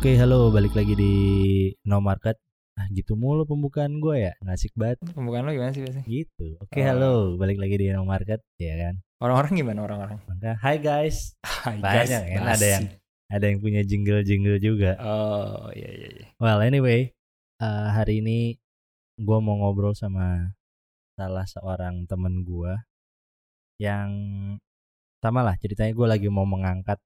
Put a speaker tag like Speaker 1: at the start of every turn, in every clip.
Speaker 1: Oke, halo, balik lagi di No Market. Ah, gitu mulu pembukaan gue ya, ngasik banget
Speaker 2: Pembukaan lo gimana sih biasanya?
Speaker 1: gitu. Oke,
Speaker 2: Oh.
Speaker 1: halo, balik lagi di No Market, ya kan.
Speaker 2: Orang-orang gimana orang-orang?
Speaker 1: Maka, hai guys,
Speaker 2: Hai
Speaker 1: Banyak, kan? Ada yang- ada yang punya jingle-jingle juga.
Speaker 2: Oh iya iya iya.
Speaker 1: Well, anyway, eh, hari ini gue mau ngobrol sama salah seorang temen gue yang sama lah ceritanya gue lagi mau mengangkat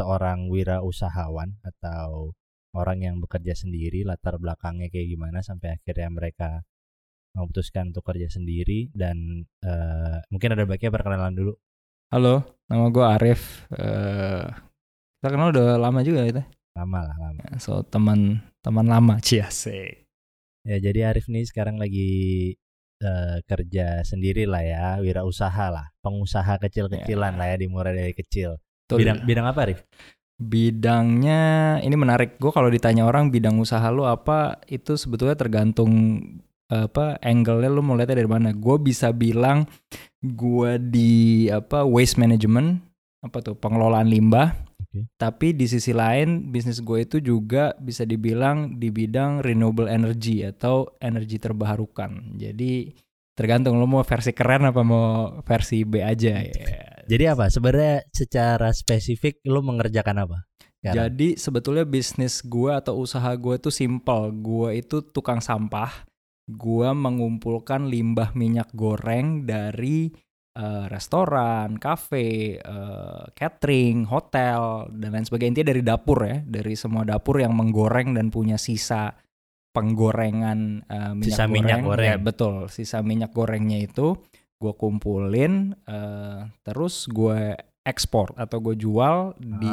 Speaker 1: seorang wirausahawan atau orang yang bekerja sendiri latar belakangnya kayak gimana sampai akhirnya mereka memutuskan untuk kerja sendiri dan eh, mungkin ada baiknya perkenalan dulu
Speaker 2: Halo, nama gue Arif. Eh kita kenal udah lama juga kita.
Speaker 1: lama lah lama
Speaker 2: So teman teman lama Ciase.
Speaker 1: ya jadi Arif nih sekarang lagi eh, kerja sendiri lah ya wirausaha lah pengusaha kecil-kecilan
Speaker 2: Ya.
Speaker 1: lah ya dimulai dari kecil
Speaker 2: Betul.
Speaker 1: bidang bidang apa Arif
Speaker 2: Bidangnya ini menarik. Gue kalau ditanya orang bidang usaha lu apa itu sebetulnya tergantung apa angle-nya lu mau lihatnya dari mana. Gue bisa bilang gue di apa waste management apa tuh pengelolaan limbah.
Speaker 1: Oke.
Speaker 2: Tapi di sisi lain bisnis gue itu juga bisa dibilang di bidang renewable energy atau energi terbarukan. Jadi tergantung lu mau versi keren apa mau versi B aja ya.
Speaker 1: Jadi apa sebenarnya secara spesifik lu mengerjakan apa sekarang?
Speaker 2: Jadi sebetulnya bisnis gue atau usaha gue itu simple. Gue itu tukang sampah. Gue mengumpulkan limbah minyak goreng dari eh, restoran, kafe, eh, catering, hotel, dan lain sebagainya. Intinya dari dapur ya, dari semua dapur yang menggoreng dan punya sisa penggorengan eh, minyak
Speaker 1: Sisa
Speaker 2: goreng.
Speaker 1: minyak goreng.
Speaker 2: Ya, betul, sisa minyak gorengnya itu gue kumpulin, eh, terus gue ekspor atau gue jual di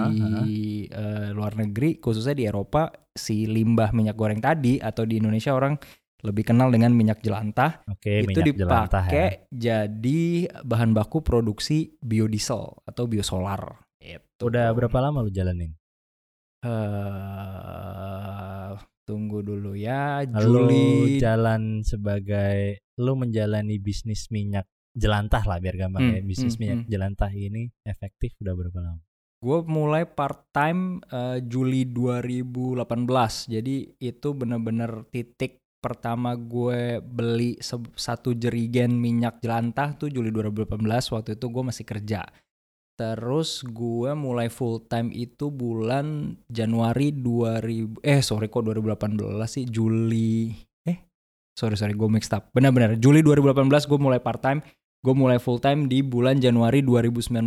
Speaker 2: eh, luar negeri khususnya di Eropa si limbah minyak goreng tadi atau di Indonesia orang lebih kenal dengan minyak jelantah.
Speaker 1: Oke
Speaker 2: itu
Speaker 1: minyak jelantah ya.
Speaker 2: dipakai jadi bahan baku produksi biodiesel atau biosolar. Itu.
Speaker 1: udah berapa lama lu jalanin?
Speaker 2: Eh, tunggu dulu ya
Speaker 1: lu
Speaker 2: Juli.
Speaker 1: jalan sebagai lu menjalani bisnis minyak jelantah lah biar gampang ya
Speaker 2: Hmm,
Speaker 1: bisnis
Speaker 2: hmm,
Speaker 1: minyak
Speaker 2: hmm.
Speaker 1: jelantah ini efektif udah berapa lama
Speaker 2: Gue mulai part time eh, Juli 2018. Jadi itu bener-bener titik pertama gue beli satu jerigen minyak jelantah tuh Juli 2018. Waktu itu gue masih kerja. Terus gue mulai full time itu bulan Januari 2000 eh sorry kok 2018 sih Juli eh sorry sorry gue mixed up benar-benar Juli 2018 gue mulai part time gue mulai full time di bulan Januari 2019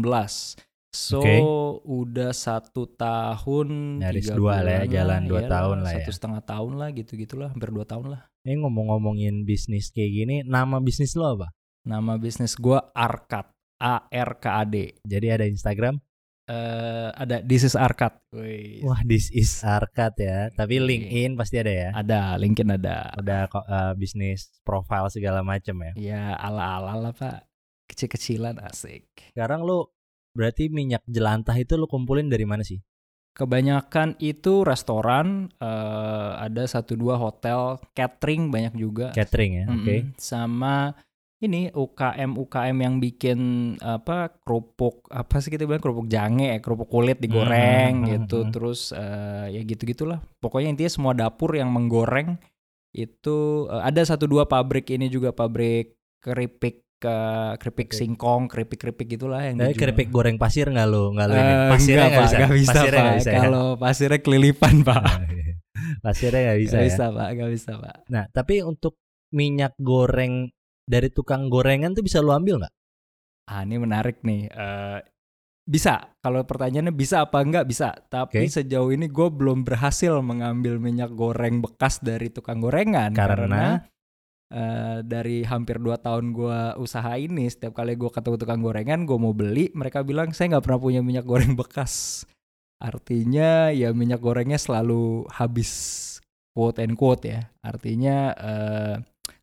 Speaker 2: so
Speaker 1: Oke.
Speaker 2: udah satu tahun
Speaker 1: Nyaris
Speaker 2: tiga
Speaker 1: dua lah ya, jalan dua
Speaker 2: iyalah,
Speaker 1: tahun lah ya.
Speaker 2: satu setengah tahun lah gitu gitulah hampir dua tahun lah.
Speaker 1: Eh ngomong-ngomongin bisnis kayak gini nama bisnis lo apa?
Speaker 2: Nama bisnis gue Arcad A R K A D.
Speaker 1: Jadi ada Instagram
Speaker 2: eh ada This is Arcade. Wih.
Speaker 1: wah this is Arcade ya tapi. LinkedIn pasti ada ya
Speaker 2: Ada, LinkedIn ada.
Speaker 1: ada eh, bisnis profile segala macem ya
Speaker 2: Ya ala-ala lah pak. Kecil-kecilan asik.
Speaker 1: sekarang lu berarti minyak jelantah itu lu kumpulin dari mana sih
Speaker 2: Kebanyakan itu restoran, eh, ada satu dua hotel, catering banyak juga.
Speaker 1: catering ya oke
Speaker 2: Mm-mm. Sama ini UKM UKM yang bikin apa kerupuk apa sih kita bilang kerupuk jange, eh, kerupuk kulit digoreng
Speaker 1: Hmm, hmm,
Speaker 2: gitu.
Speaker 1: hmm.
Speaker 2: Terus eh, ya gitu gitulah. Pokoknya intinya semua dapur yang menggoreng itu eh, ada satu dua pabrik ini juga pabrik keripik eh, keripik
Speaker 1: Oke.
Speaker 2: singkong, keripik-keripik gitulah yang
Speaker 1: Tapi
Speaker 2: dijual.
Speaker 1: keripik goreng pasir nggak lu nggak lu ini?
Speaker 2: Eh,
Speaker 1: pasirnya
Speaker 2: enggak,
Speaker 1: nggak
Speaker 2: Pak,
Speaker 1: bisa
Speaker 2: nggak bisa,
Speaker 1: pasirnya
Speaker 2: Pak.
Speaker 1: nggak bisa ya?
Speaker 2: Kalau pasirnya kelilipan, Pak.
Speaker 1: pasirnya nggak bisa
Speaker 2: Nggak
Speaker 1: ya
Speaker 2: bisa, Pak. Nggak bisa, Pak.
Speaker 1: nah tapi untuk minyak goreng dari tukang gorengan tuh bisa lu ambil nggak
Speaker 2: Ah, ini menarik nih. Eh, bisa. Kalau pertanyaannya bisa apa enggak bisa. Tapi
Speaker 1: Oke.
Speaker 2: sejauh ini gue belum berhasil mengambil minyak goreng bekas dari tukang gorengan.
Speaker 1: Karena?
Speaker 2: eh, dari hampir 2 tahun gue usaha ini, setiap kali gue ketemu tukang gorengan, gue mau beli, mereka bilang saya nggak pernah punya minyak goreng bekas. Artinya ya minyak gorengnya selalu habis quote and quote ya. Artinya eh,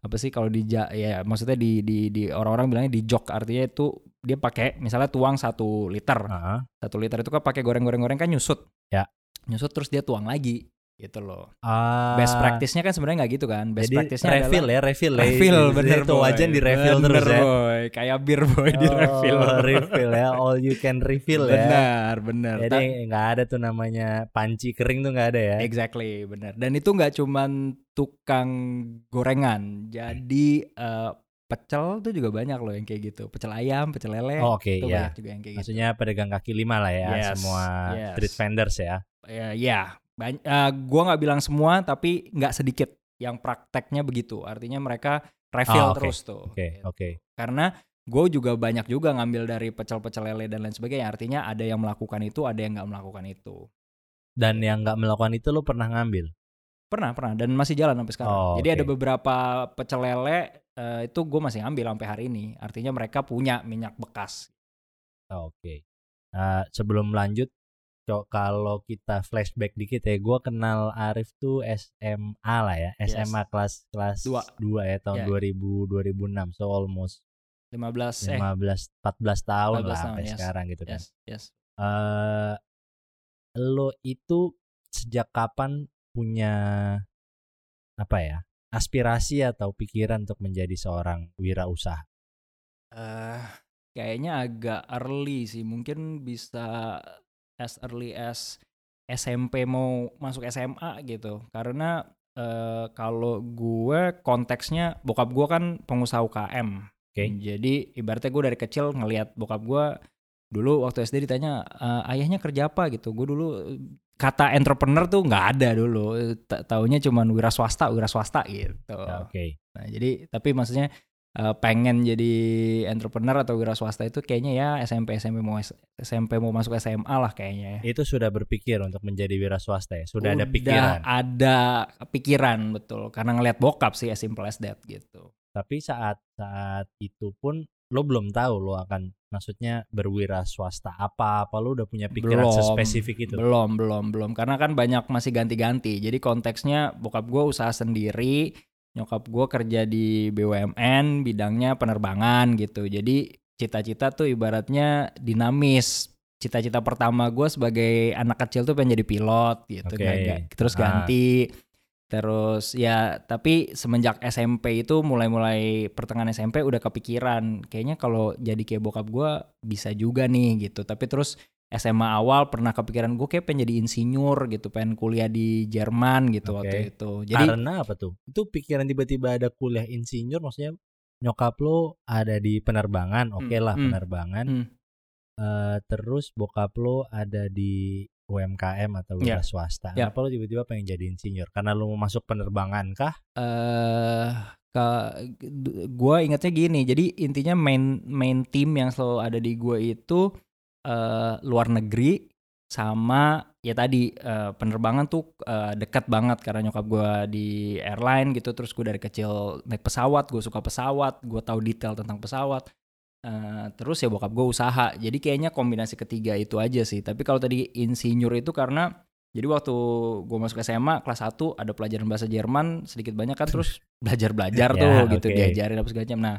Speaker 2: apa sih kalau di ja- ya maksudnya di di di orang-orang bilangnya di jok artinya itu dia pakai misalnya tuang satu liter
Speaker 1: Heeh.
Speaker 2: satu liter itu kan pakai goreng-goreng-goreng kan nyusut
Speaker 1: Ya.
Speaker 2: nyusut terus dia tuang lagi gitu loh.
Speaker 1: Ah,
Speaker 2: Best practice-nya kan sebenarnya nggak gitu kan. Best
Speaker 1: Jadi
Speaker 2: practice-nya
Speaker 1: refill
Speaker 2: adalah
Speaker 1: ya, refill ya.
Speaker 2: refill
Speaker 1: Jadi
Speaker 2: bener
Speaker 1: itu
Speaker 2: boy.
Speaker 1: wajan di refill
Speaker 2: Bener,
Speaker 1: terus ya.
Speaker 2: boy. Kayak bir boy di
Speaker 1: Oh,
Speaker 2: refill.
Speaker 1: refill ya, all you can refill ya.
Speaker 2: Benar, benar.
Speaker 1: Jadi nggak ada tuh namanya panci kering tuh nggak ada ya.
Speaker 2: Exactly, benar. Dan itu nggak cuman tukang gorengan. Jadi eh, pecel tuh juga banyak loh yang kayak gitu. Pecel ayam, pecel lele.
Speaker 1: Oh, Oke,
Speaker 2: itu
Speaker 1: ya.
Speaker 2: banyak juga yang kayak gitu.
Speaker 1: Maksudnya pedagang kaki lima lah ya,
Speaker 2: Yes,
Speaker 1: semua
Speaker 2: yes.
Speaker 1: street vendors ya.
Speaker 2: Ya, ya. Bany- eh, gua nggak bilang semua, tapi nggak sedikit yang prakteknya begitu. Artinya mereka refill
Speaker 1: Ah, oke.
Speaker 2: terus tuh.
Speaker 1: Oke,
Speaker 2: Gitu.
Speaker 1: oke.
Speaker 2: Karena gue juga banyak juga ngambil dari pecel-pecel lele dan lain sebagainya. Artinya ada yang melakukan itu, ada yang nggak melakukan itu.
Speaker 1: Dan yang nggak melakukan itu lo pernah ngambil.
Speaker 2: Pernah, pernah dan masih jalan sampai sekarang.
Speaker 1: Oh,
Speaker 2: Jadi ada beberapa pecel lele eh, itu gue masih ambil sampai hari ini. Artinya mereka punya minyak bekas.
Speaker 1: Oh, Oke. Eh, sebelum lanjut, Cok, kalau kita flashback dikit ya, gue kenal Arif tuh SMA lah ya,
Speaker 2: Yes.
Speaker 1: SMA kelas kelas
Speaker 2: Dua.
Speaker 1: 2 ya tahun
Speaker 2: Ya.
Speaker 1: 2000 2006, so almost
Speaker 2: 15 eh
Speaker 1: 15 14 tahun
Speaker 2: 14
Speaker 1: lah
Speaker 2: tahun,
Speaker 1: sampai
Speaker 2: yes.
Speaker 1: sekarang gitu kan.
Speaker 2: yes, yes.
Speaker 1: eh lo itu sejak kapan punya apa ya aspirasi atau pikiran untuk menjadi seorang wirausaha?
Speaker 2: eh kayaknya agak early sih. Mungkin bisa as early as SMP mau masuk SMA gitu. Karena eh, kalau gue konteksnya bokap gue kan pengusaha UKM.
Speaker 1: Oke.
Speaker 2: Jadi ibaratnya gue dari kecil ngelihat bokap gue dulu waktu SD ditanya "Eh, ayahnya kerja apa gitu. Gue dulu kata entrepreneur tuh nggak ada dulu. Ta- Taunya cuman wira swasta, wira swasta gitu.
Speaker 1: Oke.
Speaker 2: Nah, jadi tapi maksudnya eh, pengen jadi entrepreneur atau wira swasta itu kayaknya ya SMP SMP mau SMP mau masuk SMA lah kayaknya ya.
Speaker 1: Itu sudah berpikir untuk menjadi wira swasta ya? Sudah ada
Speaker 2: Udah
Speaker 1: pikiran.
Speaker 2: ada pikiran betul karena ngelihat bokap sih as simple as that gitu.
Speaker 1: Tapi saat saat itu pun lo belum tahu lo akan maksudnya berwira swasta apa apa lo udah punya pikiran sespesifik itu.
Speaker 2: Belum, belum, belum karena kan banyak masih ganti-ganti. Jadi konteksnya bokap gue usaha sendiri, nyokap gue kerja di BUMN bidangnya penerbangan gitu. Jadi cita-cita tuh ibaratnya dinamis. Cita-cita pertama gue sebagai anak kecil tuh pengen jadi pilot gitu. Nggak- nggak- Terus
Speaker 1: Ah.
Speaker 2: ganti. Terus ya tapi semenjak SMP itu mulai-mulai pertengahan SMP udah kepikiran kayaknya kalau jadi kayak bokap gue bisa juga nih gitu. Tapi terus SMA awal pernah kepikiran gue kayak pengen jadi insinyur gitu, pengen kuliah di Jerman gitu
Speaker 1: Oke.
Speaker 2: waktu itu. Jadi
Speaker 1: Karena apa tuh? Itu pikiran tiba-tiba ada kuliah insinyur maksudnya nyokap lo ada di penerbangan, oke
Speaker 2: Hmm,
Speaker 1: lah
Speaker 2: hmm,
Speaker 1: penerbangan.
Speaker 2: hmm.
Speaker 1: Eh, terus bokap lo ada di UMKM atau wira
Speaker 2: Ya,
Speaker 1: swasta.
Speaker 2: ya.
Speaker 1: Kenapa lo tiba-tiba pengen jadi insinyur? Karena lo mau masuk penerbangan kah?
Speaker 2: eh ke gue ingatnya gini jadi intinya main main tim yang selalu ada di gue itu eh luar negeri sama ya tadi eh, penerbangan tuh eh, dekat banget karena nyokap gue di airline gitu terus gue dari kecil naik pesawat gue suka pesawat gue tahu detail tentang pesawat Eh, terus ya bokap gue usaha jadi kayaknya kombinasi ketiga itu aja sih tapi kalau tadi insinyur itu karena jadi waktu gue masuk SMA kelas 1 ada pelajaran bahasa Jerman sedikit banyak kan terus belajar-belajar
Speaker 1: Ya,
Speaker 2: tuh gitu
Speaker 1: oke.
Speaker 2: diajarin apa segala macam. Nah,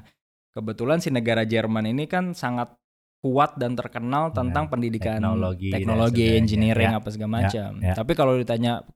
Speaker 2: kebetulan si negara Jerman ini kan sangat kuat dan terkenal tentang
Speaker 1: Nah,
Speaker 2: pendidikan
Speaker 1: teknologi
Speaker 2: teknologi, engineering
Speaker 1: Ya,
Speaker 2: apa segala
Speaker 1: ya,
Speaker 2: macam.
Speaker 1: ya.
Speaker 2: Tapi kalau ditanya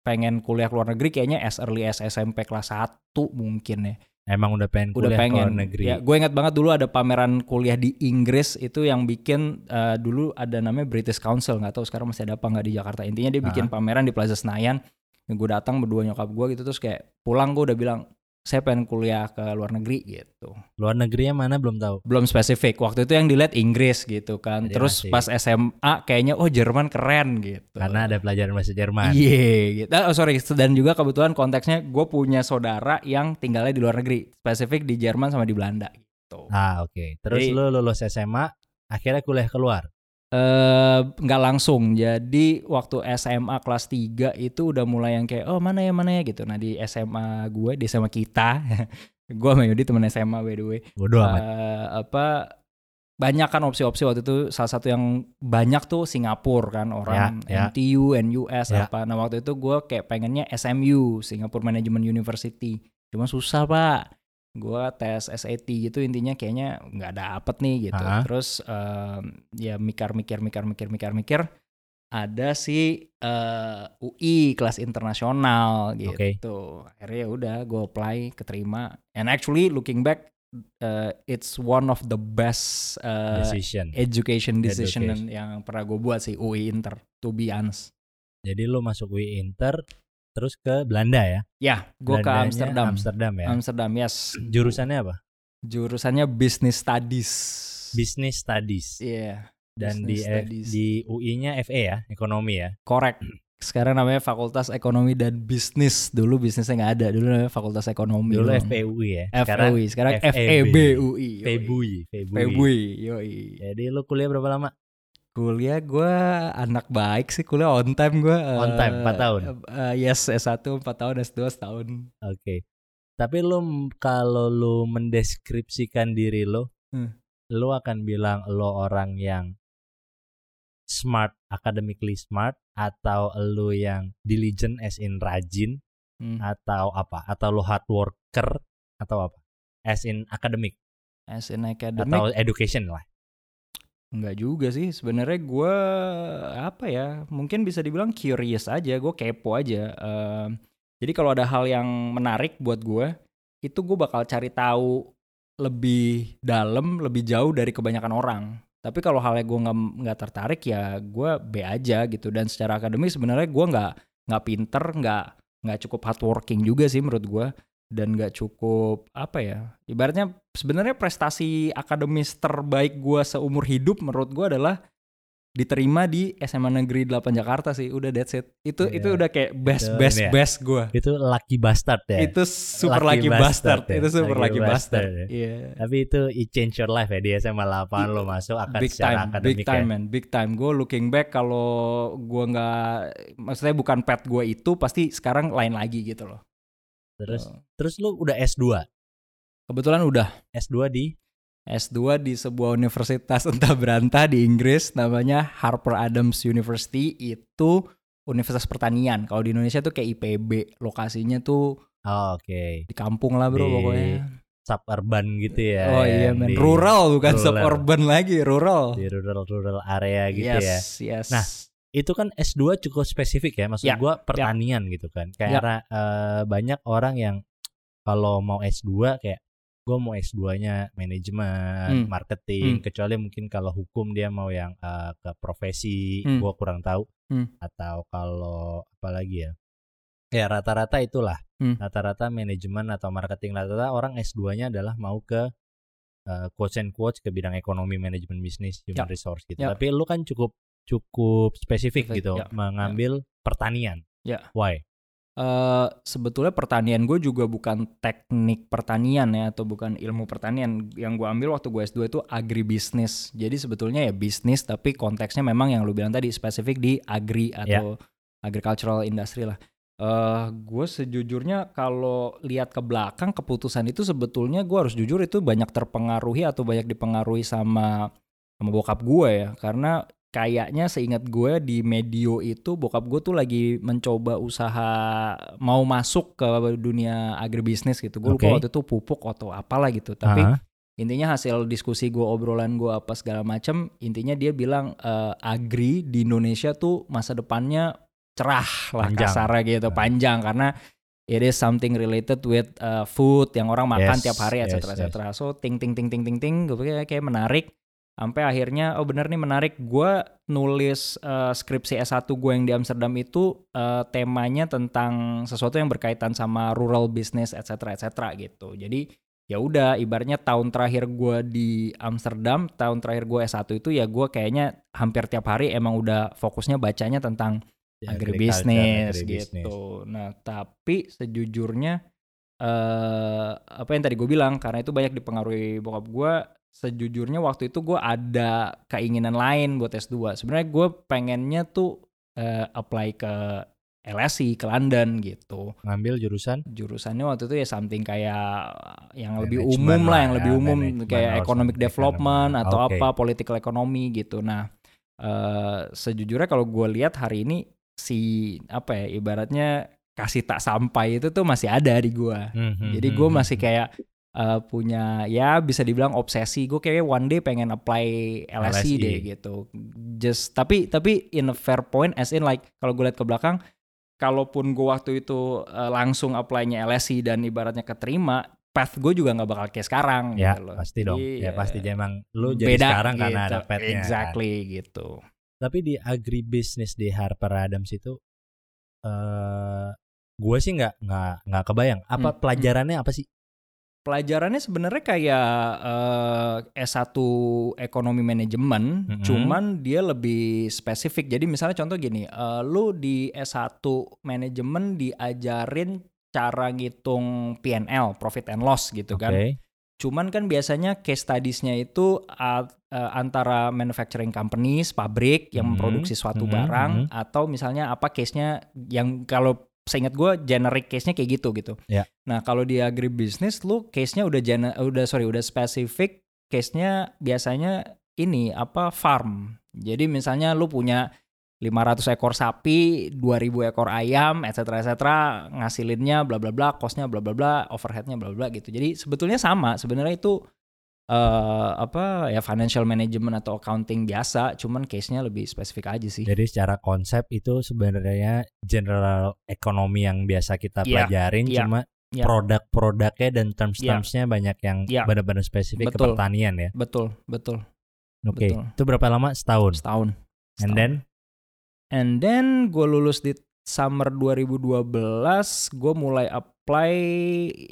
Speaker 2: pengen kuliah ke luar negeri kayaknya as early as SMP kelas 1 mungkin ya.
Speaker 1: Emang udah pengen
Speaker 2: Udah
Speaker 1: kuliah ke luar
Speaker 2: pengen.
Speaker 1: negeri.
Speaker 2: Ya, gue ingat banget dulu ada pameran kuliah di Inggris itu yang bikin eh, dulu ada namanya British Council nggak tahu sekarang masih ada apa nggak di Jakarta. Intinya dia bikin pameran di Plaza Senayan. Gue datang berdua nyokap gue gitu terus kayak pulang gue udah bilang saya pengen kuliah ke luar negeri gitu.
Speaker 1: Luar negerinya mana belum tahu.
Speaker 2: Belum spesifik. Waktu itu yang dilihat Inggris gitu kan.
Speaker 1: Jadi
Speaker 2: Terus
Speaker 1: masih-
Speaker 2: pas SMA kayaknya oh Jerman keren gitu.
Speaker 1: Karena ada pelajaran bahasa Jerman.
Speaker 2: Iya, gitu. Oh sorry, dan juga kebetulan konteksnya gue punya saudara yang tinggalnya di luar negeri, spesifik di Jerman sama di Belanda gitu.
Speaker 1: Ah, oke. Terus
Speaker 2: Jadi-
Speaker 1: lo lulus SMA, akhirnya kuliah keluar.
Speaker 2: Eh nggak langsung, jadi waktu SMA kelas 3 itu udah mulai yang kayak oh mana ya mana ya gitu. Nah di SMA gue, di SMA kita, gue sama Yudi temen SMA by the way.
Speaker 1: Bodoh amat.
Speaker 2: Eh, apa banyak kan opsi-opsi waktu itu salah satu yang banyak tuh Singapura kan orang
Speaker 1: Ya, ya.
Speaker 2: NTU, NUS
Speaker 1: Ya.
Speaker 2: apa. Nah waktu itu gue kayak pengennya SMU Singapore Management University. Cuma susah pak. Gue tes SAT gitu intinya kayaknya nggak dapet nih gitu.
Speaker 1: Ah.
Speaker 2: Terus em, ya mikir-mikir mikir-mikir mikir-mikir. ada si eh, UI kelas internasional gitu.
Speaker 1: Oke.
Speaker 2: Akhirnya ya udah gue apply keterima. And actually looking back uh, it's one of the best uh,
Speaker 1: Decision.
Speaker 2: education decision
Speaker 1: Education.
Speaker 2: yang pernah gue buat sih UI Inter to be honest.
Speaker 1: Jadi lu masuk UI Inter terus ke Belanda ya?
Speaker 2: Ya, gue ke Amsterdam.
Speaker 1: Amsterdam ya.
Speaker 2: Amsterdam, yes.
Speaker 1: Jurusannya apa?
Speaker 2: Jurusannya Business Studies.
Speaker 1: Business Studies.
Speaker 2: Iya,
Speaker 1: Dan di
Speaker 2: Business
Speaker 1: F-
Speaker 2: Studies.
Speaker 1: di UI-nya FE ya, ekonomi ya.
Speaker 2: correct. Sekarang namanya Fakultas Ekonomi dan Bisnis. Dulu bisnisnya nggak ada. Dulu namanya Fakultas Ekonomi.
Speaker 1: Dulu. FPUI ya. Sekarang
Speaker 2: FUI. Sekarang
Speaker 1: FEB.
Speaker 2: FEB UI. yoi.
Speaker 1: FEBUI, FEBUI.
Speaker 2: FEBUI, yoi.
Speaker 1: Jadi lu kuliah berapa lama?
Speaker 2: Kuliah gue anak baik sih. Kuliah on time gue.
Speaker 1: On time, empat tahun?
Speaker 2: yes, S1 4 tahun, S2 setahun.
Speaker 1: Oke. Tapi lu kalau lu mendeskripsikan diri lu,
Speaker 2: Hmm.
Speaker 1: lu akan bilang lo orang yang smart, academically smart atau lu yang diligent as in rajin
Speaker 2: Hmm.
Speaker 1: atau apa? Atau lu hard worker atau apa? As in academic
Speaker 2: As in academic.
Speaker 1: atau education lah.
Speaker 2: Enggak juga sih. Sebenarnya gue apa ya? Mungkin bisa dibilang curious aja. Gue kepo aja. Em, jadi kalau ada hal yang menarik buat gue, itu gue bakal cari tahu lebih dalam, lebih jauh dari kebanyakan orang. Tapi kalau halnya gue nggak nggak tertarik ya gue B aja gitu. Dan secara akademik sebenarnya gue nggak nggak pinter, nggak nggak cukup hardworking juga sih menurut gue dan nggak cukup apa ya ibaratnya sebenarnya prestasi akademis terbaik gua seumur hidup menurut gua adalah diterima di SMA Negeri 8 Jakarta sih udah that's it itu
Speaker 1: Iya.
Speaker 2: itu udah kayak best
Speaker 1: Itu
Speaker 2: best
Speaker 1: ya.
Speaker 2: best gua
Speaker 1: Itu lucky bastard ya.
Speaker 2: itu super
Speaker 1: Lucky
Speaker 2: lucky,
Speaker 1: bastard
Speaker 2: bastard,
Speaker 1: ya.
Speaker 2: itu super
Speaker 1: Lucky
Speaker 2: lucky bastard,
Speaker 1: bastard ya.
Speaker 2: iya
Speaker 1: Tapi itu it change your life ya di SMA 8 lo masuk akan
Speaker 2: big
Speaker 1: secara
Speaker 2: time,
Speaker 1: akademik
Speaker 2: big time
Speaker 1: ya.
Speaker 2: man, big time. Gue looking back kalau gue nggak, maksudnya bukan pet gue itu pasti sekarang lain lagi gitu loh.
Speaker 1: Terus
Speaker 2: Oh.
Speaker 1: terus lu udah S2.
Speaker 2: Kebetulan udah
Speaker 1: S2 di
Speaker 2: S2 di sebuah universitas entah berantah di Inggris namanya Harper Adams University itu Universitas Pertanian. Kalau di Indonesia tuh kayak IPB, lokasinya tuh
Speaker 1: Oh, oke.
Speaker 2: di kampung lah bro
Speaker 1: Di
Speaker 2: pokoknya.
Speaker 1: Suburban gitu ya.
Speaker 2: oh iya men,
Speaker 1: di-
Speaker 2: rural bukan
Speaker 1: rural.
Speaker 2: suburban lagi, rural.
Speaker 1: Di rural rural area gitu ya.
Speaker 2: yes, yes.
Speaker 1: Nah, Itu kan S2 cukup spesifik ya. Maksud
Speaker 2: Ya,
Speaker 1: gua pertanian gitu kan. Kayak eh, banyak orang yang kalau mau S2 kayak gue mau S2-nya manajemen,
Speaker 2: Hmm.
Speaker 1: marketing,
Speaker 2: Hmm.
Speaker 1: kecuali mungkin kalau hukum dia mau yang eh, ke profesi,
Speaker 2: Hmm.
Speaker 1: gua kurang tahu.
Speaker 2: Hmm.
Speaker 1: Atau kalau apa lagi ya? Ya rata-rata itulah.
Speaker 2: Hmm.
Speaker 1: Rata-rata manajemen atau marketing rata-rata orang S2-nya adalah mau ke eh, quotes and quotes ke bidang ekonomi, manajemen bisnis, human
Speaker 2: Ya.
Speaker 1: resource gitu.
Speaker 2: Ya.
Speaker 1: Tapi lu kan cukup cukup spesifik
Speaker 2: Spesifik,
Speaker 1: gitu
Speaker 2: ya.
Speaker 1: mengambil pertanian.
Speaker 2: Ya.
Speaker 1: Why?
Speaker 2: Eh, sebetulnya pertanian gue juga bukan teknik pertanian ya atau bukan ilmu pertanian. Yang gue ambil waktu gue S2 itu agribisnis jadi sebetulnya ya bisnis tapi konteksnya memang yang lu bilang tadi spesifik di agri atau agricultural industry lah. Eh gue sejujurnya kalau lihat ke belakang keputusan itu sebetulnya gue harus jujur itu banyak terpengaruhi atau banyak dipengaruhi sama sama bokap gue ya. Karena kayaknya seingat gue di medio itu bokap gue tuh lagi mencoba usaha mau masuk ke dunia agribisnis gitu gue lupa waktu itu pupuk atau apalah gitu tapi
Speaker 1: Aha.
Speaker 2: intinya hasil diskusi gue obrolan gue apa segala macam intinya dia bilang eh, agri di Indonesia tuh masa depannya cerah lah
Speaker 1: Panjang.
Speaker 2: kasarnya gitu
Speaker 1: Ah.
Speaker 2: panjang karena it is something related with uh, food yang orang makan
Speaker 1: Yes,
Speaker 2: tiap hari
Speaker 1: yes,
Speaker 2: etc
Speaker 1: yes.
Speaker 2: etc so ting ting ting ting ting ting gue pikir kayak menarik sampai akhirnya oh bener nih menarik gue nulis eh, skripsi S1 gue yang di Amsterdam itu eh, temanya tentang sesuatu yang berkaitan sama rural business etc etc gitu jadi ya udah ibaratnya tahun terakhir gue di Amsterdam tahun terakhir gue S1 itu ya gue kayaknya hampir tiap hari emang udah fokusnya bacanya tentang
Speaker 1: Ya,
Speaker 2: agribisnis gitu. Nah, tapi sejujurnya eh apa yang tadi gue bilang karena itu banyak dipengaruhi bokap gue. Sejujurnya waktu itu gue ada keinginan lain buat S2. Sebenarnya gue pengennya tuh eh, apply ke LSI ke London gitu.
Speaker 1: Ngambil jurusan
Speaker 2: Jurusannya waktu itu ya something kayak yang lebih
Speaker 1: Management
Speaker 2: umum lah,
Speaker 1: lah
Speaker 2: yang
Speaker 1: ya,
Speaker 2: lebih umum kayak economic development
Speaker 1: economy.
Speaker 2: atau
Speaker 1: Oke.
Speaker 2: apa political economy gitu. Nah, eh sejujurnya kalau gue lihat hari ini si apa ya ibaratnya kasih tak sampai itu tuh masih ada di gue.
Speaker 1: Mhm,
Speaker 2: Jadi gue
Speaker 1: mhm,
Speaker 2: masih
Speaker 1: mhm.
Speaker 2: kayak eh, punya ya bisa dibilang obsesi. Gue kayak one day pengen apply LSI,
Speaker 1: LSI.
Speaker 2: deh gitu. just tapi tapi in a fair point as in like kalau gue lihat ke belakang kalaupun gue waktu itu uh, langsung apply-nya LSI dan ibaratnya keterima path gue juga nggak bakal kayak sekarang
Speaker 1: Ya,
Speaker 2: gitu loh.
Speaker 1: pasti dong.
Speaker 2: Jadi,
Speaker 1: Ya pasti
Speaker 2: eh,
Speaker 1: emang lu jadi
Speaker 2: beda
Speaker 1: sekarang karena
Speaker 2: gitu.
Speaker 1: ada petnya. kan.
Speaker 2: exactly gitu
Speaker 1: Tapi di agribisnis di Harper Adams itu eh gue sih nggak nggak nggak kebayang. Apa
Speaker 2: Hmm,
Speaker 1: pelajarannya apa sih?
Speaker 2: Pelajarannya sebenarnya kayak eh, S1 ekonomi manajemen,
Speaker 1: Mhm.
Speaker 2: cuman dia lebih spesifik. Jadi misalnya contoh gini, eh, lu di S1 manajemen diajarin cara ngitung P&L, profit and loss gitu
Speaker 1: Oke.
Speaker 2: kan. Cuman kan biasanya case studies-nya itu uh, uh, antara manufacturing companies, pabrik yang
Speaker 1: Mhm,
Speaker 2: memproduksi suatu
Speaker 1: mhm,
Speaker 2: barang
Speaker 1: mhm.
Speaker 2: atau misalnya apa case-nya yang kalau seingat gue generic case-nya kayak gitu gitu.
Speaker 1: Ya.
Speaker 2: Nah kalau di agribisnis lu case-nya udah gener- udah sorry udah spesifik case-nya biasanya ini apa farm. Jadi misalnya lu punya 500 ekor sapi, 2000 ekor ayam, etc etc ngasilinnya bla bla bla, cost-nya bla bla bla, overhead-nya bla bla gitu. Jadi sebetulnya sama, sebenarnya itu eh apa ya financial management atau accounting biasa, cuman case-nya lebih spesifik aja sih.
Speaker 1: Jadi secara konsep itu sebenarnya general ekonomi yang biasa kita
Speaker 2: Iya,
Speaker 1: pelajarin
Speaker 2: iya,
Speaker 1: cuma
Speaker 2: iya.
Speaker 1: produk-produknya dan terms-termsnya banyak yang
Speaker 2: Iya.
Speaker 1: benar-benar spesifik ke
Speaker 2: Betul.
Speaker 1: pertanian ya.
Speaker 2: Betul, betul.
Speaker 1: Oke.
Speaker 2: Betul.
Speaker 1: Itu berapa lama? Setahun.
Speaker 2: Setahun.
Speaker 1: And
Speaker 2: Setahun.
Speaker 1: then
Speaker 2: And then gue lulus di summer 2012, gue mulai apply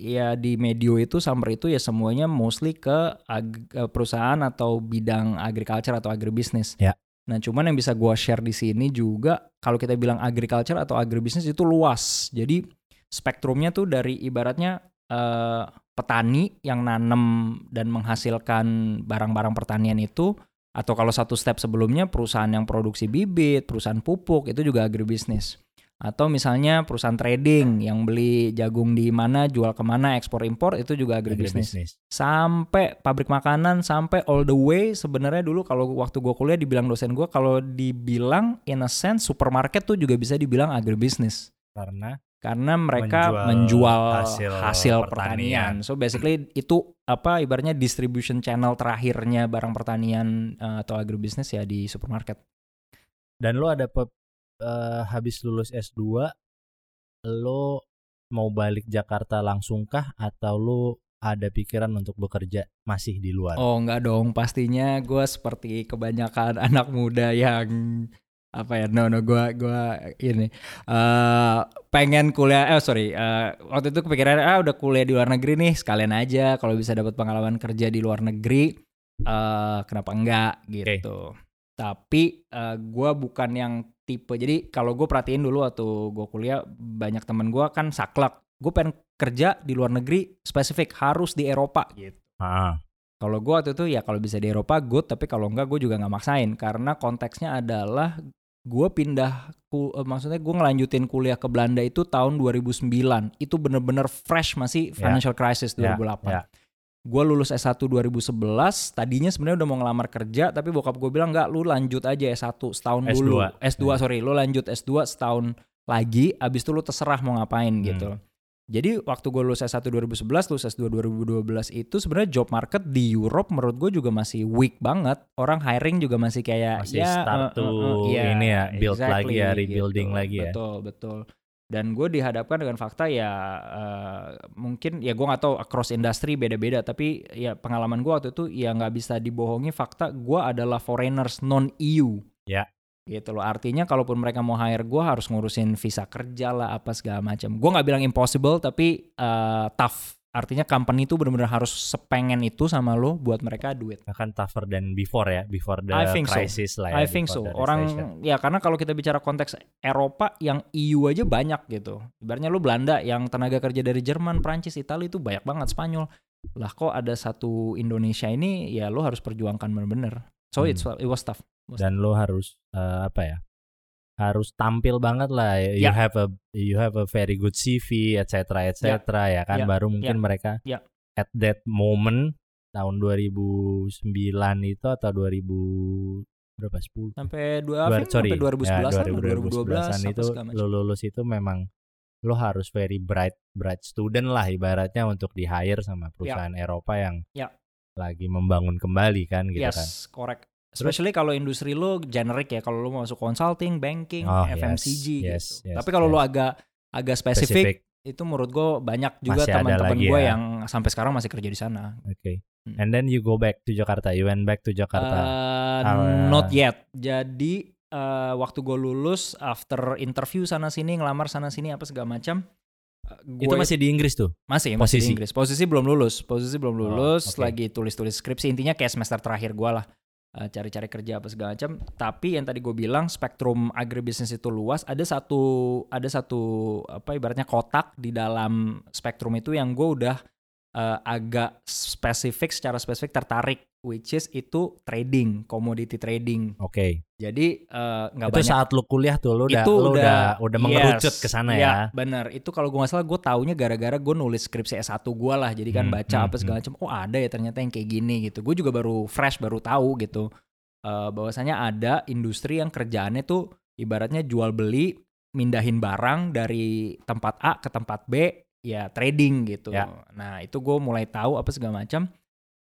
Speaker 2: ya di medio itu summer itu ya semuanya mostly ke ag- perusahaan atau bidang agriculture atau agribisnis.
Speaker 1: Ya.
Speaker 2: Nah cuman yang bisa gue share di sini juga kalau kita bilang agriculture atau agribisnis itu luas. Jadi spektrumnya tuh dari ibaratnya eh, petani yang nanem dan menghasilkan barang-barang pertanian itu atau kalau satu step sebelumnya perusahaan yang produksi bibit, perusahaan pupuk itu juga agribisnis. Atau misalnya perusahaan trading yang beli jagung di mana, jual ke mana, ekspor impor itu juga agribisnis. Sampai pabrik makanan, sampai all the way sebenarnya dulu kalau waktu gue kuliah dibilang dosen gue kalau dibilang in a sense supermarket tuh juga bisa dibilang agribisnis
Speaker 1: Karena
Speaker 2: karena mereka
Speaker 1: Menjual
Speaker 2: menjual,
Speaker 1: hasil
Speaker 2: hasil,
Speaker 1: pertanian.
Speaker 2: pertanian. So basically itu apa ibaratnya distribution channel terakhirnya barang pertanian eh, atau agribisnis ya di supermarket.
Speaker 1: dan lo ada pe- eh, habis lulus S2 lo mau balik Jakarta langsung kah atau lo ada pikiran untuk bekerja masih di luar?
Speaker 2: Oh enggak dong, pastinya gue seperti kebanyakan anak muda yang apa ya no no gue gua ini eh pengen kuliah eh sorry eh, waktu itu kepikiran ah udah kuliah di luar negeri nih sekalian aja kalau bisa dapat pengalaman kerja di luar negeri. Eh kenapa enggak gitu. Tapi eh gue bukan yang tipe. Jadi kalau gue perhatiin dulu waktu gue kuliah banyak temen gue kan saklek. Gue pengen kerja di luar negeri spesifik harus di Eropa gitu.
Speaker 1: Ah,
Speaker 2: kalau gue waktu itu ya kalau bisa di Eropa good, tapi kalau enggak gue juga nggak maksain. Karena konteksnya adalah gue pindah ku, eh, maksudnya gue ngelanjutin kuliah ke Belanda itu tahun 2009 itu bener-bener fresh masih
Speaker 1: Ya.
Speaker 2: financial crisis
Speaker 1: Ya,
Speaker 2: 2008
Speaker 1: ya.
Speaker 2: Gue lulus S1 2011 tadinya sebenarnya udah mau ngelamar kerja tapi bokap gue bilang nggak lu lanjut aja S1 setahun
Speaker 1: S2.
Speaker 2: dulu S2
Speaker 1: Ya.
Speaker 2: sorry lu lanjut S2 setahun lagi abis itu lu terserah mau ngapain
Speaker 1: Hmm.
Speaker 2: gitu jadi waktu gue lulus S1 2011, lulus S2 2012 itu sebenarnya job market di Europe menurut gue juga masih weak banget. Orang hiring juga masih kayak
Speaker 1: Masih
Speaker 2: ya
Speaker 1: start to
Speaker 2: eh, eh, iya,
Speaker 1: ini ya, build lagi ya, rebuilding
Speaker 2: gitu.
Speaker 1: lagi ya.
Speaker 2: Betul, betul. Dan gue dihadapkan dengan fakta ya eh, mungkin ya gue nggak tahu across industry beda-beda tapi ya pengalaman gue waktu itu ya nggak bisa dibohongi fakta gue adalah foreigners non EU.
Speaker 1: Ya.
Speaker 2: Gitu loh. Artinya kalaupun mereka mau hire gue harus ngurusin visa kerja lah apa segala macam. Gue nggak bilang impossible tapi eh, tough. Artinya company itu benar-benar harus sepengen itu sama lo buat mereka duit.
Speaker 1: akan tougher than before ya, before the
Speaker 2: I think so.
Speaker 1: crisis lah ya.
Speaker 2: I think so. Orang ya karena kalau kita bicara konteks Eropa yang EU aja banyak gitu. Ibaratnya lu Belanda yang tenaga kerja dari Jerman, Prancis, Italia itu banyak banget Spanyol. Lah kok ada satu Indonesia ini ya lu harus perjuangkan bener-bener. So
Speaker 1: Hmm.
Speaker 2: it's it was tough.
Speaker 1: dan lo harus eh, apa ya? Harus tampil banget lah. You
Speaker 2: Ya.
Speaker 1: have a you have a very good CV, etc. etc. ya kan
Speaker 2: Ya.
Speaker 1: baru mungkin mereka
Speaker 2: Ya.
Speaker 1: at that moment tahun 2009 itu atau 2000 berapa 10
Speaker 2: Sampai dua,
Speaker 1: Dua- sorry,
Speaker 2: sampai 2011
Speaker 1: ya,
Speaker 2: an, 2012
Speaker 1: 2012-an
Speaker 2: apa
Speaker 1: itu lo lulus itu memang lo harus very bright bright student lah ibaratnya untuk di hire sama perusahaan Eropa yang
Speaker 2: Ya.
Speaker 1: lagi membangun kembali kan gitu
Speaker 2: yes,
Speaker 1: kan.
Speaker 2: correct. Especially kalau industri lu generic ya kalau lu mau masuk consulting banking
Speaker 1: Oh,
Speaker 2: FMCG
Speaker 1: yes,
Speaker 2: gitu
Speaker 1: yes,
Speaker 2: tapi kalau lu
Speaker 1: yes.
Speaker 2: agak agak spesifik, itu menurut gue banyak juga teman-teman gue
Speaker 1: ya.
Speaker 2: yang sampai sekarang masih kerja di sana
Speaker 1: Oke.
Speaker 2: Hmm.
Speaker 1: And then you go back to Jakarta. You went back to Jakarta.
Speaker 2: Uh,
Speaker 1: Ah.
Speaker 2: not yet. Jadi uh, waktu gue lulus, after interview sana sini, ngelamar sana sini apa segala macam. uh,
Speaker 1: itu
Speaker 2: gue-
Speaker 1: masih di Inggris tuh.
Speaker 2: masih masih di
Speaker 1: posisi?
Speaker 2: Inggris. Posisi belum lulus. Posisi belum
Speaker 1: Oh,
Speaker 2: lulus.
Speaker 1: oke.
Speaker 2: Lagi tulis-tulis skripsi. Intinya kayak semester terakhir gue lah. Uh, cari-cari kerja apa segala macam. Tapi yang tadi gue bilang spektrum agribisnis itu luas. Ada satu ada satu apa ibaratnya kotak di dalam spektrum itu yang gue udah uh, agak spesifik secara spesifik tertarik, which is itu trading, commodity trading.
Speaker 1: Oke.
Speaker 2: Jadi uh, nggak
Speaker 1: Itu
Speaker 2: banyak
Speaker 1: saat lu kuliah tuh lu udah
Speaker 2: itu
Speaker 1: lu udah udah
Speaker 2: yes,
Speaker 1: mengerucut ke sana ya.
Speaker 2: bener itu kalau gue nggak salah gue taunya gara-gara gue nulis skripsi S1 gue lah jadi kan
Speaker 1: Hmm,
Speaker 2: baca
Speaker 1: hmm,
Speaker 2: apa segala macam oh ada ya ternyata yang kayak gini gitu gue juga baru fresh baru tahu gitu Eh bahwasanya ada industri yang kerjaannya tuh ibaratnya jual beli mindahin barang dari tempat A ke tempat B ya trading gitu
Speaker 1: Ya.
Speaker 2: nah itu gue mulai tahu apa segala macam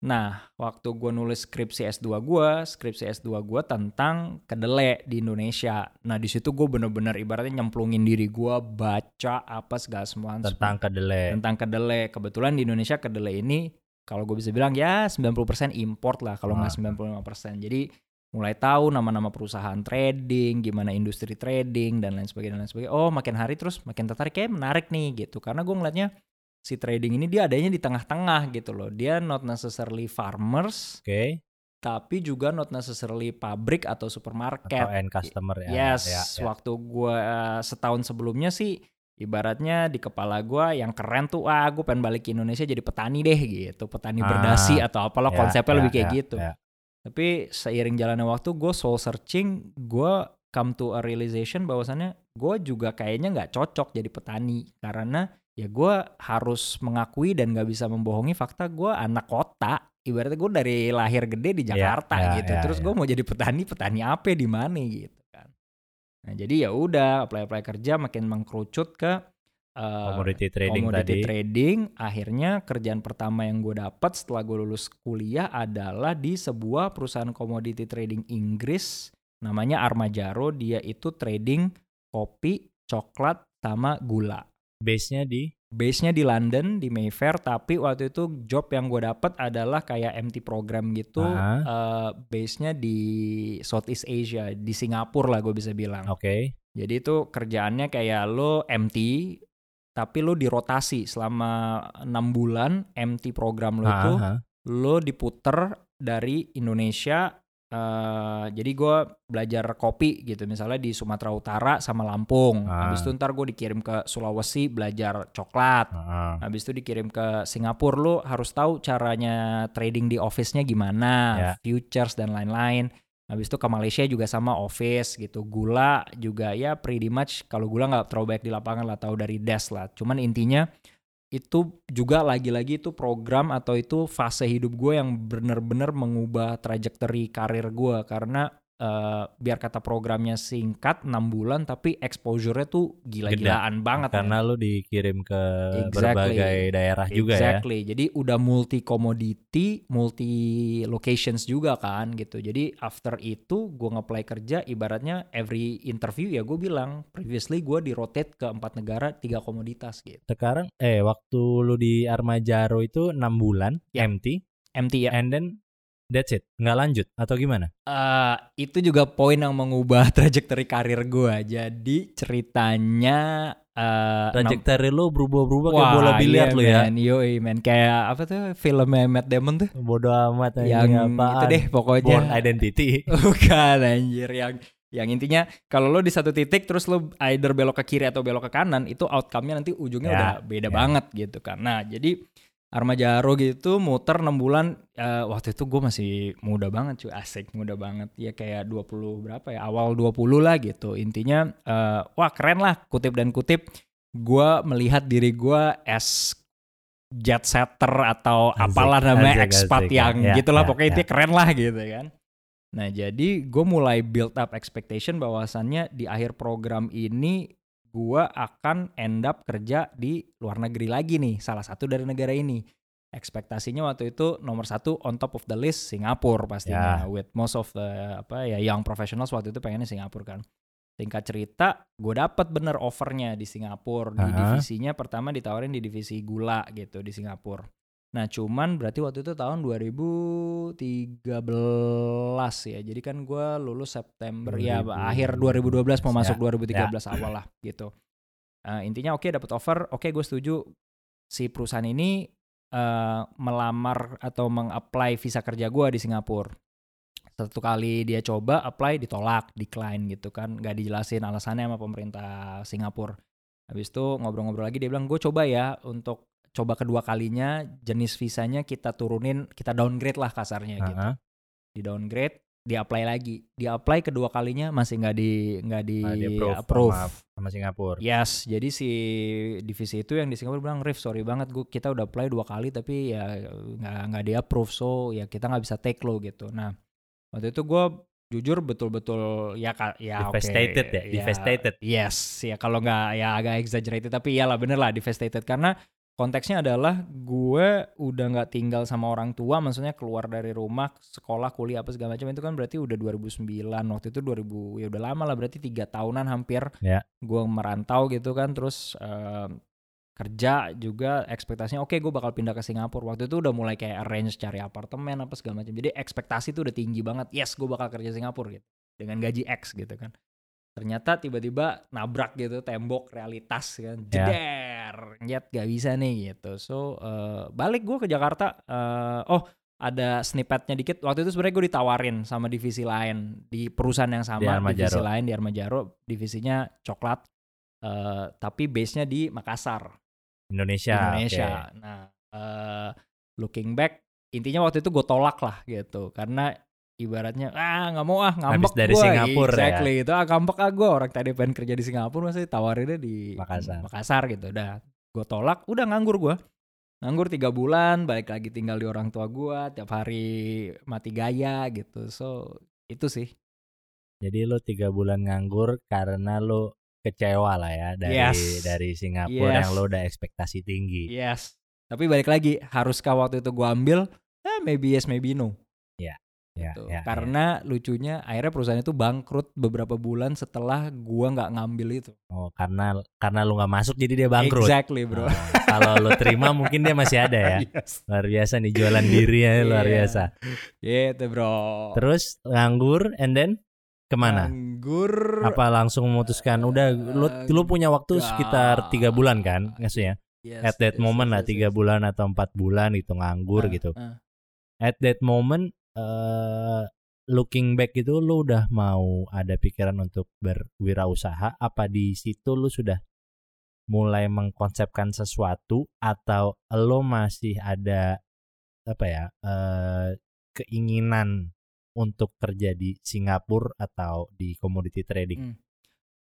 Speaker 2: Nah, waktu gue nulis skripsi S2 gue, skripsi S2 gue tentang kedelai di Indonesia. Nah, di situ gue bener-bener ibaratnya nyemplungin diri gue, baca apa segala semua
Speaker 1: Tentang kedelai.
Speaker 2: tentang kedelai. Kebetulan di Indonesia kedelai ini kalau gue bisa bilang ya 90% import lah, kalau nggak 95%. Jadi mulai tahu nama-nama perusahaan trading, gimana industri trading dan lain sebagainya dan lain sebagainya. Oh, makin hari terus makin tertarik kayak menarik nih gitu. Karena gue ngeliatnya si trading ini dia adanya di tengah-tengah gitu loh. Dia not necessarily farmers,
Speaker 1: Oke.
Speaker 2: tapi juga not necessarily pabrik atau supermarket.
Speaker 1: Atau end customer ya.
Speaker 2: yes,
Speaker 1: ya, ya.
Speaker 2: waktu gua eh, setahun sebelumnya sih ibaratnya di kepala gua yang keren tuh ah gue pengen balik ke Indonesia jadi petani deh gitu, petani
Speaker 1: Ah,
Speaker 2: berdasi atau apalah
Speaker 1: Ya,
Speaker 2: konsepnya
Speaker 1: ya,
Speaker 2: lebih kayak
Speaker 1: ya,
Speaker 2: gitu.
Speaker 1: ya.
Speaker 2: Tapi seiring jalannya waktu gue soul searching, gue come to a realization bahwasannya gue juga kayaknya nggak cocok jadi petani karena ya gue harus mengakui dan nggak bisa membohongi fakta gue anak kota. Ibaratnya gue dari lahir gede di
Speaker 1: Ya,
Speaker 2: Jakarta
Speaker 1: ya,
Speaker 2: gitu.
Speaker 1: ya,
Speaker 2: Terus
Speaker 1: ya.
Speaker 2: gue mau jadi petani, petani apa di mana gitu kan. Nah jadi ya udah apply apply kerja makin mengkerucut ke uh,
Speaker 1: Commodity trading
Speaker 2: commodity
Speaker 1: tadi.
Speaker 2: trading akhirnya kerjaan pertama yang gue dapat setelah gue lulus kuliah adalah di sebuah perusahaan commodity trading Inggris namanya Armajaro. Dia itu trading kopi coklat sama gula.
Speaker 1: Base-nya di?
Speaker 2: Base-nya di London di Mayfair tapi waktu itu job yang gue dapat adalah kayak MT program gitu. Eh, base-nya di Southeast Asia di Singapura lah gue bisa bilang.
Speaker 1: Oke.
Speaker 2: jadi itu kerjaannya kayak lo MT tapi lo dirotasi selama enam bulan MT program lo itu lo diputer dari Indonesia eh jadi gue belajar kopi gitu misalnya di Sumatera Utara sama Lampung
Speaker 1: Ah.
Speaker 2: habis itu ntar gue dikirim ke Sulawesi belajar coklat
Speaker 1: Ah, ah.
Speaker 2: habis itu dikirim ke Singapura lo harus tahu caranya trading di office-nya gimana
Speaker 1: Ya.
Speaker 2: futures dan lain-lain habis itu ke Malaysia juga sama office gitu. Gula juga ya pretty much kalau gula nggak terlalu banyak di lapangan lah tahu dari desk lah. Cuman intinya itu juga lagi-lagi itu program atau itu fase hidup gue yang bener-bener mengubah trajectory karir gue. Karena eh, biar kata programnya singkat 6 bulan tapi exposure-nya tuh gila-gilaan banget
Speaker 1: Karena
Speaker 2: men.
Speaker 1: lu dikirim ke
Speaker 2: Exactly.
Speaker 1: berbagai daerah juga ya.
Speaker 2: Exactly. Jadi udah multi commodity, multi locations juga kan gitu. Jadi after itu gue nge-apply kerja ibaratnya every interview ya gue bilang previously gue di rotate ke empat negara tiga komoditas gitu.
Speaker 1: Sekarang eh waktu lu di Armajaro itu 6 bulan
Speaker 2: Ya.
Speaker 1: empty
Speaker 2: MT ya.
Speaker 1: and then that's it. Nggak lanjut atau gimana?
Speaker 2: Eh, itu juga poin yang mengubah trajectory karir gue. Jadi ceritanya eh, enam-
Speaker 1: Trajectory lu berubah-berubah kayak bola biliar
Speaker 2: iya,
Speaker 1: lu ya.
Speaker 2: men. Yoi, men. Kayak apa tuh filmnya Matt Damon tuh?
Speaker 1: Bodoh amat
Speaker 2: yang
Speaker 1: apaan.
Speaker 2: itu deh pokoknya.
Speaker 1: Born Identity.
Speaker 2: Bukan anjir yang yang intinya kalau lo di satu titik terus lo either belok ke kiri atau belok ke kanan itu outcome-nya nanti ujungnya
Speaker 1: Ya,
Speaker 2: udah beda
Speaker 1: ya.
Speaker 2: banget gitu kan. Nah, jadi Armajaro gitu muter 6 bulan. Eh, waktu itu gue masih muda banget cuy. Asik muda banget. Ya kayak 20 berapa ya? Awal 20 lah gitu. Intinya eh, wah keren lah. Kutip dan kutip gue melihat diri gue as jet setter atau
Speaker 1: Asik,
Speaker 2: apalah namanya
Speaker 1: asik,
Speaker 2: expat
Speaker 1: asik,
Speaker 2: yang
Speaker 1: ya,
Speaker 2: gitulah.
Speaker 1: ya,
Speaker 2: pokoknya
Speaker 1: ya.
Speaker 2: intinya keren lah gitu kan. Nah, jadi gue mulai build up expectation bahwasannya di akhir program ini gue akan end up kerja di luar negeri lagi nih, salah satu dari negara ini. ekspektasinya waktu itu nomor satu on top of the list Singapura pastinya with most of the apa ya young professionals waktu itu pengennya Singapura kan singkat cerita gue dapat bener offernya di Singapura di
Speaker 1: Aha.
Speaker 2: divisinya pertama ditawarin di divisi gula gitu di Singapura nah cuman berarti waktu itu tahun 2013 ya. Jadi kan gue lulus September ya
Speaker 1: 2012,
Speaker 2: akhir 2012 mau masuk
Speaker 1: ya,
Speaker 2: 2013 awal lah gitu. Eh, intinya oke dapat offer oke gue setuju. Si perusahaan ini eh, melamar atau mengapply visa kerja gue di Singapura. Satu kali dia coba apply ditolak decline gitu kan. Nggak dijelasin alasannya sama pemerintah Singapura. Habis itu ngobrol-ngobrol lagi dia bilang gue coba ya untuk coba kedua kalinya jenis visanya kita turunin kita downgrade lah kasarnya gitu
Speaker 1: Aha.
Speaker 2: di downgrade di apply lagi di apply kedua kalinya masih nggak di nggak di
Speaker 1: Ah, di-approve
Speaker 2: approve
Speaker 1: sama, sama Singapura.
Speaker 2: Yes, jadi si divisi itu yang di Singapura bilang, Rif sorry banget, gua kita udah apply dua kali tapi ya nggak nggak di approve, so ya kita nggak bisa take lo gitu. Nah waktu itu gue jujur betul-betul ya ya oke,
Speaker 1: Devastated ya, devastated.
Speaker 2: Yes, ya kalau nggak ya agak exaggerated tapi iyalah bener lah devastated karena konteksnya adalah gue udah nggak tinggal sama orang tua, maksudnya keluar dari rumah, sekolah, kuliah apa segala macam itu kan berarti udah 2009 waktu itu 2000 ya udah lama lah berarti tiga tahunan hampir
Speaker 1: Ya.
Speaker 2: gue merantau gitu kan terus eh, kerja juga ekspektasinya oke gue bakal pindah ke Singapura. Waktu itu udah mulai kayak arrange cari apartemen apa segala macam. Jadi ekspektasi tuh udah tinggi banget yes gue bakal kerja Singapura gitu. Dengan gaji X gitu kan ternyata tiba-tiba nabrak gitu tembok realitas kan
Speaker 1: Ya.
Speaker 2: jeder nyet gak bisa nih gitu so eh, balik gue ke Jakarta eh, oh ada snippetnya dikit waktu itu sebenarnya gue ditawarin sama divisi lain di perusahaan yang sama
Speaker 1: Armajaro.
Speaker 2: divisi lain di Armajaro divisinya coklat eh, tapi base-nya di Makassar
Speaker 1: Indonesia.
Speaker 2: di Indonesia.
Speaker 1: oke.
Speaker 2: Nah, eh, looking back, intinya waktu itu gue tolak lah gitu, karena ibaratnya ah nggak mau ah ngambek
Speaker 1: Habis dari
Speaker 2: gua.
Speaker 1: Singapura ya.
Speaker 2: exactly itu ah ngambek ah gue orang tadi pengen kerja di Singapura masih tawarinnya di
Speaker 1: Makassar.
Speaker 2: Makassar gitu, udah gue tolak, udah nganggur gue nganggur tiga bulan, balik lagi tinggal di orang tua gue, tiap hari mati gaya gitu, so itu sih.
Speaker 1: Jadi lo tiga bulan nganggur karena lo kecewa lah ya dari
Speaker 2: Yes.
Speaker 1: dari Singapura
Speaker 2: Yes.
Speaker 1: yang lo udah ekspektasi tinggi.
Speaker 2: Yes. Tapi balik lagi, haruskah waktu itu gue ambil? Eh, maybe yes, maybe no.
Speaker 1: Ya,
Speaker 2: gitu.
Speaker 1: ya,
Speaker 2: Karena lucunya akhirnya perusahaan itu bangkrut beberapa bulan setelah gua nggak ngambil itu.
Speaker 1: ya. Oh, karena karena lo nggak masuk jadi dia bangkrut.
Speaker 2: Exactly, bro.
Speaker 1: Oh, kalau lo terima mungkin dia masih ada ya.
Speaker 2: yes.
Speaker 1: Luar biasa nih jualan diri ya luar
Speaker 2: Iya.
Speaker 1: biasa.
Speaker 2: Gitu, bro.
Speaker 1: Terus nganggur and then ke mana?
Speaker 2: Nganggur.
Speaker 1: Apa langsung memutuskan udah lo lo punya waktu sekitar tiga bulan kan maksudnya?
Speaker 2: Yes,
Speaker 1: At that
Speaker 2: yes,
Speaker 1: moment
Speaker 2: yes,
Speaker 1: lah tiga
Speaker 2: yes.
Speaker 1: bulan atau empat bulan itu nganggur
Speaker 2: Ah,
Speaker 1: gitu.
Speaker 2: ah.
Speaker 1: At that moment looking back itu lu udah mau ada pikiran untuk berwirausaha? Apa di situ lu sudah mulai mengkonsepkan sesuatu atau lo masih ada apa ya eh keinginan untuk kerja di Singapura atau di commodity trading?
Speaker 2: Hmm.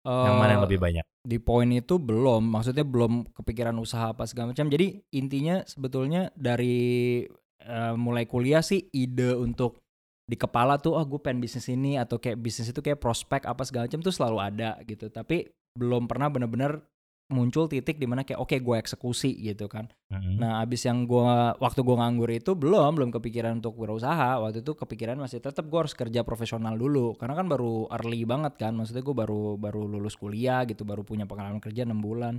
Speaker 1: yang mana yang lebih banyak?
Speaker 2: di poin itu belum maksudnya belum kepikiran usaha apa segala macam. Jadi intinya sebetulnya dari eh, mulai kuliah sih ide untuk di kepala tuh oh gue pengen bisnis ini atau kayak bisnis itu kayak prospek apa segala macam tuh selalu ada gitu tapi belum pernah bener-bener muncul titik di mana kayak oke gue eksekusi gitu kan
Speaker 1: Mm-mm.
Speaker 2: Nah, abis yang gua waktu gua nganggur itu belum belum kepikiran untuk berusaha. Waktu itu kepikiran masih tetap gua harus kerja profesional dulu karena kan baru early banget kan. Maksudnya gua baru baru lulus kuliah gitu, baru punya pengalaman kerja 6 bulan.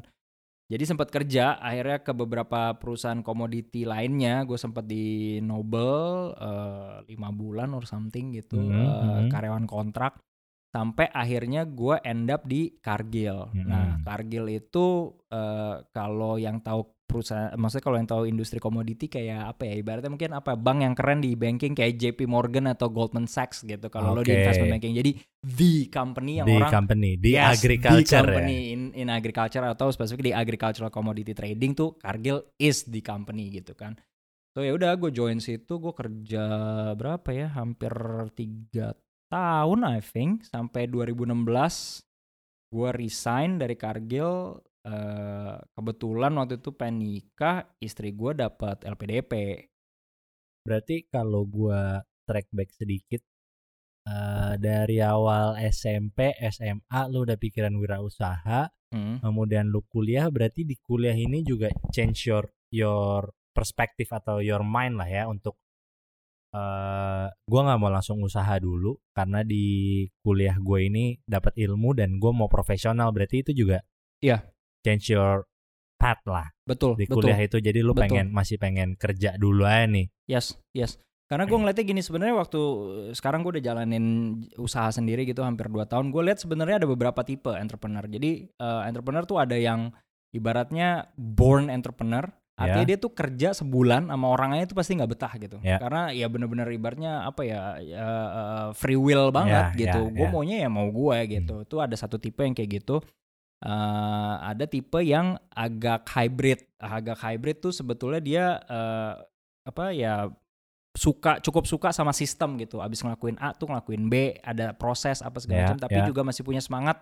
Speaker 2: Jadi sempat kerja akhirnya ke beberapa perusahaan komoditi lainnya. Gue sempat di Noble eh, lima bulan or something gitu,
Speaker 1: Mhm,
Speaker 2: eh,
Speaker 1: mhm.
Speaker 2: karyawan kontrak. Sampai akhirnya gue end up di Cargill. Nah,
Speaker 1: Mhm.
Speaker 2: Cargill itu eh, kalau yang tahu perusahaan, maksudnya kalau yang tahu industri komoditi kayak apa ya? Ibaratnya mungkin apa bank yang keren di banking kayak JP Morgan atau Goldman Sachs gitu. Kalau lo di investment banking, jadi the company yang
Speaker 1: di
Speaker 2: orang
Speaker 1: company di
Speaker 2: Yes,
Speaker 1: agriculture
Speaker 2: the
Speaker 1: ya
Speaker 2: company in, in agriculture atau spesifik di agricultural commodity trading tuh Cargill is the company gitu kan. So ya udah gue join situ gue kerja berapa ya hampir tiga tahun I think sampai 2016 gue resign dari Cargill eh, kebetulan waktu itu pengen nikah istri gue dapat LPDP
Speaker 1: Berarti kalau gua track back sedikit eh dari awal SMP, SMA lu udah pikiran wirausaha,
Speaker 2: Hmm.
Speaker 1: kemudian lu kuliah berarti di kuliah ini juga change your your perspektif atau your mind lah ya untuk eh gua nggak mau langsung usaha dulu karena di kuliah gue ini dapat ilmu dan gue mau profesional berarti itu juga
Speaker 2: Iya.
Speaker 1: Change your path lah
Speaker 2: betul
Speaker 1: di
Speaker 2: betul
Speaker 1: kuliah itu jadi lu
Speaker 2: Betul.
Speaker 1: pengen masih pengen kerja dulu aja nih
Speaker 2: Yes, yes. Karena gue ngeliatnya gini sebenarnya waktu sekarang gue udah jalanin usaha sendiri gitu hampir 2 tahun. Gue lihat sebenarnya ada beberapa tipe entrepreneur. Jadi eh, entrepreneur tuh ada yang ibaratnya born entrepreneur. Artinya
Speaker 1: Ya.
Speaker 2: dia tuh kerja sebulan sama orangnya itu pasti nggak betah gitu.
Speaker 1: Ya.
Speaker 2: Karena ya bener-bener ibaratnya apa ya, ya, eh, free will banget
Speaker 1: Ya,
Speaker 2: gitu.
Speaker 1: ya,
Speaker 2: gue
Speaker 1: ya.
Speaker 2: maunya ya mau gue gitu. Tuh ada satu tipe yang kayak gitu. Eh, ada tipe yang agak hybrid. Agak hybrid tuh sebetulnya dia eh, apa ya suka cukup suka sama sistem gitu. Abis ngelakuin A tuh ngelakuin B, ada proses apa segala
Speaker 1: Ya,
Speaker 2: macam. Tapi
Speaker 1: ya.
Speaker 2: juga masih punya semangat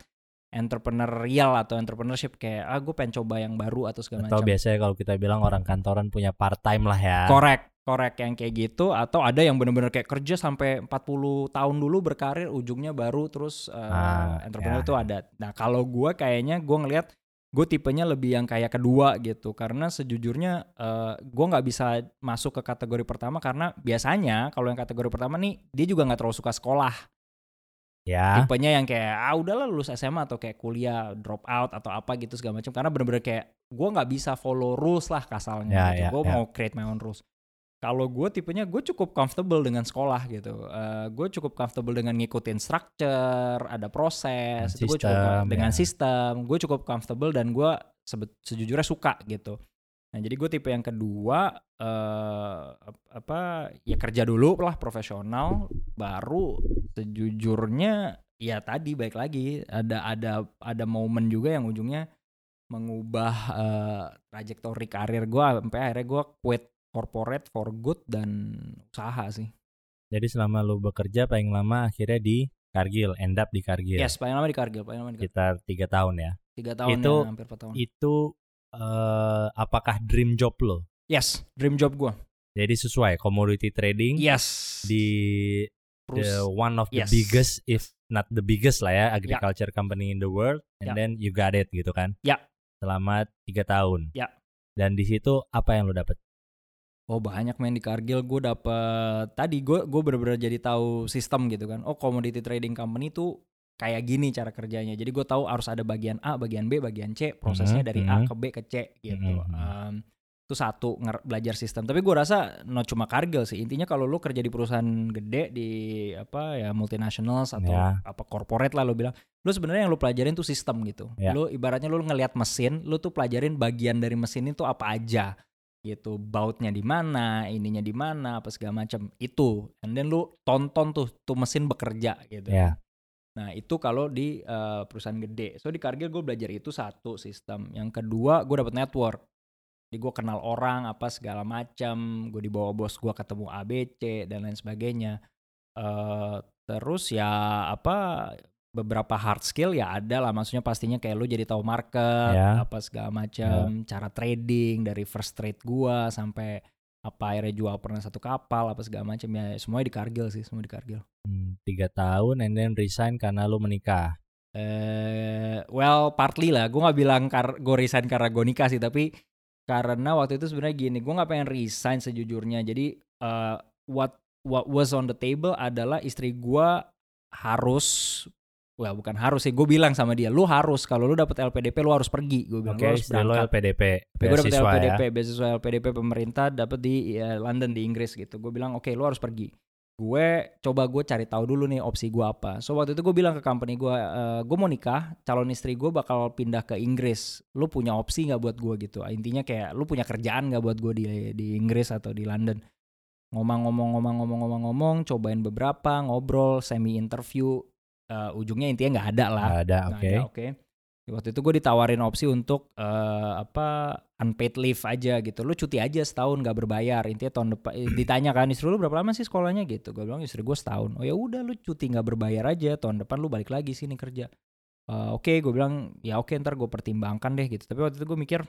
Speaker 2: entrepreneurial atau entrepreneurship kayak ah gue pengen coba yang baru atau segala
Speaker 1: atau
Speaker 2: macam.
Speaker 1: biasanya kalau kita bilang orang kantoran punya part time lah ya
Speaker 2: Korek, korek yang kayak gitu atau ada yang bener-bener kayak kerja sampai 40 tahun dulu berkarir ujungnya baru terus uh,
Speaker 1: Ah,
Speaker 2: entrepreneur
Speaker 1: ya,
Speaker 2: itu ada. Nah, kalau gua kayaknya gua ngelihat gue tipenya lebih yang kayak kedua gitu karena sejujurnya uh, gua nggak bisa masuk ke kategori pertama karena biasanya kalau yang kategori pertama nih dia juga nggak terlalu suka sekolah
Speaker 1: ya
Speaker 2: tipenya yang kayak ah udahlah lulus SMA atau kayak kuliah drop out atau apa gitu segala macam karena bener-bener kayak gue nggak bisa follow rules lah kasalnya
Speaker 1: Ya,
Speaker 2: gitu.
Speaker 1: ya,
Speaker 2: gue
Speaker 1: ya.
Speaker 2: mau create my own rules kalau gue tipenya gue cukup comfortable dengan sekolah gitu gue cukup comfortable dengan ngikutin structure ada proses itu gue cukup dengan
Speaker 1: ya.
Speaker 2: sistem gue cukup comfortable dan gue sejujurnya suka gitu nah jadi gue tipe yang kedua eh apa ya kerja dulu lah profesional baru sejujurnya ya tadi baik lagi ada ada ada momen juga yang ujungnya mengubah eh, trajektori karir gue sampai akhirnya gue quit corporate for good dan usaha sih.
Speaker 1: jadi selama lu bekerja paling lama akhirnya di Kargil end up di Kargil
Speaker 2: Yes, paling lama di Kargil, paling lama di Kargil.
Speaker 1: sekitar tiga tahun ya
Speaker 2: Tiga tahun
Speaker 1: Itu-
Speaker 2: ya, hampir 4 tahun.
Speaker 1: itu eh apakah dream job lo
Speaker 2: Yes, dream job gue.
Speaker 1: jadi sesuai commodity trading
Speaker 2: Yes.
Speaker 1: di the one of the
Speaker 2: yes.
Speaker 1: biggest if not the biggest lah ya agriculture company in the world and
Speaker 2: Ya.
Speaker 1: then you got it gitu kan
Speaker 2: Ya.
Speaker 1: selama tiga tahun
Speaker 2: Ya.
Speaker 1: dan di situ apa yang lu dapet
Speaker 2: Oh banyak main di Kargil gue dapet tadi gue gue bener-bener jadi tahu sistem gitu kan. Oh commodity trading company tuh kayak gini cara kerjanya. Jadi gue tahu harus ada bagian A, bagian B, bagian C. Prosesnya
Speaker 1: Mhm,
Speaker 2: dari A
Speaker 1: mhm.
Speaker 2: ke B ke C gitu.
Speaker 1: Mhm.
Speaker 2: Em, itu satu belajar sistem. Tapi gue rasa not cuma Kargil sih. Intinya kalau lu kerja di perusahaan gede di apa ya multinationals atau
Speaker 1: Ya.
Speaker 2: apa corporate lah lu bilang, lu sebenarnya yang lu pelajarin tuh sistem gitu.
Speaker 1: Ya.
Speaker 2: Lu ibaratnya lu ngelihat mesin, lu tuh pelajarin bagian dari mesin itu apa aja gitu bautnya di mana ininya di mana apa segala macam itu and then lu tonton tuh tuh mesin bekerja gitu
Speaker 1: ya
Speaker 2: nah itu kalau di eh, perusahaan gede. So di Kargil gue belajar itu satu sistem. Yang kedua gue dapet network. Jadi gue kenal orang apa segala macam. Gue dibawa bos gue ketemu ABC dan lain sebagainya. Eh terus ya apa beberapa hard skill ya ada lah. Maksudnya pastinya kayak lu jadi tahu market
Speaker 1: Ya.
Speaker 2: apa segala macam. Cara trading dari first trade gua sampai apa akhirnya jual pernah satu kapal apa segala macam ya semuanya di Kargil sih semua di Kargil
Speaker 1: Hmm, tiga tahun and then resign karena lu menikah?
Speaker 2: Eh well partly lah. Gue nggak bilang kar gue resign karena gue nikah sih tapi karena waktu itu sebenarnya gini gue nggak pengen resign sejujurnya. Jadi eh, what what was on the table adalah istri gue harus Wah bukan harus sih, gue bilang sama dia, lu harus kalau lu dapet LPDP lu harus pergi, gue bilang
Speaker 1: oke
Speaker 2: lu harus
Speaker 1: istri lo
Speaker 2: berangkat.
Speaker 1: LPDP
Speaker 2: Gue dapet
Speaker 1: beasiswa
Speaker 2: LPDP,
Speaker 1: ya
Speaker 2: beasiswa LPDP pemerintah dapet di ya, London di Inggris gitu. Gue bilang oke lu harus pergi. Gue coba gue cari tahu dulu nih opsi gue apa. So waktu itu gue bilang ke company gue, e, gue mau nikah, calon istri gue bakal pindah ke Inggris. Lu punya opsi nggak buat gue gitu? Intinya kayak lu punya kerjaan nggak buat gue di di Inggris atau di London? Ngomong-ngomong-ngomong-ngomong-ngomong, cobain beberapa, ngobrol, semi interview. Eh, ujungnya intinya nggak ada lah.
Speaker 1: Nggak ada oke
Speaker 2: ada, oke. Waktu itu gue ditawarin opsi untuk eh, apa unpaid leave aja gitu. Lu cuti aja setahun nggak berbayar. Intinya tahun depan eh, ditanya kan istri lu berapa lama sih sekolahnya gitu. Gue bilang istri gue setahun. Oh ya udah lu cuti nggak berbayar aja. Tahun depan lu balik lagi sini kerja. Eh, oke, gue bilang ya oke ntar gue pertimbangkan deh gitu. Tapi waktu itu gue mikir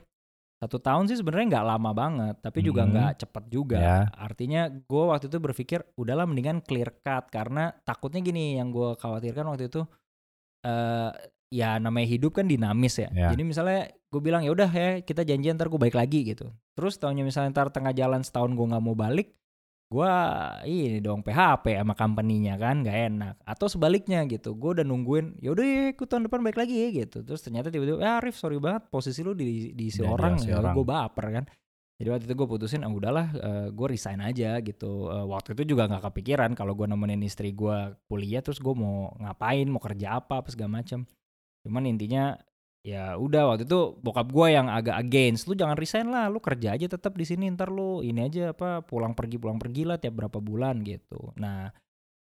Speaker 2: satu tahun sih sebenarnya nggak lama banget, tapi juga
Speaker 1: Mhm.
Speaker 2: nggak cepet juga.
Speaker 1: Ya.
Speaker 2: Artinya gue waktu itu berpikir udahlah mendingan clear cut karena takutnya gini yang gue khawatirkan waktu itu eh ya namanya hidup kan dinamis ya.
Speaker 1: Ya.
Speaker 2: Jadi misalnya gue bilang ya udah ya kita janjian ntar gue balik lagi gitu. Terus tahunya misalnya ntar tengah jalan setahun gue nggak mau balik, gue ini dong PHP sama company-nya kan nggak enak. Atau sebaliknya gitu, gue udah nungguin ya udah ya ikut tahun depan balik lagi ya gitu. Terus ternyata tiba-tiba ya Arif sorry banget posisi lu di di si orang ya
Speaker 1: orang.
Speaker 2: gue baper kan. Jadi waktu itu gue putusin, ah udahlah, gue resign aja gitu. Eh, waktu itu juga nggak kepikiran kalau gue nemenin istri gue kuliah, terus gue mau ngapain, mau kerja apa, apa segala macam. Cuman intinya ya udah waktu itu bokap gue yang agak against, lu jangan resign lah, lu kerja aja tetap di sini, ntar lu ini aja apa pulang pergi pulang pergi lah tiap berapa bulan gitu. Nah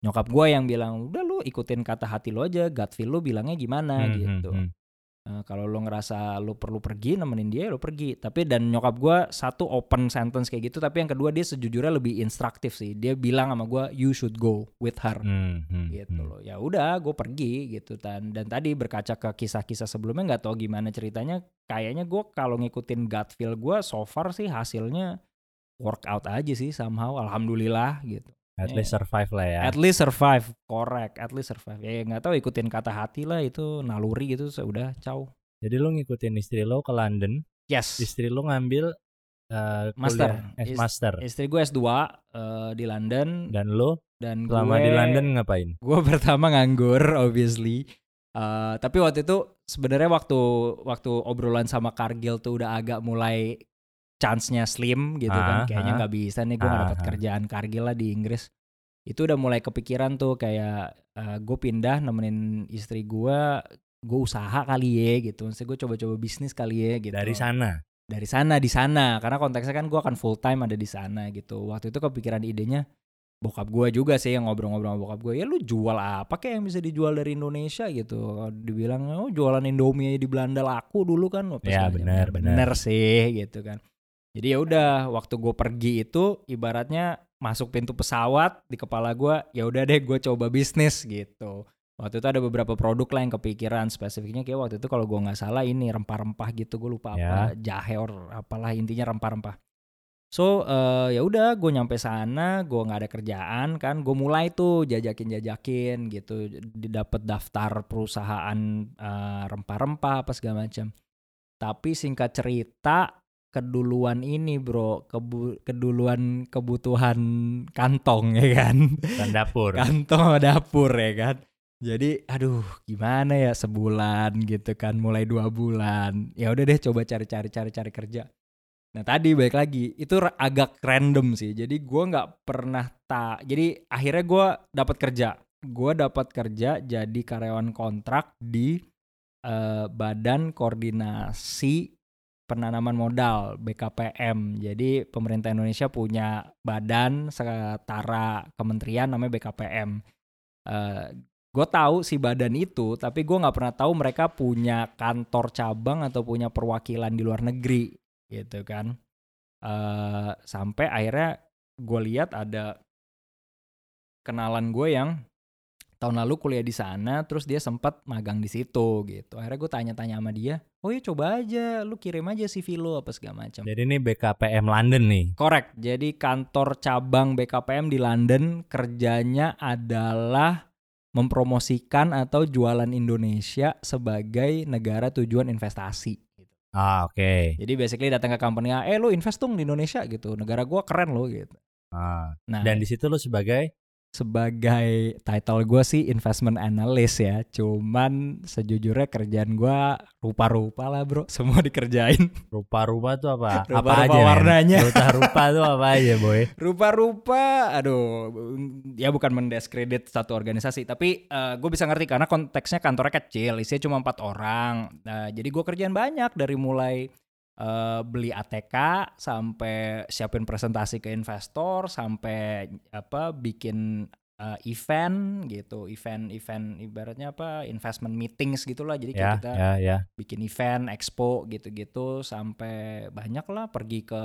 Speaker 2: nyokap gue yang bilang udah lu ikutin kata hati lu aja, gut feel lu bilangnya gimana
Speaker 1: Hmm,
Speaker 2: gitu.
Speaker 1: hmm, hmm.
Speaker 2: Eh, kalau lo ngerasa lo perlu pergi nemenin dia lo pergi. Tapi dan nyokap gua satu open sentence kayak gitu tapi yang kedua dia sejujurnya lebih instruktif sih. Dia bilang sama gua you should go with her.
Speaker 1: Hmm, hmm,
Speaker 2: gitu
Speaker 1: hmm.
Speaker 2: loh. Ya udah gue pergi gitu dan dan tadi berkaca ke kisah-kisah sebelumnya nggak tahu gimana ceritanya. Kayaknya gue kalau ngikutin gut feel gue so far sih hasilnya workout aja sih somehow. Alhamdulillah gitu
Speaker 1: At
Speaker 2: Iya.
Speaker 1: least survive lah ya.
Speaker 2: At least survive, correct. At least survive. Ya nggak tahu ikutin kata hati lah itu naluri gitu. Sudah, ciao.
Speaker 1: Jadi lu ngikutin istri lo ke London,
Speaker 2: Yes.
Speaker 1: istri lo ngambil eh,
Speaker 2: Master.
Speaker 1: kuliah, eh, master.
Speaker 2: Istri gue S2 eh, di London
Speaker 1: Dan lo
Speaker 2: dan
Speaker 1: selama
Speaker 2: gue
Speaker 1: di London ngapain?
Speaker 2: gue pertama nganggur obviously. Eh, tapi waktu itu sebenarnya waktu waktu obrolan sama Kargil tuh udah agak mulai chance-nya slim gitu
Speaker 1: Ah,
Speaker 2: kan. Kayaknya
Speaker 1: ah.
Speaker 2: nggak bisa nih gue nggak dapat
Speaker 1: Ah, ah.
Speaker 2: kerjaan Kargil lah di Inggris. Itu udah mulai kepikiran tuh kayak gue pindah nemenin istri gue gue usaha kali ya gitu. Maksudnya gue coba-coba bisnis kali ya gitu
Speaker 1: Dari sana.
Speaker 2: dari sana di sana karena konteksnya kan gue akan full time ada di sana gitu waktu itu kepikiran idenya bokap gue juga sih yang ngobrol-ngobrol sama bokap gue ya lu jual apa kayak yang bisa dijual dari Indonesia gitu dibilang oh jualan Indomie di Belanda laku dulu kan
Speaker 1: Ya, benar, benar.
Speaker 2: sih gitu kan jadi ya udah waktu gue pergi itu ibaratnya masuk pintu pesawat di kepala gue ya udah deh gue coba bisnis gitu. Waktu itu ada beberapa produk lah yang kepikiran spesifiknya kayak waktu itu kalau gue nggak salah ini rempah-rempah gitu gue lupa apa jahe or apalah intinya rempah-rempah. So eh, ya udah gue nyampe sana gue nggak ada kerjaan kan gue mulai tuh jajakin jajakin gitu didapat daftar perusahaan eh, rempah-rempah apa segala macam. Tapi singkat cerita keduluan ini bro. Kebu- keduluan kebutuhan kantong ya kan?
Speaker 1: Kan dapur.
Speaker 2: kantong dapur ya kan? Jadi aduh gimana ya sebulan gitu kan? Mulai dua bulan. Ya udah deh coba cari-cari cari-cari kerja. Nah tadi baik lagi itu agak random sih. Jadi gua nggak pernah tak jadi akhirnya gua dapat kerja. Gua dapat kerja jadi karyawan kontrak di eh, Badan Koordinasi Penanaman Modal BKPM. Jadi pemerintah Indonesia punya badan setara kementerian namanya BKPM. gue tahu si badan itu, tapi gue nggak pernah tahu mereka punya kantor cabang atau punya perwakilan di luar negeri, gitu kan. Eh, sampai akhirnya gue lihat ada kenalan gue yang tahun lalu kuliah di sana terus dia sempat magang di situ gitu. Akhirnya gue tanya-tanya sama dia oh ya coba aja lu kirim aja CV lu apa segala macam.
Speaker 1: Jadi ini BKPM London nih.
Speaker 2: korek. Jadi kantor cabang BKPM di London kerjanya adalah mempromosikan atau jualan Indonesia sebagai negara tujuan investasi gitu.
Speaker 1: Ah, oke.
Speaker 2: jadi basically datang ke company eh lu invest dong di Indonesia gitu. Negara gua keren lo gitu.
Speaker 1: Ah,
Speaker 2: nah.
Speaker 1: Dan di situ lo sebagai
Speaker 2: sebagai title gue sih investment analyst ya. Cuman sejujurnya kerjaan gue rupa-rupa lah bro. Semua dikerjain.
Speaker 1: rupa-rupa tuh apa? apa
Speaker 2: Rupa-rupa
Speaker 1: aja? men?
Speaker 2: warnanya.
Speaker 1: Rupa-rupa tuh apa aja, boy?
Speaker 2: Rupa-rupa, aduh, ya bukan mendiskredit satu organisasi, tapi gue bisa ngerti karena konteksnya kantornya kecil, isinya cuma empat orang. Nah, jadi gue kerjaan banyak dari mulai eh, beli ATK sampai siapin presentasi ke investor, sampai apa bikin eh, event gitu, event-event ibaratnya apa investment meetings gitulah. Jadi kayak
Speaker 1: Ya,
Speaker 2: kita
Speaker 1: ya, ya.
Speaker 2: bikin event, expo gitu-gitu sampai banyak lah pergi ke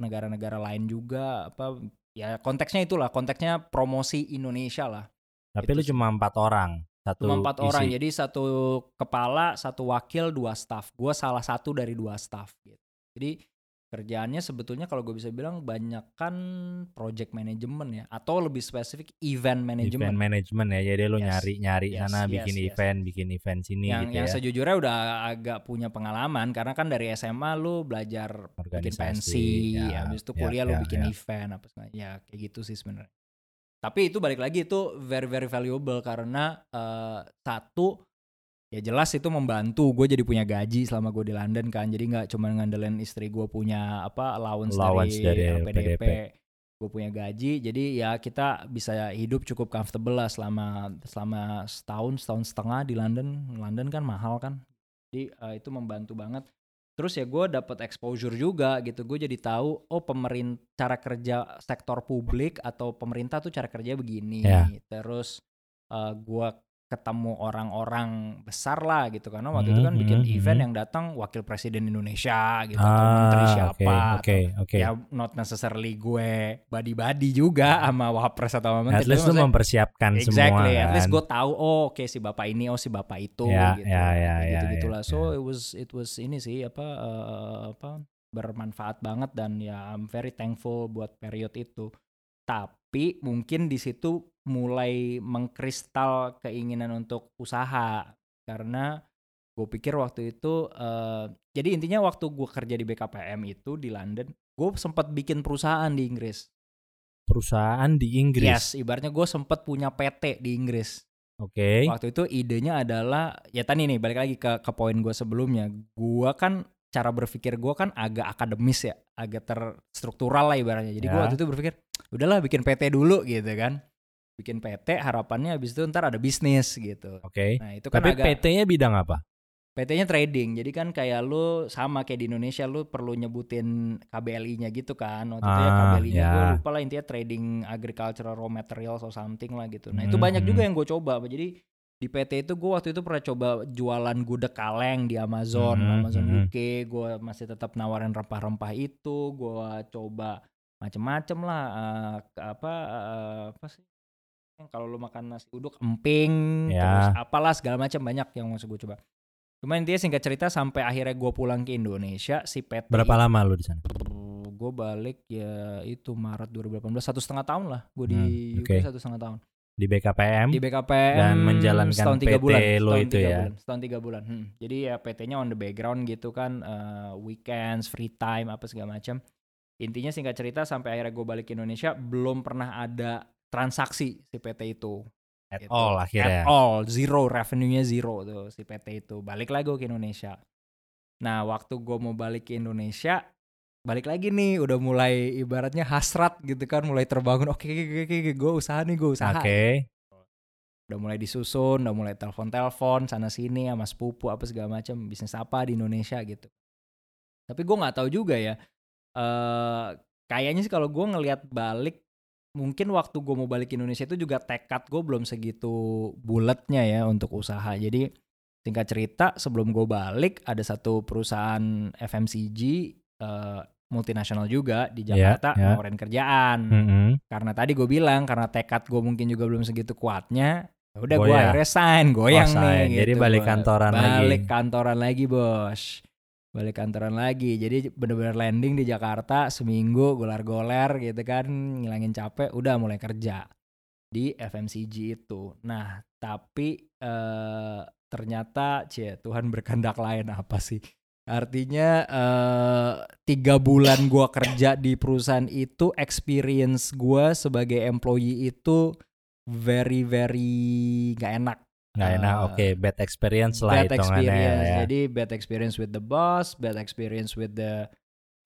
Speaker 2: negara-negara lain juga apa ya konteksnya itulah konteksnya promosi Indonesia lah
Speaker 1: Tapi
Speaker 2: Itu
Speaker 1: lu cuma empat orang. Satu
Speaker 2: cuma empat orang jadi satu kepala satu wakil dua staff gue salah satu dari dua staff gitu jadi kerjaannya sebetulnya kalau gue bisa bilang banyak kan project management ya atau lebih spesifik event management
Speaker 1: Event management ya. Jadi lu
Speaker 2: Yes.
Speaker 1: nyari-nyari
Speaker 2: Yes,
Speaker 1: sana
Speaker 2: yes,
Speaker 1: bikin
Speaker 2: yes.
Speaker 1: event, bikin event sini
Speaker 2: yang
Speaker 1: gitu
Speaker 2: yang
Speaker 1: ya.
Speaker 2: sejujurnya udah agak punya pengalaman karena kan dari SMA lu belajar bikin
Speaker 1: Organisasi,
Speaker 2: pensi,
Speaker 1: ya,
Speaker 2: habis itu
Speaker 1: ya,
Speaker 2: kuliah
Speaker 1: ya,
Speaker 2: bikin
Speaker 1: ya.
Speaker 2: event apa segala ya kayak gitu sih sebenarnya. Tapi itu balik lagi itu very very valuable karena eh, satu ya jelas itu membantu gue jadi punya gaji selama gue di London kan. Jadi nggak cuma ngandelin istri gue punya apa allowance,
Speaker 1: Allowance
Speaker 2: dari,
Speaker 1: dari
Speaker 2: PDP,
Speaker 1: PDP.
Speaker 2: gue punya gaji. Jadi ya kita bisa hidup cukup comfortable lah selama selama setahun setahun setengah di London. London kan mahal kan. Jadi eh, itu membantu banget terus ya gue dapat exposure juga gitu gue jadi tahu oh pemerintah cara kerja sektor publik atau pemerintah tuh cara kerja begini
Speaker 1: Ya.
Speaker 2: terus eh, gue ketemu orang-orang besar lah gitu karena waktu itu
Speaker 1: Hmm,
Speaker 2: kan bikin
Speaker 1: hmm,
Speaker 2: event
Speaker 1: hmm.
Speaker 2: yang datang wakil presiden Indonesia gitu atau menteri
Speaker 1: Ah,
Speaker 2: siapa
Speaker 1: oke,
Speaker 2: atau
Speaker 1: oke, oke.
Speaker 2: ya not necessarily gue body-body juga sama wapres atau sama
Speaker 1: At
Speaker 2: menteri
Speaker 1: least
Speaker 2: tapi
Speaker 1: lu mempersiapkan semua
Speaker 2: Exactly,
Speaker 1: kan.
Speaker 2: at least gue tahu oh oke si bapak ini oh si bapak itu
Speaker 1: Ya,
Speaker 2: gitu.
Speaker 1: ya, ya,
Speaker 2: Kayak
Speaker 1: ya,
Speaker 2: gitu-gitulah.
Speaker 1: ya,
Speaker 2: So
Speaker 1: ya.
Speaker 2: it was it was ini sih apa eh, apa bermanfaat banget dan ya I'm very thankful buat period itu. Tapi mungkin di situ mulai mengkristal keinginan untuk usaha karena gue pikir waktu itu eh, jadi intinya waktu gue kerja di BKPM itu di London gue sempat bikin perusahaan di Inggris.
Speaker 1: Perusahaan di Inggris.
Speaker 2: Yes, ibaratnya gue sempat punya PT di Inggris.
Speaker 1: Oke.
Speaker 2: Waktu itu idenya adalah ya tadi nih balik lagi ke ke poin gue sebelumnya. Gua kan cara berpikir gua kan agak akademis ya, agak terstruktural lah ibaratnya. Jadi
Speaker 1: Ya.
Speaker 2: waktu itu berpikir udahlah bikin PT dulu gitu kan. Bikin PT harapannya habis itu ntar ada bisnis gitu.
Speaker 1: Oke.
Speaker 2: Nah, itu kan
Speaker 1: Tapi
Speaker 2: agak
Speaker 1: PT-nya bidang apa?
Speaker 2: PT-nya trading. Jadi kan kayak lu sama kayak di Indonesia lu perlu nyebutin KBLI-nya gitu kan. Waktu itu ya
Speaker 1: Ah,
Speaker 2: KBLI-nya gue
Speaker 1: ya.
Speaker 2: lupa lah intinya trading agricultural raw materials or something lah gitu. Nah, itu
Speaker 1: Hmm,
Speaker 2: banyak juga
Speaker 1: hmm.
Speaker 2: yang gue coba. Jadi di PT itu gue waktu itu pernah coba jualan gudeg kaleng di Amazon,
Speaker 1: Hmm,
Speaker 2: Amazon
Speaker 1: hmm.
Speaker 2: UK. Gue masih tetap nawarin rempah-rempah itu. Gue coba macem-macem lah. ke- apa eh, apa sih? Yang Kalau lu makan nasi uduk emping,
Speaker 1: Ya.
Speaker 2: terus apalah segala macam banyak yang masih gue coba. Cuma intinya singkat cerita sampai akhirnya gue pulang ke Indonesia si PT
Speaker 1: Berapa lama lu di sana?
Speaker 2: gue balik ya itu Maret 2018 satu setengah tahun lah gue di
Speaker 1: Hmm,
Speaker 2: UK satu setengah tahun
Speaker 1: Di BKPM?
Speaker 2: di BKPM
Speaker 1: Dan menjalankan
Speaker 2: setahun tiga
Speaker 1: PT
Speaker 2: bulan
Speaker 1: lo
Speaker 2: setahun
Speaker 1: itu
Speaker 2: tiga
Speaker 1: ya?
Speaker 2: bulan, setahun tiga bulan Hmm. jadi ya PT-nya on the background gitu kan eh, weekends free time apa segala macam intinya singkat cerita sampai akhirnya gue balik ke Indonesia belum pernah ada transaksi si PT itu
Speaker 1: At
Speaker 2: gitu.
Speaker 1: all akhirnya.
Speaker 2: At all, zero revenue-nya zero tuh si PT itu. Balik lagi gue ke Indonesia. Nah, waktu gue mau balik ke Indonesia, balik lagi nih udah mulai ibaratnya hasrat gitu kan, mulai terbangun. Oke, oke, oke, oke, gue usaha nih, gue usaha.
Speaker 1: Oke.
Speaker 2: Udah mulai disusun, udah mulai telepon-telepon sana sini sama sepupu apa segala macam, bisnis apa di Indonesia gitu. Tapi gue nggak tahu juga ya. eh kayaknya sih kalau gue ngelihat balik mungkin waktu gue mau balik ke Indonesia itu juga tekad gue belum segitu bulatnya ya untuk usaha. Jadi singkat cerita sebelum gue balik ada satu perusahaan FMCG eh, multinasional juga di
Speaker 1: Ya,
Speaker 2: Jakarta
Speaker 1: ya.
Speaker 2: nawarin kerjaan.
Speaker 1: Mm-mm.
Speaker 2: Karena tadi gue bilang karena tekad gue mungkin juga belum segitu kuatnya. ya Udah gue
Speaker 1: Goyah.
Speaker 2: akhirnya sign, goyang
Speaker 1: Oh, sign.
Speaker 2: nih.
Speaker 1: Jadi
Speaker 2: gitu,
Speaker 1: balik kantoran lagi.
Speaker 2: Balik kantoran lagi bos. Balik kantoran lagi. Jadi bener-bener landing di Jakarta seminggu golar-goler gitu kan, ngilangin capek, udah mulai kerja di FMCG itu. Nah tapi eh, ternyata cie Tuhan berkehendak lain apa sih? Artinya eh, tiga bulan gua kerja di perusahaan itu experience gua sebagai employee itu very very gak enak.
Speaker 1: Nggak enak.
Speaker 2: Eh,
Speaker 1: Oke, bad experience lah
Speaker 2: bad experience.
Speaker 1: ya.
Speaker 2: Jadi bad experience with the boss, bad experience with the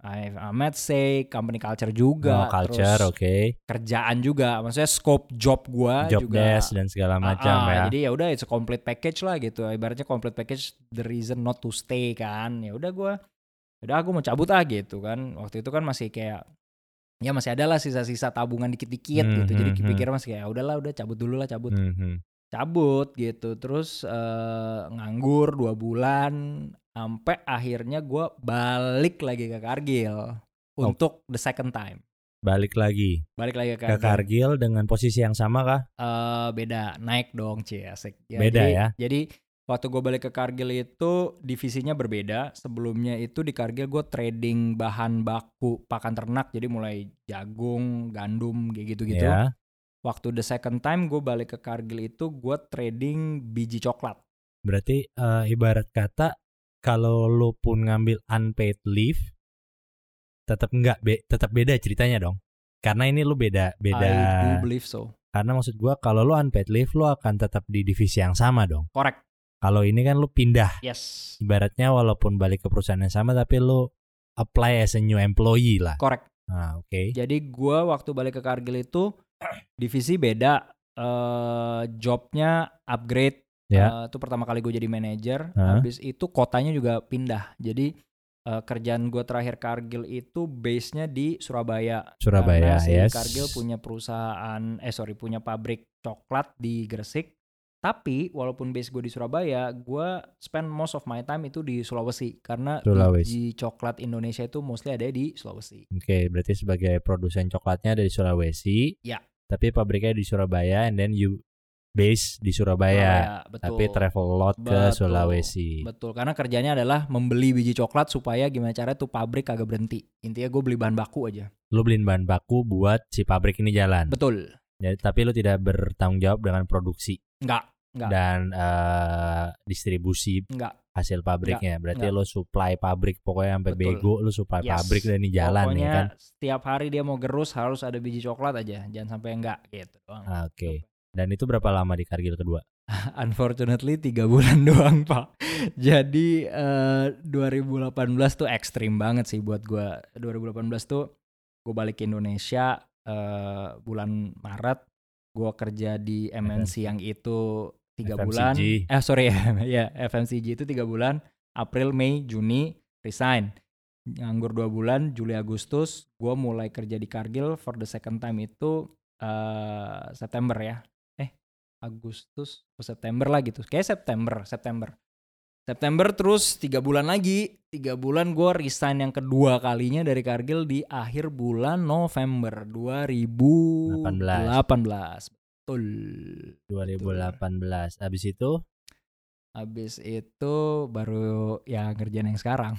Speaker 2: I, I might say company culture juga.
Speaker 1: No culture, oke.
Speaker 2: kerjaan juga. Maksudnya scope job gua
Speaker 1: Job
Speaker 2: juga.
Speaker 1: desk dan segala
Speaker 2: Ah,
Speaker 1: macam
Speaker 2: ah,
Speaker 1: ya.
Speaker 2: Jadi ya udah it's a complete package lah gitu. Ibaratnya complete package the reason not to stay kan. Ya udah gua udah aku mau cabut ah gitu kan. Waktu itu kan masih kayak ya masih ada lah sisa-sisa tabungan dikit-dikit
Speaker 1: Hmm,
Speaker 2: gitu. Jadi
Speaker 1: hmm, hmm.
Speaker 2: pikir masih kayak "Ya udahlah udah cabut dulu lah cabut.
Speaker 1: Mhm.
Speaker 2: Cabut gitu. Terus eh, nganggur dua bulan sampai akhirnya gua balik lagi ke Kargil
Speaker 1: Oh.
Speaker 2: untuk the second time.
Speaker 1: Balik lagi
Speaker 2: Balik lagi
Speaker 1: ke
Speaker 2: ke
Speaker 1: Kargil dengan posisi yang sama kah?
Speaker 2: eh beda naik dong cie asik
Speaker 1: Beda
Speaker 2: jadi,
Speaker 1: ya?
Speaker 2: jadi waktu gue balik ke Kargil itu divisinya berbeda. Sebelumnya itu di Kargil gue trading bahan baku pakan ternak, jadi mulai jagung, gandum, kayak gitu-gitu.
Speaker 1: Ya.
Speaker 2: Waktu the second time gue balik ke Kargil itu gue trading biji coklat.
Speaker 1: Berarti eh, ibarat kata kalau lu pun ngambil unpaid leave tetap enggak be, tetap beda ceritanya dong. Karena ini lu beda beda.
Speaker 2: I do believe so.
Speaker 1: Karena maksud gua kalau lu unpaid leave lu akan tetap di divisi yang sama dong.
Speaker 2: Correct.
Speaker 1: Kalau ini kan lu pindah.
Speaker 2: Yes.
Speaker 1: Ibaratnya walaupun balik ke perusahaan yang sama tapi lu apply as a new employee lah.
Speaker 2: Correct.
Speaker 1: Nah, oke.
Speaker 2: Jadi gue waktu balik ke Kargil itu divisi beda, eh jobnya upgrade.
Speaker 1: Ya.
Speaker 2: Eh, itu pertama kali gue jadi manajer.
Speaker 1: Hah?
Speaker 2: Habis itu kotanya juga pindah. Jadi eh, kerjaan gue terakhir Kargil itu base-nya di Surabaya.
Speaker 1: Surabaya,
Speaker 2: Karena si
Speaker 1: yes.
Speaker 2: Kargil punya perusahaan, eh sorry punya pabrik coklat di Gresik. Tapi walaupun base gue di Surabaya, gue spend most of my time itu di Sulawesi karena
Speaker 1: Sulawesi.
Speaker 2: biji coklat Indonesia itu mostly ada di Sulawesi.
Speaker 1: Oke, berarti sebagai produsen coklatnya dari Sulawesi.
Speaker 2: Ya.
Speaker 1: Tapi pabriknya di Surabaya and then you base di Surabaya.
Speaker 2: Surabaya, betul.
Speaker 1: Tapi travel lot ke. Sulawesi.
Speaker 2: Betul, karena kerjanya adalah membeli biji coklat supaya gimana caranya tuh pabrik kagak berhenti. Intinya gue beli bahan baku aja.
Speaker 1: Lu beliin bahan baku buat si pabrik ini jalan.
Speaker 2: Betul.
Speaker 1: Jadi, tapi lu tidak bertanggung jawab dengan produksi
Speaker 2: Enggak, enggak,
Speaker 1: dan eh, distribusi
Speaker 2: enggak.
Speaker 1: hasil pabriknya. Berarti
Speaker 2: enggak.
Speaker 1: lu supply pabrik pokoknya sampai
Speaker 2: Betul.
Speaker 1: bego lu supply
Speaker 2: Yes.
Speaker 1: pabrik dan ini jalan
Speaker 2: Pokoknya
Speaker 1: nih kan.
Speaker 2: setiap hari dia mau gerus harus ada biji coklat aja. Jangan sampai enggak gitu doang.
Speaker 1: Ah, Oke. Dan itu berapa lama di Kargil kedua?
Speaker 2: Unfortunately tiga bulan doang pak. Jadi eh, 2018 tuh ekstrim banget sih buat gua. 2018 tuh gue balik ke Indonesia eh, bulan Maret. Gue kerja di MNC yang itu tiga bulan. Eh sorry ya FMCG itu tiga bulan. April, Mei, Juni resign. Nganggur dua bulan, Juli Agustus. Gue mulai kerja di Kargil for the second time itu eh September ya. Agustus atau September lah gitu. Kayak September, September. September terus tiga bulan lagi, tiga bulan gue resign yang kedua kalinya dari Kargil di akhir bulan November 2018. Betul.
Speaker 1: 2018. Habis itu
Speaker 2: Habis itu baru ya ngerjain yang sekarang.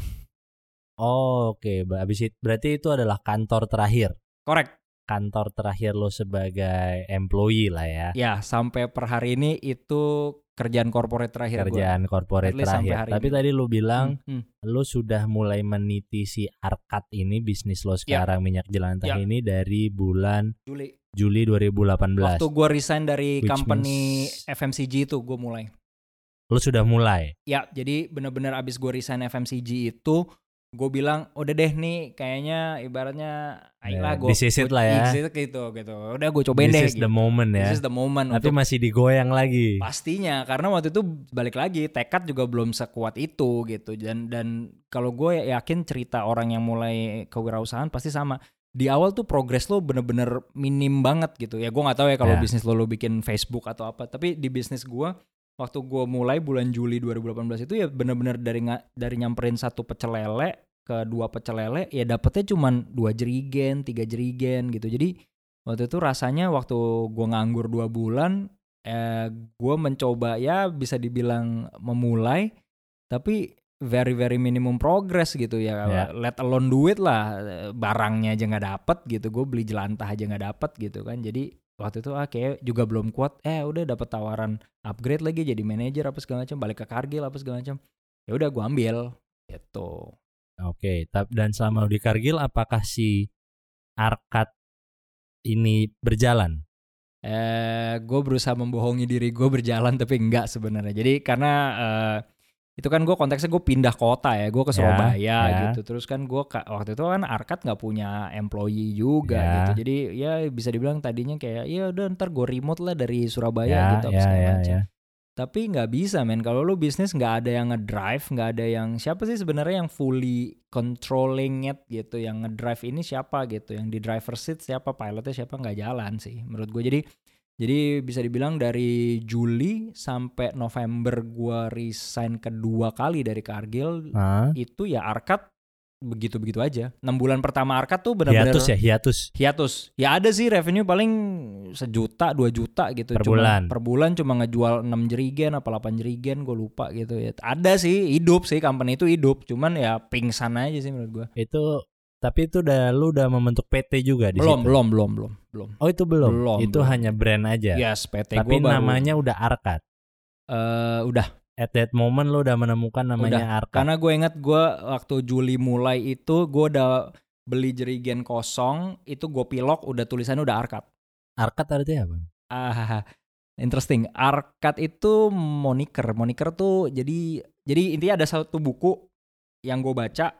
Speaker 1: oh, oke, habis itu berarti itu adalah kantor terakhir.
Speaker 2: Korek.
Speaker 1: Kantor terakhir lo sebagai employee lah ya.
Speaker 2: Ya sampai per hari ini itu kerjaan corporate terakhir gua.
Speaker 1: Kerjaan corporate
Speaker 2: At least sampai
Speaker 1: terakhir.
Speaker 2: hari
Speaker 1: Tapi
Speaker 2: ini.
Speaker 1: tadi lu bilang
Speaker 2: Hmm, hmm.
Speaker 1: lu sudah mulai meniti si Arkat ini bisnis lo sekarang minyak jelantah
Speaker 2: Ya.
Speaker 1: ini dari bulan
Speaker 2: Juli.
Speaker 1: Juli 2018.
Speaker 2: Waktu gue resign dari
Speaker 1: Which
Speaker 2: company
Speaker 1: means-
Speaker 2: FMCG itu gue mulai.
Speaker 1: Lu sudah mulai.
Speaker 2: Ya, jadi bener-bener abis gue resign FMCG itu, gue bilang udah deh nih kayaknya ibaratnya ayolah gue
Speaker 1: this is lah ya.
Speaker 2: gitu gitu. Udah gue cobain
Speaker 1: This
Speaker 2: deh.
Speaker 1: is
Speaker 2: gitu.
Speaker 1: the moment ya.
Speaker 2: This is the moment
Speaker 1: Tapi
Speaker 2: untuk
Speaker 1: masih digoyang lagi.
Speaker 2: pastinya karena waktu itu balik lagi tekad juga belum sekuat itu gitu dan dan kalau gue yakin cerita orang yang mulai kewirausahaan pasti sama di awal tuh progres lo bener-bener minim banget gitu ya gue nggak tahu ya kalau
Speaker 1: Ya.
Speaker 2: bisnis lo lo bikin Facebook atau apa tapi di bisnis gue waktu gue mulai bulan Juli 2018 itu ya bener-bener dari dari nyamperin satu pecel lele ke dua pecel lele ya dapetnya cuman dua jerigen tiga jerigen gitu. Jadi waktu itu rasanya waktu gue nganggur dua bulan eh gue mencoba ya bisa dibilang memulai tapi very very minimum progress gitu ya.
Speaker 1: Ya.
Speaker 2: let alone duit lah barangnya aja nggak dapet gitu. Gue beli jelantah aja nggak dapet gitu kan. Jadi waktu itu ah kayak juga belum kuat eh udah dapet tawaran upgrade lagi jadi manajer apa segala macam balik ke Kargil apa segala macam. Ya udah gue ambil gitu
Speaker 1: Oke, tap- dan selama lu di Kargil apakah si Arkat ini berjalan?
Speaker 2: eh gue berusaha membohongi diri gue berjalan tapi enggak sebenarnya jadi karena eh, itu kan gue konteksnya gue pindah kota ya gue ke
Speaker 1: Ya,
Speaker 2: Surabaya
Speaker 1: ya.
Speaker 2: gitu terus kan gue waktu itu kan Arkat nggak punya employee juga
Speaker 1: Ya.
Speaker 2: gitu jadi ya bisa dibilang tadinya kayak ya udah ntar gue remote lah dari Surabaya
Speaker 1: ya,
Speaker 2: gitu
Speaker 1: ya, ya,
Speaker 2: macam.
Speaker 1: ya.
Speaker 2: Tapi nggak bisa men. Kalau lu bisnis nggak ada yang ngedrive nggak ada yang siapa sih sebenarnya yang fully controlling it gitu? Yang ngedrive ini siapa gitu? Yang di driver seat siapa? Pilotnya siapa? Nggak jalan sih menurut gue jadi jadi bisa dibilang dari Juli sampai November gua resign kedua kali dari Kargil
Speaker 1: Hah?
Speaker 2: itu ya Arkat begitu-begitu aja. 6 bulan pertama Arkat tuh benar-benar
Speaker 1: Hiatus ya, hiatus.
Speaker 2: hiatus. Ya ada sih revenue paling sejuta, dua juta gitu
Speaker 1: Per
Speaker 2: Cuma-
Speaker 1: bulan.
Speaker 2: Per bulan cuma ngejual 6 jerigen apa 8 jerigen gue lupa gitu ya. Ada sih hidup sih company itu hidup, cuman ya pingsan aja sih menurut gue.
Speaker 1: Itu tapi itu udah lu udah membentuk PT juga di
Speaker 2: Belum,
Speaker 1: situ.
Speaker 2: belum, belum, belum, belum.
Speaker 1: Oh, itu belum.
Speaker 2: Belum,
Speaker 1: itu
Speaker 2: belum.
Speaker 1: hanya brand aja.
Speaker 2: Yes, PT
Speaker 1: tapi
Speaker 2: gue baru
Speaker 1: namanya udah Arkat.
Speaker 2: eh, udah
Speaker 1: At that moment lu udah menemukan namanya Arkat.
Speaker 2: Karena gue inget gue waktu Juli mulai itu gue udah beli jerigen kosong itu gue pilok udah tulisannya udah arkat.
Speaker 1: Arkat artinya apa?
Speaker 2: Ah, interesting. Arkat itu moniker. Moniker tuh jadi jadi intinya ada satu buku yang gue baca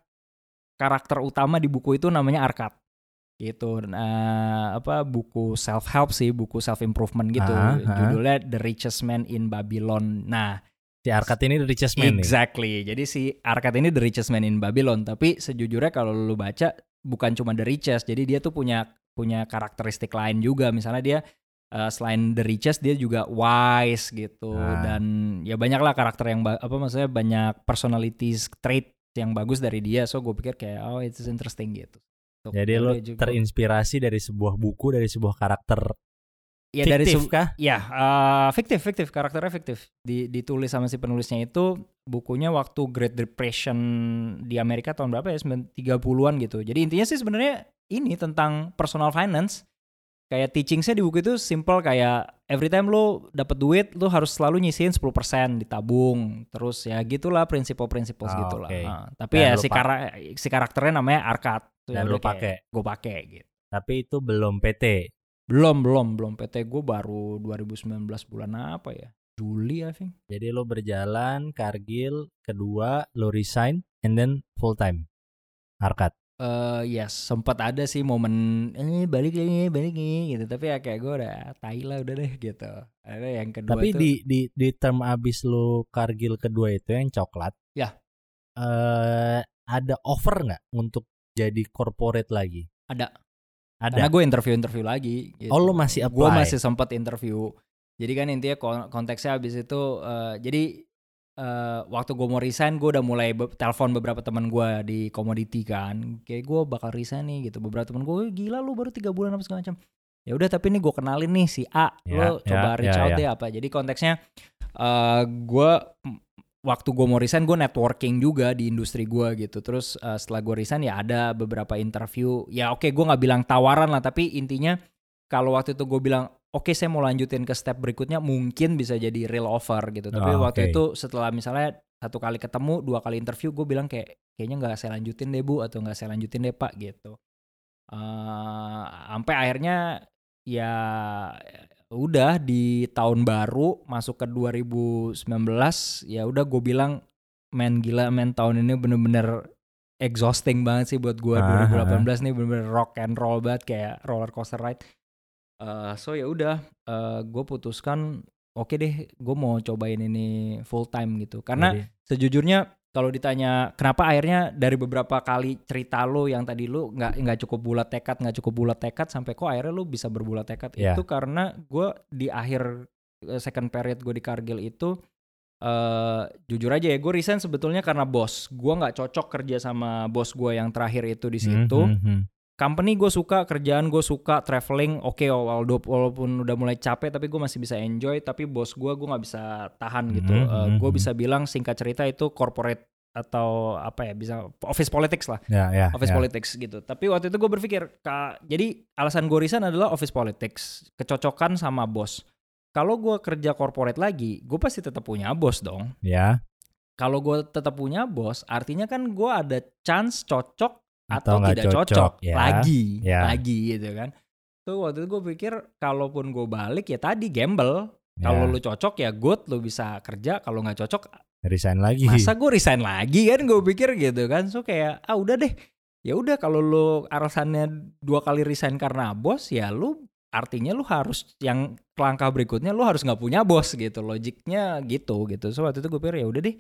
Speaker 2: karakter utama di buku itu namanya Arkat gitu nah, apa buku self help sih buku self improvement gitu
Speaker 1: Ah, ah.
Speaker 2: judulnya The Richest Man in Babylon nah
Speaker 1: Si Arkat ini the richest man nih.
Speaker 2: Exactly. Jadi si Arkat ini the richest man in Babylon, tapi sejujurnya kalau lu baca bukan cuma the richest, jadi dia tuh punya punya karakteristik lain juga. Misalnya dia eh, selain the richest dia juga wise gitu
Speaker 1: Ah.
Speaker 2: dan ya banyak lah karakter yang apa maksudnya banyak personalities trait yang bagus dari dia. So gue pikir kayak oh it's interesting gitu.
Speaker 1: Jadi
Speaker 2: ya juga.
Speaker 1: terinspirasi dari sebuah buku dari sebuah karakter
Speaker 2: ya dari
Speaker 1: fiktif kah?
Speaker 2: Ya, eh, fiktif, fiktif, karakternya fiktif. Di, ditulis sama si penulisnya itu bukunya waktu Great Depression di Amerika tahun berapa ya? 30-an gitu. Jadi intinya sih sebenarnya ini tentang personal finance. Kayak teachingsnya di buku itu simple kayak every time lo dapet duit, lo harus selalu nyisihin 10% ditabung. Terus ya gitulah prinsipal-prinsipal
Speaker 1: Ah,
Speaker 2: gitulah.
Speaker 1: oke.
Speaker 2: Nah, tapi
Speaker 1: Dan
Speaker 2: ya si, kara- si karakternya namanya Arkat.
Speaker 1: Dan lu pakai.
Speaker 2: Gue pakai gitu.
Speaker 1: Tapi itu belum PT.
Speaker 2: Belum, belum, belum. PT gue baru 2019 bulan apa ya? Juli I think.
Speaker 1: Jadi lo berjalan Kargil, kedua lo resign and then full time. Arkat.
Speaker 2: Eh yes, sempat ada sih momen eh balik lagi, balik lagi gitu. Tapi ya kayak gue udah tai lah udah deh gitu. Ada yang kedua
Speaker 1: Tapi
Speaker 2: tuh
Speaker 1: di di di term abis lo Kargil kedua itu yang coklat.
Speaker 2: Ya.
Speaker 1: Eh ada offer nggak untuk jadi corporate lagi?
Speaker 2: Ada.
Speaker 1: Ada.
Speaker 2: karena gue interview-interview lagi gitu.
Speaker 1: Oh, lu masih
Speaker 2: Gue
Speaker 1: apply?
Speaker 2: masih sempat interview. Jadi kan intinya kon- konteksnya habis itu eh, jadi eh, waktu gue mau resign gue udah mulai be- telepon beberapa teman gue di komoditi kan kayak gue bakal resign nih gitu beberapa teman gue gila lu baru tiga bulan apa segala macam ya udah tapi ini gue kenalin nih si A
Speaker 1: Ya,
Speaker 2: lo
Speaker 1: ya,
Speaker 2: coba reach
Speaker 1: ya,
Speaker 2: out
Speaker 1: ya.
Speaker 2: deh apa jadi konteksnya eh gue waktu gue mau resign gue networking juga di industri gue gitu. Terus eh, setelah gue resign ya ada beberapa interview. Ya oke gue nggak bilang tawaran lah tapi intinya kalau waktu itu gue bilang oke saya mau lanjutin ke step berikutnya mungkin bisa jadi real offer gitu. Tapi
Speaker 1: Oh,
Speaker 2: waktu itu setelah misalnya satu kali ketemu dua kali interview gue bilang kayak kayaknya nggak saya lanjutin deh bu atau nggak saya lanjutin deh pak gitu. Eh, sampai akhirnya ya udah di tahun baru masuk ke 2019 ya udah gue bilang men gila men tahun ini bener-bener exhausting banget sih buat gue
Speaker 1: Ah,
Speaker 2: 2018 nih bener-bener rock and roll banget kayak roller coaster ride. Eh, so ya udah gue putuskan oke deh gue mau cobain ini full time gitu. Karena
Speaker 1: Jadi,
Speaker 2: sejujurnya kalau ditanya kenapa akhirnya dari beberapa kali cerita lo yang tadi lo nggak nggak cukup bulat tekad nggak cukup bulat tekad sampai kok akhirnya lo bisa berbulat tekad
Speaker 1: Ya.
Speaker 2: itu karena gue di akhir eh, second period gue di Kargil itu eh jujur aja ya gue resign sebetulnya karena bos gue nggak cocok kerja sama bos gue yang terakhir itu di situ
Speaker 1: hmm, hmm, hmm.
Speaker 2: Company gue suka kerjaan gue suka traveling oke walaupun walaupun udah mulai capek tapi gue masih bisa enjoy tapi bos gue gue nggak bisa tahan gitu.
Speaker 1: Mhm,
Speaker 2: Eh,
Speaker 1: mhm,
Speaker 2: gue
Speaker 1: mhm.
Speaker 2: bisa bilang singkat cerita itu corporate atau apa ya bisa office politics lah.
Speaker 1: Ya, ya,
Speaker 2: office
Speaker 1: ya.
Speaker 2: politics gitu. Tapi waktu itu gue berpikir Ka, jadi alasan gue resign adalah office politics kecocokan sama bos. Kalau gue kerja corporate lagi gue pasti tetap punya bos dong.
Speaker 1: Ya,
Speaker 2: kalau gue tetap punya bos artinya kan gue ada chance cocok
Speaker 1: Atau
Speaker 2: atau, tidak
Speaker 1: cocok,
Speaker 2: cocok,
Speaker 1: ya.
Speaker 2: lagi
Speaker 1: Ya.
Speaker 2: lagi gitu kan tuh waktu itu gue pikir kalaupun gue balik ya tadi gamble kalau
Speaker 1: ya.
Speaker 2: lu cocok ya good lu bisa kerja kalau nggak cocok
Speaker 1: resign lagi.
Speaker 2: masa gue resign lagi kan gue pikir gitu kan so kayak ah udah deh ya udah kalau lu alasannya dua kali resign karena bos ya lu artinya lu harus yang langkah berikutnya lu harus nggak punya bos gitu logiknya gitu gitu so waktu itu gue pikir ya udah deh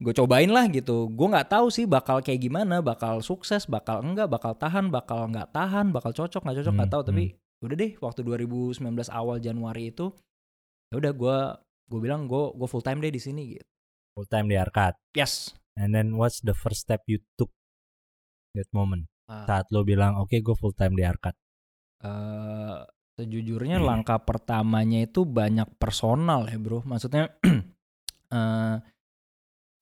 Speaker 2: gue cobain lah gitu. Gue nggak tahu sih bakal kayak gimana. Bakal sukses bakal enggak bakal tahan bakal nggak tahan bakal cocok nggak cocok nggak
Speaker 1: Hmm,
Speaker 2: tahu. Tapi udah deh waktu 2019 awal Januari itu ya udah gue gue bilang gue gue full time deh di sini gitu.
Speaker 1: Full time di Arkat.
Speaker 2: yes.
Speaker 1: And then what's the first step you took that moment?
Speaker 2: Ah.
Speaker 1: saat lo bilang oke gue full time di Arkat
Speaker 2: Eh, sejujurnya langkah pertamanya itu banyak personal ya bro. Maksudnya eh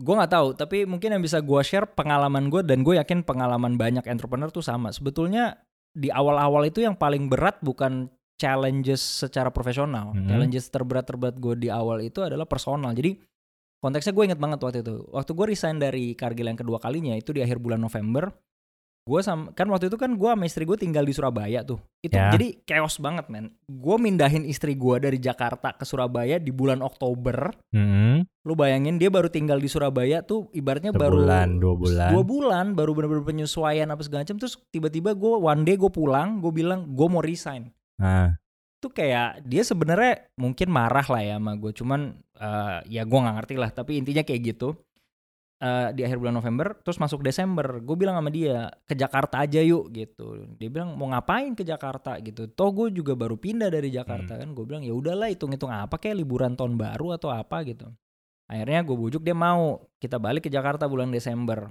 Speaker 2: gue nggak tahu, tapi mungkin yang bisa gue share pengalaman gue dan gue yakin pengalaman banyak entrepreneur tuh sama. Sebetulnya di awal-awal itu yang paling berat bukan challenges secara profesional.
Speaker 1: Mhm.
Speaker 2: Challenges terberat terberat gue di awal itu adalah personal. Jadi konteksnya gue inget banget waktu itu. Waktu gue resign dari Cargill yang kedua kalinya itu di akhir bulan November. Gue sama kan waktu itu kan gue sama istri gue tinggal di Surabaya tuh. Itu
Speaker 1: Ya.
Speaker 2: jadi chaos banget men. Gue mindahin istri gue dari Jakarta ke Surabaya di bulan Oktober.
Speaker 1: Hmm,
Speaker 2: Lu bayangin dia baru tinggal di Surabaya tuh ibaratnya baru
Speaker 1: sebulan dua bulan
Speaker 2: dua bulan baru bener-bener penyesuaian apa segala macam terus tiba-tiba gue one day gue pulang gue bilang gue mau resign
Speaker 1: nah
Speaker 2: itu kayak dia sebenarnya mungkin marah lah ya sama gue cuman eh, ya gue nggak ngerti lah tapi intinya kayak gitu Eh, di akhir bulan November terus masuk Desember. Gue bilang sama dia ke Jakarta aja yuk gitu. Dia bilang mau ngapain ke Jakarta? Gitu. Toh gue juga baru pindah dari Jakarta kan. Gue bilang ya udahlah hitung-hitung apa kayak liburan tahun baru atau apa gitu. Akhirnya gue bujuk dia mau. Kita balik ke Jakarta bulan Desember.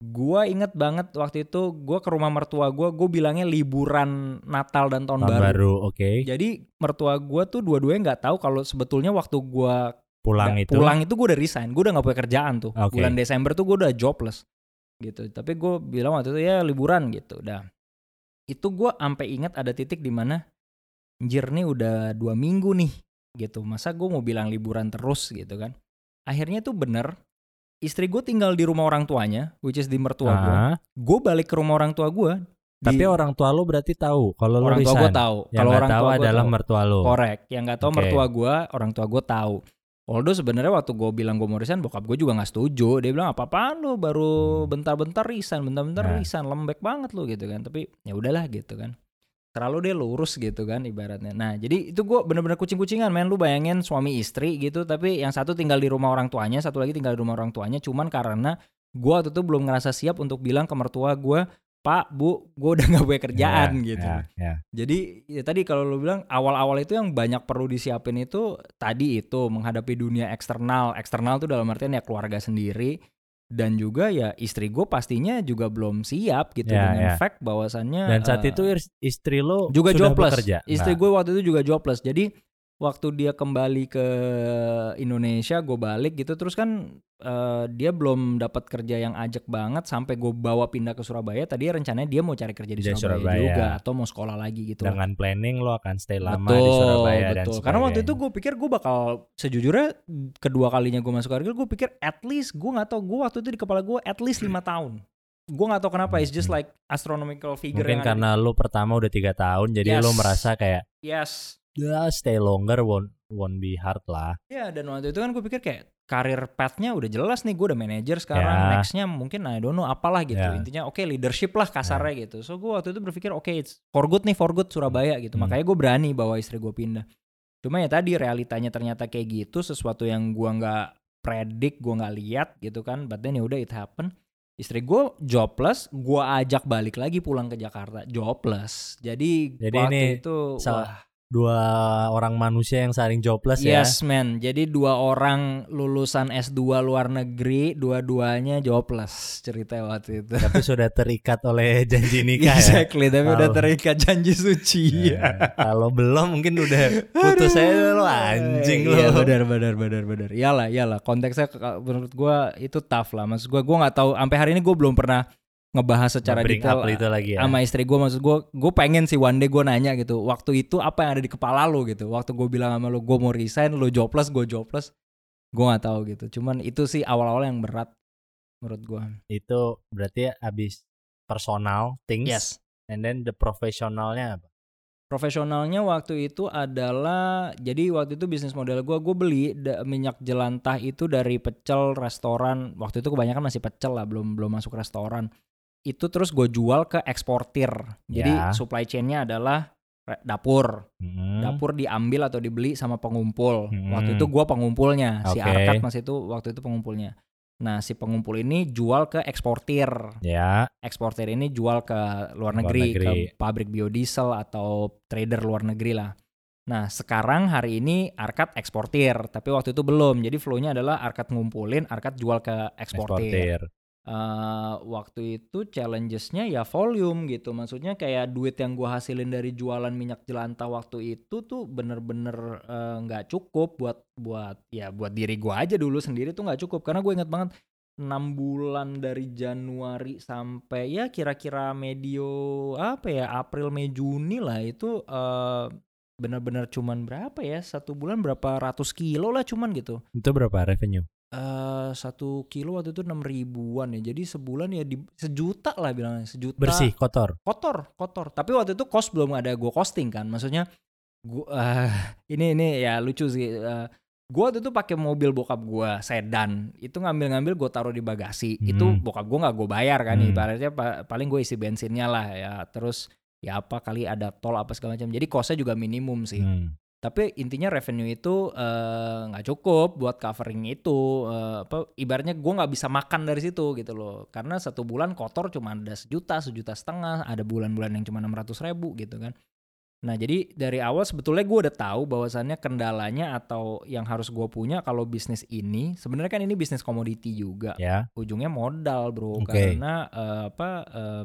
Speaker 2: Gue inget banget waktu itu gue ke rumah mertua gue gue bilangnya liburan Natal dan tahun,
Speaker 1: tahun
Speaker 2: baru.
Speaker 1: baru oke.
Speaker 2: Jadi mertua gue tuh dua-duanya nggak tahu kalau sebetulnya waktu gue
Speaker 1: pulang itu
Speaker 2: pulang itu gue udah resign, gue udah nggak punya kerjaan tuh.
Speaker 1: Oke.
Speaker 2: Bulan Desember tuh gue udah jobless gitu. Tapi gue bilang waktu itu ya liburan gitu. Udah. Itu gue sampai ingat ada titik di mana anjir nih udah dua minggu nih gitu. Masa gue mau bilang liburan terus gitu kan? Akhirnya tuh bener. Istri gue tinggal di rumah orang tuanya, which is di mertua gue.
Speaker 1: Ah,
Speaker 2: Gue balik ke rumah orang tua gue.
Speaker 1: tapi orang tua lo berarti tahu kalau lo
Speaker 2: orang tua gue tahu. Kalau orang
Speaker 1: tahu
Speaker 2: tua
Speaker 1: adalah
Speaker 2: tahu.
Speaker 1: mertua lo
Speaker 2: Korek. Yang nggak tahu
Speaker 1: Oke.
Speaker 2: mertua gue, orang tua gue tahu. Although sebenarnya waktu gue bilang gue mau resign, bokap gue juga nggak setuju. Dia bilang apa-apaan lu baru
Speaker 1: Hmm.
Speaker 2: bentar-bentar resign, bentar-bentar
Speaker 1: Nah.
Speaker 2: resign, lembek banget lu gitu kan. Tapi ya udahlah gitu kan. Terlalu dia lurus gitu kan ibaratnya. Nah jadi itu gue bener-bener kucing-kucingan men. Lu bayangin suami istri gitu, tapi yang satu tinggal di rumah orang tuanya, satu lagi tinggal di rumah orang tuanya. Cuman karena gue waktu itu belum ngerasa siap untuk bilang ke mertua gue, Pak, Bu, gue udah nggak punya kerjaan
Speaker 1: Ya,
Speaker 2: gitu.
Speaker 1: ya, ya.
Speaker 2: Jadi ya tadi kalau lu bilang awal-awal itu yang banyak perlu disiapin itu tadi itu menghadapi dunia eksternal. Eksternal tuh dalam artian ya keluarga sendiri dan juga ya istri gue pastinya juga belum siap gitu
Speaker 1: Ya,
Speaker 2: dengan
Speaker 1: ya.
Speaker 2: fact bahwasannya
Speaker 1: dan saat
Speaker 2: eh,
Speaker 1: itu is- istri lo
Speaker 2: juga
Speaker 1: sudah
Speaker 2: jobless.
Speaker 1: bekerja
Speaker 2: Istri
Speaker 1: Nggak.
Speaker 2: gue waktu itu juga jobless. Jadi waktu dia kembali ke Indonesia, gue balik gitu terus kan eh, dia belum dapat kerja yang ajak banget sampai gue bawa pindah ke Surabaya. Tadi rencananya dia mau cari kerja di
Speaker 1: Di
Speaker 2: Surabaya,
Speaker 1: Surabaya.
Speaker 2: juga atau mau sekolah lagi gitu.
Speaker 1: dengan planning lo akan stay lama
Speaker 2: betul,
Speaker 1: di Surabaya dan
Speaker 2: betul. Karena waktu itu
Speaker 1: sebagainya.
Speaker 2: gue pikir gue bakal sejujurnya kedua kalinya gue masuk Cargill, gue pikir at least gue nggak tahu gue waktu itu di kepala gue at least lima tahun. Gue nggak tahu kenapa, it's just like astronomical figure.
Speaker 1: mungkin
Speaker 2: yang ada
Speaker 1: karena lo pertama udah tiga tahun jadi
Speaker 2: Yes.
Speaker 1: lo merasa kayak
Speaker 2: yes,
Speaker 1: ya stay longer won't won't be hard lah.
Speaker 2: Ya dan waktu itu kan gue pikir kayak karir path-nya udah jelas nih gue udah manager sekarang
Speaker 1: Ya.
Speaker 2: nextnya mungkin I don't know apalah gitu.
Speaker 1: Ya.
Speaker 2: intinya oke leadership lah kasarnya gitu. So gue waktu itu berpikir oke it's for good nih for good Surabaya gitu.
Speaker 1: Hmm.
Speaker 2: makanya gue berani bawa istri gue pindah. Cuma ya tadi realitanya ternyata kayak gitu sesuatu yang gue nggak predik gue nggak lihat gitu kan. But then ya udah it happen istri gue jobless gue ajak balik lagi pulang ke Jakarta. Jobless. Jadi,
Speaker 1: Jadi
Speaker 2: waktu
Speaker 1: ini
Speaker 2: itu
Speaker 1: sa-
Speaker 2: wah
Speaker 1: dua orang manusia yang saling jobless ya
Speaker 2: Yes man, jadi dua orang lulusan S2 luar negeri, dua-duanya jobless cerita waktu itu.
Speaker 1: tapi sudah terikat oleh janji nikah ya
Speaker 2: exactly, tapi udah
Speaker 1: Tahu.
Speaker 2: terikat janji suci.
Speaker 1: Ya, kalau belum mungkin udah putus saya lo anjing lo
Speaker 2: Iya benar benar benar benar. Iyalah iyalah konteksnya menurut gua itu tough lah. Maksud gua gua nggak tahu sampai hari ini gua belum pernah ngebahas secara
Speaker 1: Bring
Speaker 2: detail
Speaker 1: itu lagi ya.
Speaker 2: sama istri gue maksud gue gue pengen sih one day gue nanya gitu waktu itu apa yang ada di kepala lo gitu. Waktu gue bilang sama lo gue mau resign lo jobless gue jobless. Gue nggak tahu gitu. Cuman itu sih awal-awal yang berat menurut gue
Speaker 1: itu berarti abis personal things
Speaker 2: yes.
Speaker 1: and then the profesionalnya apa?
Speaker 2: Profesionalnya waktu itu adalah jadi waktu itu bisnis model gue gue beli da- minyak jelantah itu dari pecel restoran. Waktu itu kebanyakan masih pecel lah belum belum masuk restoran itu terus gue jual ke eksportir jadi
Speaker 1: Ya.
Speaker 2: supply chainnya adalah dapur
Speaker 1: Hmm.
Speaker 2: dapur diambil atau dibeli sama pengumpul.
Speaker 1: Hmm.
Speaker 2: Waktu itu gua pengumpulnya, si
Speaker 1: Oke.
Speaker 2: Arkat masih itu waktu itu pengumpulnya. Nah, si pengumpul ini jual ke eksportir.
Speaker 1: ya
Speaker 2: Eksportir ini jual ke luar
Speaker 1: Luar
Speaker 2: negeri,
Speaker 1: negeri.
Speaker 2: ke pabrik biodiesel atau trader luar negeri lah. Nah, sekarang hari ini Arkat eksportir, tapi waktu itu belum. Jadi flow-nya adalah Arkat ngumpulin, Arkat jual ke eksportir.
Speaker 1: eksportir
Speaker 2: eh, waktu itu challengesnya ya volume gitu. Maksudnya kayak duit yang gua hasilin dari jualan minyak jelantah waktu itu tuh bener-bener eh, nggak cukup buat buat ya buat diri gua aja dulu sendiri tuh nggak cukup karena gue inget banget enam bulan dari Januari sampai ya kira-kira medio apa ya April Mei Juni lah itu eh, bener-bener cuman berapa ya satu bulan berapa ratus kilo lah cuman gitu
Speaker 1: Itu berapa revenue?
Speaker 2: Eh satu kilo waktu itu enam ribuan ya. Jadi sebulan ya di sejuta lah bilangnya sejuta.
Speaker 1: Bersih, kotor.
Speaker 2: kotor kotor. Tapi waktu itu cost belum ada gue costing kan. Maksudnya gua eh, ini ini ya lucu sih. Eh, gue waktu itu pakai mobil bokap gue sedan. Itu ngambil-ngambil gue taruh di bagasi. Itu
Speaker 1: Hmm.
Speaker 2: bokap gue nggak gue bayar kan.
Speaker 1: Hmm.
Speaker 2: ibaratnya pa- paling gue isi bensinnya lah ya. Terus ya apa kali ada tol apa segala macam. Jadi costnya juga minimum sih.
Speaker 1: Hmm.
Speaker 2: Tapi intinya revenue itu eh, nggak cukup buat covering itu eh, apa ibaratnya gue nggak bisa makan dari situ gitu loh karena satu bulan kotor cuma ada sejuta sejuta setengah ada bulan-bulan yang cuma enam ratus ribu gitu kan nah jadi dari awal sebetulnya gue udah tahu bahwasannya kendalanya atau yang harus gue punya kalau bisnis ini sebenarnya kan ini bisnis komoditi juga
Speaker 1: Ya,
Speaker 2: ujungnya modal bro
Speaker 1: Oke.
Speaker 2: karena eh, apa eh,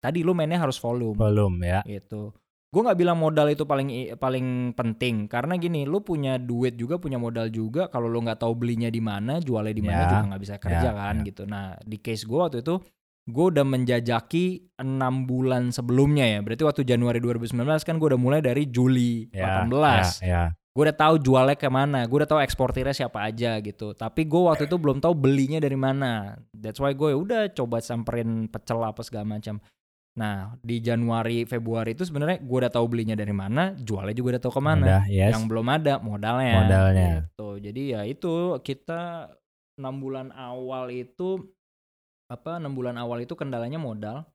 Speaker 2: tadi lu mainnya harus volume
Speaker 1: volume ya.
Speaker 2: gitu. Gue nggak bilang modal itu paling paling penting karena gini, lu punya duit juga punya modal juga. Kalau lu nggak tahu belinya di mana, jualnya di mana
Speaker 1: Ya,
Speaker 2: juga nggak bisa kerja
Speaker 1: ya,
Speaker 2: kan
Speaker 1: ya.
Speaker 2: gitu. Nah di case gue waktu itu gue udah menjajaki enam bulan sebelumnya ya. Berarti waktu Januari 2019 kan gue udah mulai dari Juli
Speaker 1: Ya,
Speaker 2: 18
Speaker 1: ya, ya.
Speaker 2: gue udah tahu jualnya ke mana, gue udah tahu eksportirnya siapa aja gitu. Tapi gue waktu itu belum tahu belinya dari mana. That's why gue udah coba samperin pecel apa segala macam. Nah di Januari Februari itu sebenarnya gue udah tahu belinya dari mana, jualnya juga udah tahu ke mana.
Speaker 1: Udah, yes.
Speaker 2: Yang belum ada modalnya.
Speaker 1: Modalnya.
Speaker 2: Gitu. Jadi ya itu kita enam bulan awal itu apa enam bulan awal itu kendalanya modal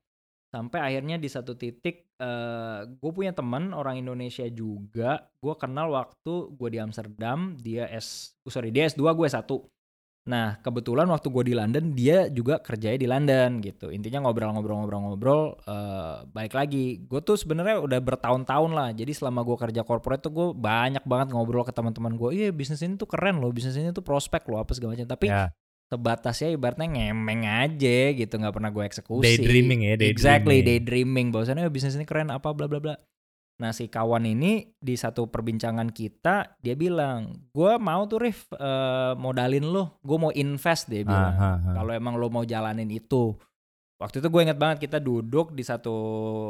Speaker 2: sampai akhirnya di satu titik gue punya teman orang Indonesia juga gue kenal waktu gue di Amsterdam dia S oh, sorry dia S2 gue S1 nah kebetulan waktu gue di London dia juga kerjanya di London gitu. Intinya ngobrol-ngobrol-ngobrol-ngobrol eh, baik lagi. Gue tuh sebenarnya udah bertahun-tahun lah. Jadi selama gue kerja corporate tuh gue banyak banget ngobrol ke teman-teman gue iya bisnis ini tuh keren loh bisnis ini tuh prospek loh apa segala macam. Tapi
Speaker 1: Ya.
Speaker 2: sebatasnya ibaratnya ngemeng aja gitu. Nggak pernah gue eksekusi.
Speaker 1: Daydreaming ya, daydreaming.
Speaker 2: exactly daydreaming. Bahwasannya "Eh, bisnis ini keren apa bla bla bla nah si kawan ini di satu perbincangan kita dia bilang gue mau tuh Rif eh, modalin lo gue mau invest dia bilang.
Speaker 1: Ah, ah, ah.
Speaker 2: kalau emang lo mau jalanin itu. Waktu itu gue inget banget kita duduk di satu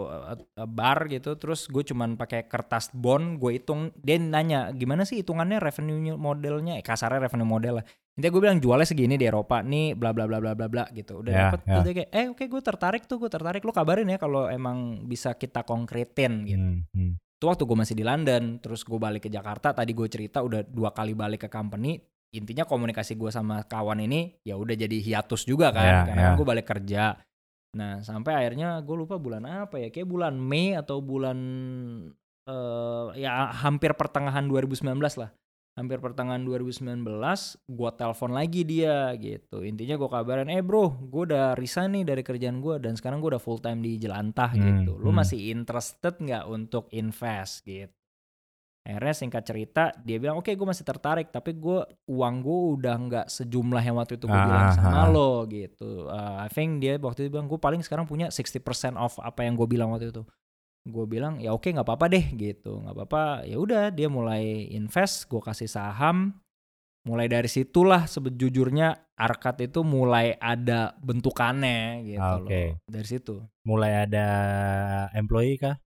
Speaker 2: uh, uh, bar gitu terus gue cuman pakai kertas bond gue hitung. Dia nanya gimana sih hitungannya revenue modelnya? Eh, kasarnya revenue model lah intinya gue bilang jualnya segini di Eropa nih bla bla bla bla bla bla gitu udah
Speaker 1: Ya,
Speaker 2: dapet
Speaker 1: ya.
Speaker 2: terus dia kayak eh oke gue tertarik tuh gue tertarik lo kabarin ya kalau emang bisa kita konkretin gitu
Speaker 1: Hmm, hmm.
Speaker 2: itu waktu gue masih di London terus gue balik ke Jakarta tadi gue cerita udah dua kali balik ke company intinya komunikasi gue sama kawan ini ya udah jadi hiatus juga kan
Speaker 1: Ya,
Speaker 2: karena
Speaker 1: ya.
Speaker 2: kan gue balik kerja nah sampai akhirnya gue lupa bulan apa ya kayak bulan Mei atau bulan eh ya hampir pertengahan 2019 lah hampir pertengahan 2019 gue telepon lagi dia gitu. Intinya gue kabarin eh bro gue udah resign nih dari kerjaan gue dan sekarang gue udah full time di jelantah
Speaker 1: Hmm,
Speaker 2: gitu. Lu
Speaker 1: hmm.
Speaker 2: masih interested nggak untuk invest? Gitu. Akhirnya singkat cerita dia bilang oke gue masih tertarik tapi gue uang gue udah nggak sejumlah yang waktu itu gue
Speaker 1: Ah,
Speaker 2: bilang sama
Speaker 1: ah.
Speaker 2: lo gitu. Uh, I think dia waktu itu bilang gue paling sekarang punya 60% off apa yang gue bilang waktu itu gue bilang ya oke nggak apa-apa deh gitu nggak apa-apa ya udah dia mulai invest gue kasih saham mulai dari situlah sebejujurnya Arkat itu mulai ada bentukannya gitu
Speaker 1: Ah, Oke.
Speaker 2: loh dari situ
Speaker 1: Mulai ada employee kah?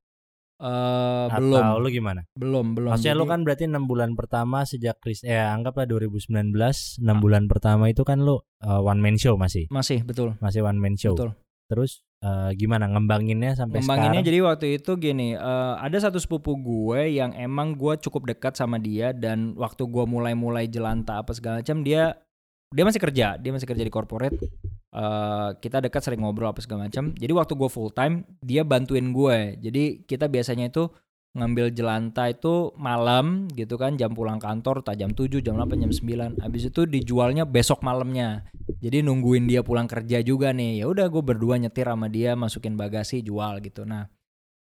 Speaker 2: Eh
Speaker 1: Atau
Speaker 2: belum
Speaker 1: lu gimana?
Speaker 2: belum belum
Speaker 1: Maksudnya lu
Speaker 2: Jadi-
Speaker 1: kan berarti enam bulan pertama sejak Chris eh anggaplah 2019 enam
Speaker 2: Ah.
Speaker 1: bulan pertama itu kan lu uh, one man show masih
Speaker 2: masih betul
Speaker 1: masih one man show.
Speaker 2: betul
Speaker 1: Terus uh, gimana ngembanginnya sampai
Speaker 2: Ngembanginnya
Speaker 1: sekarang?
Speaker 2: jadi waktu itu gini, eh, ada satu sepupu gue yang emang gue cukup dekat sama dia dan waktu gue mulai-mulai jelanta apa segala macam dia dia masih kerja, dia masih kerja di corporate. Eh, kita dekat sering ngobrol apa segala macam. Jadi waktu gue full time dia bantuin gue. Jadi kita biasanya itu ngambil jelanta itu malam gitu kan jam pulang kantor tak jam 7 jam 8 jam 9 habis itu dijualnya besok malamnya. Jadi nungguin dia pulang kerja juga nih. Ya udah gue berdua nyetir sama dia masukin bagasi jual gitu. Nah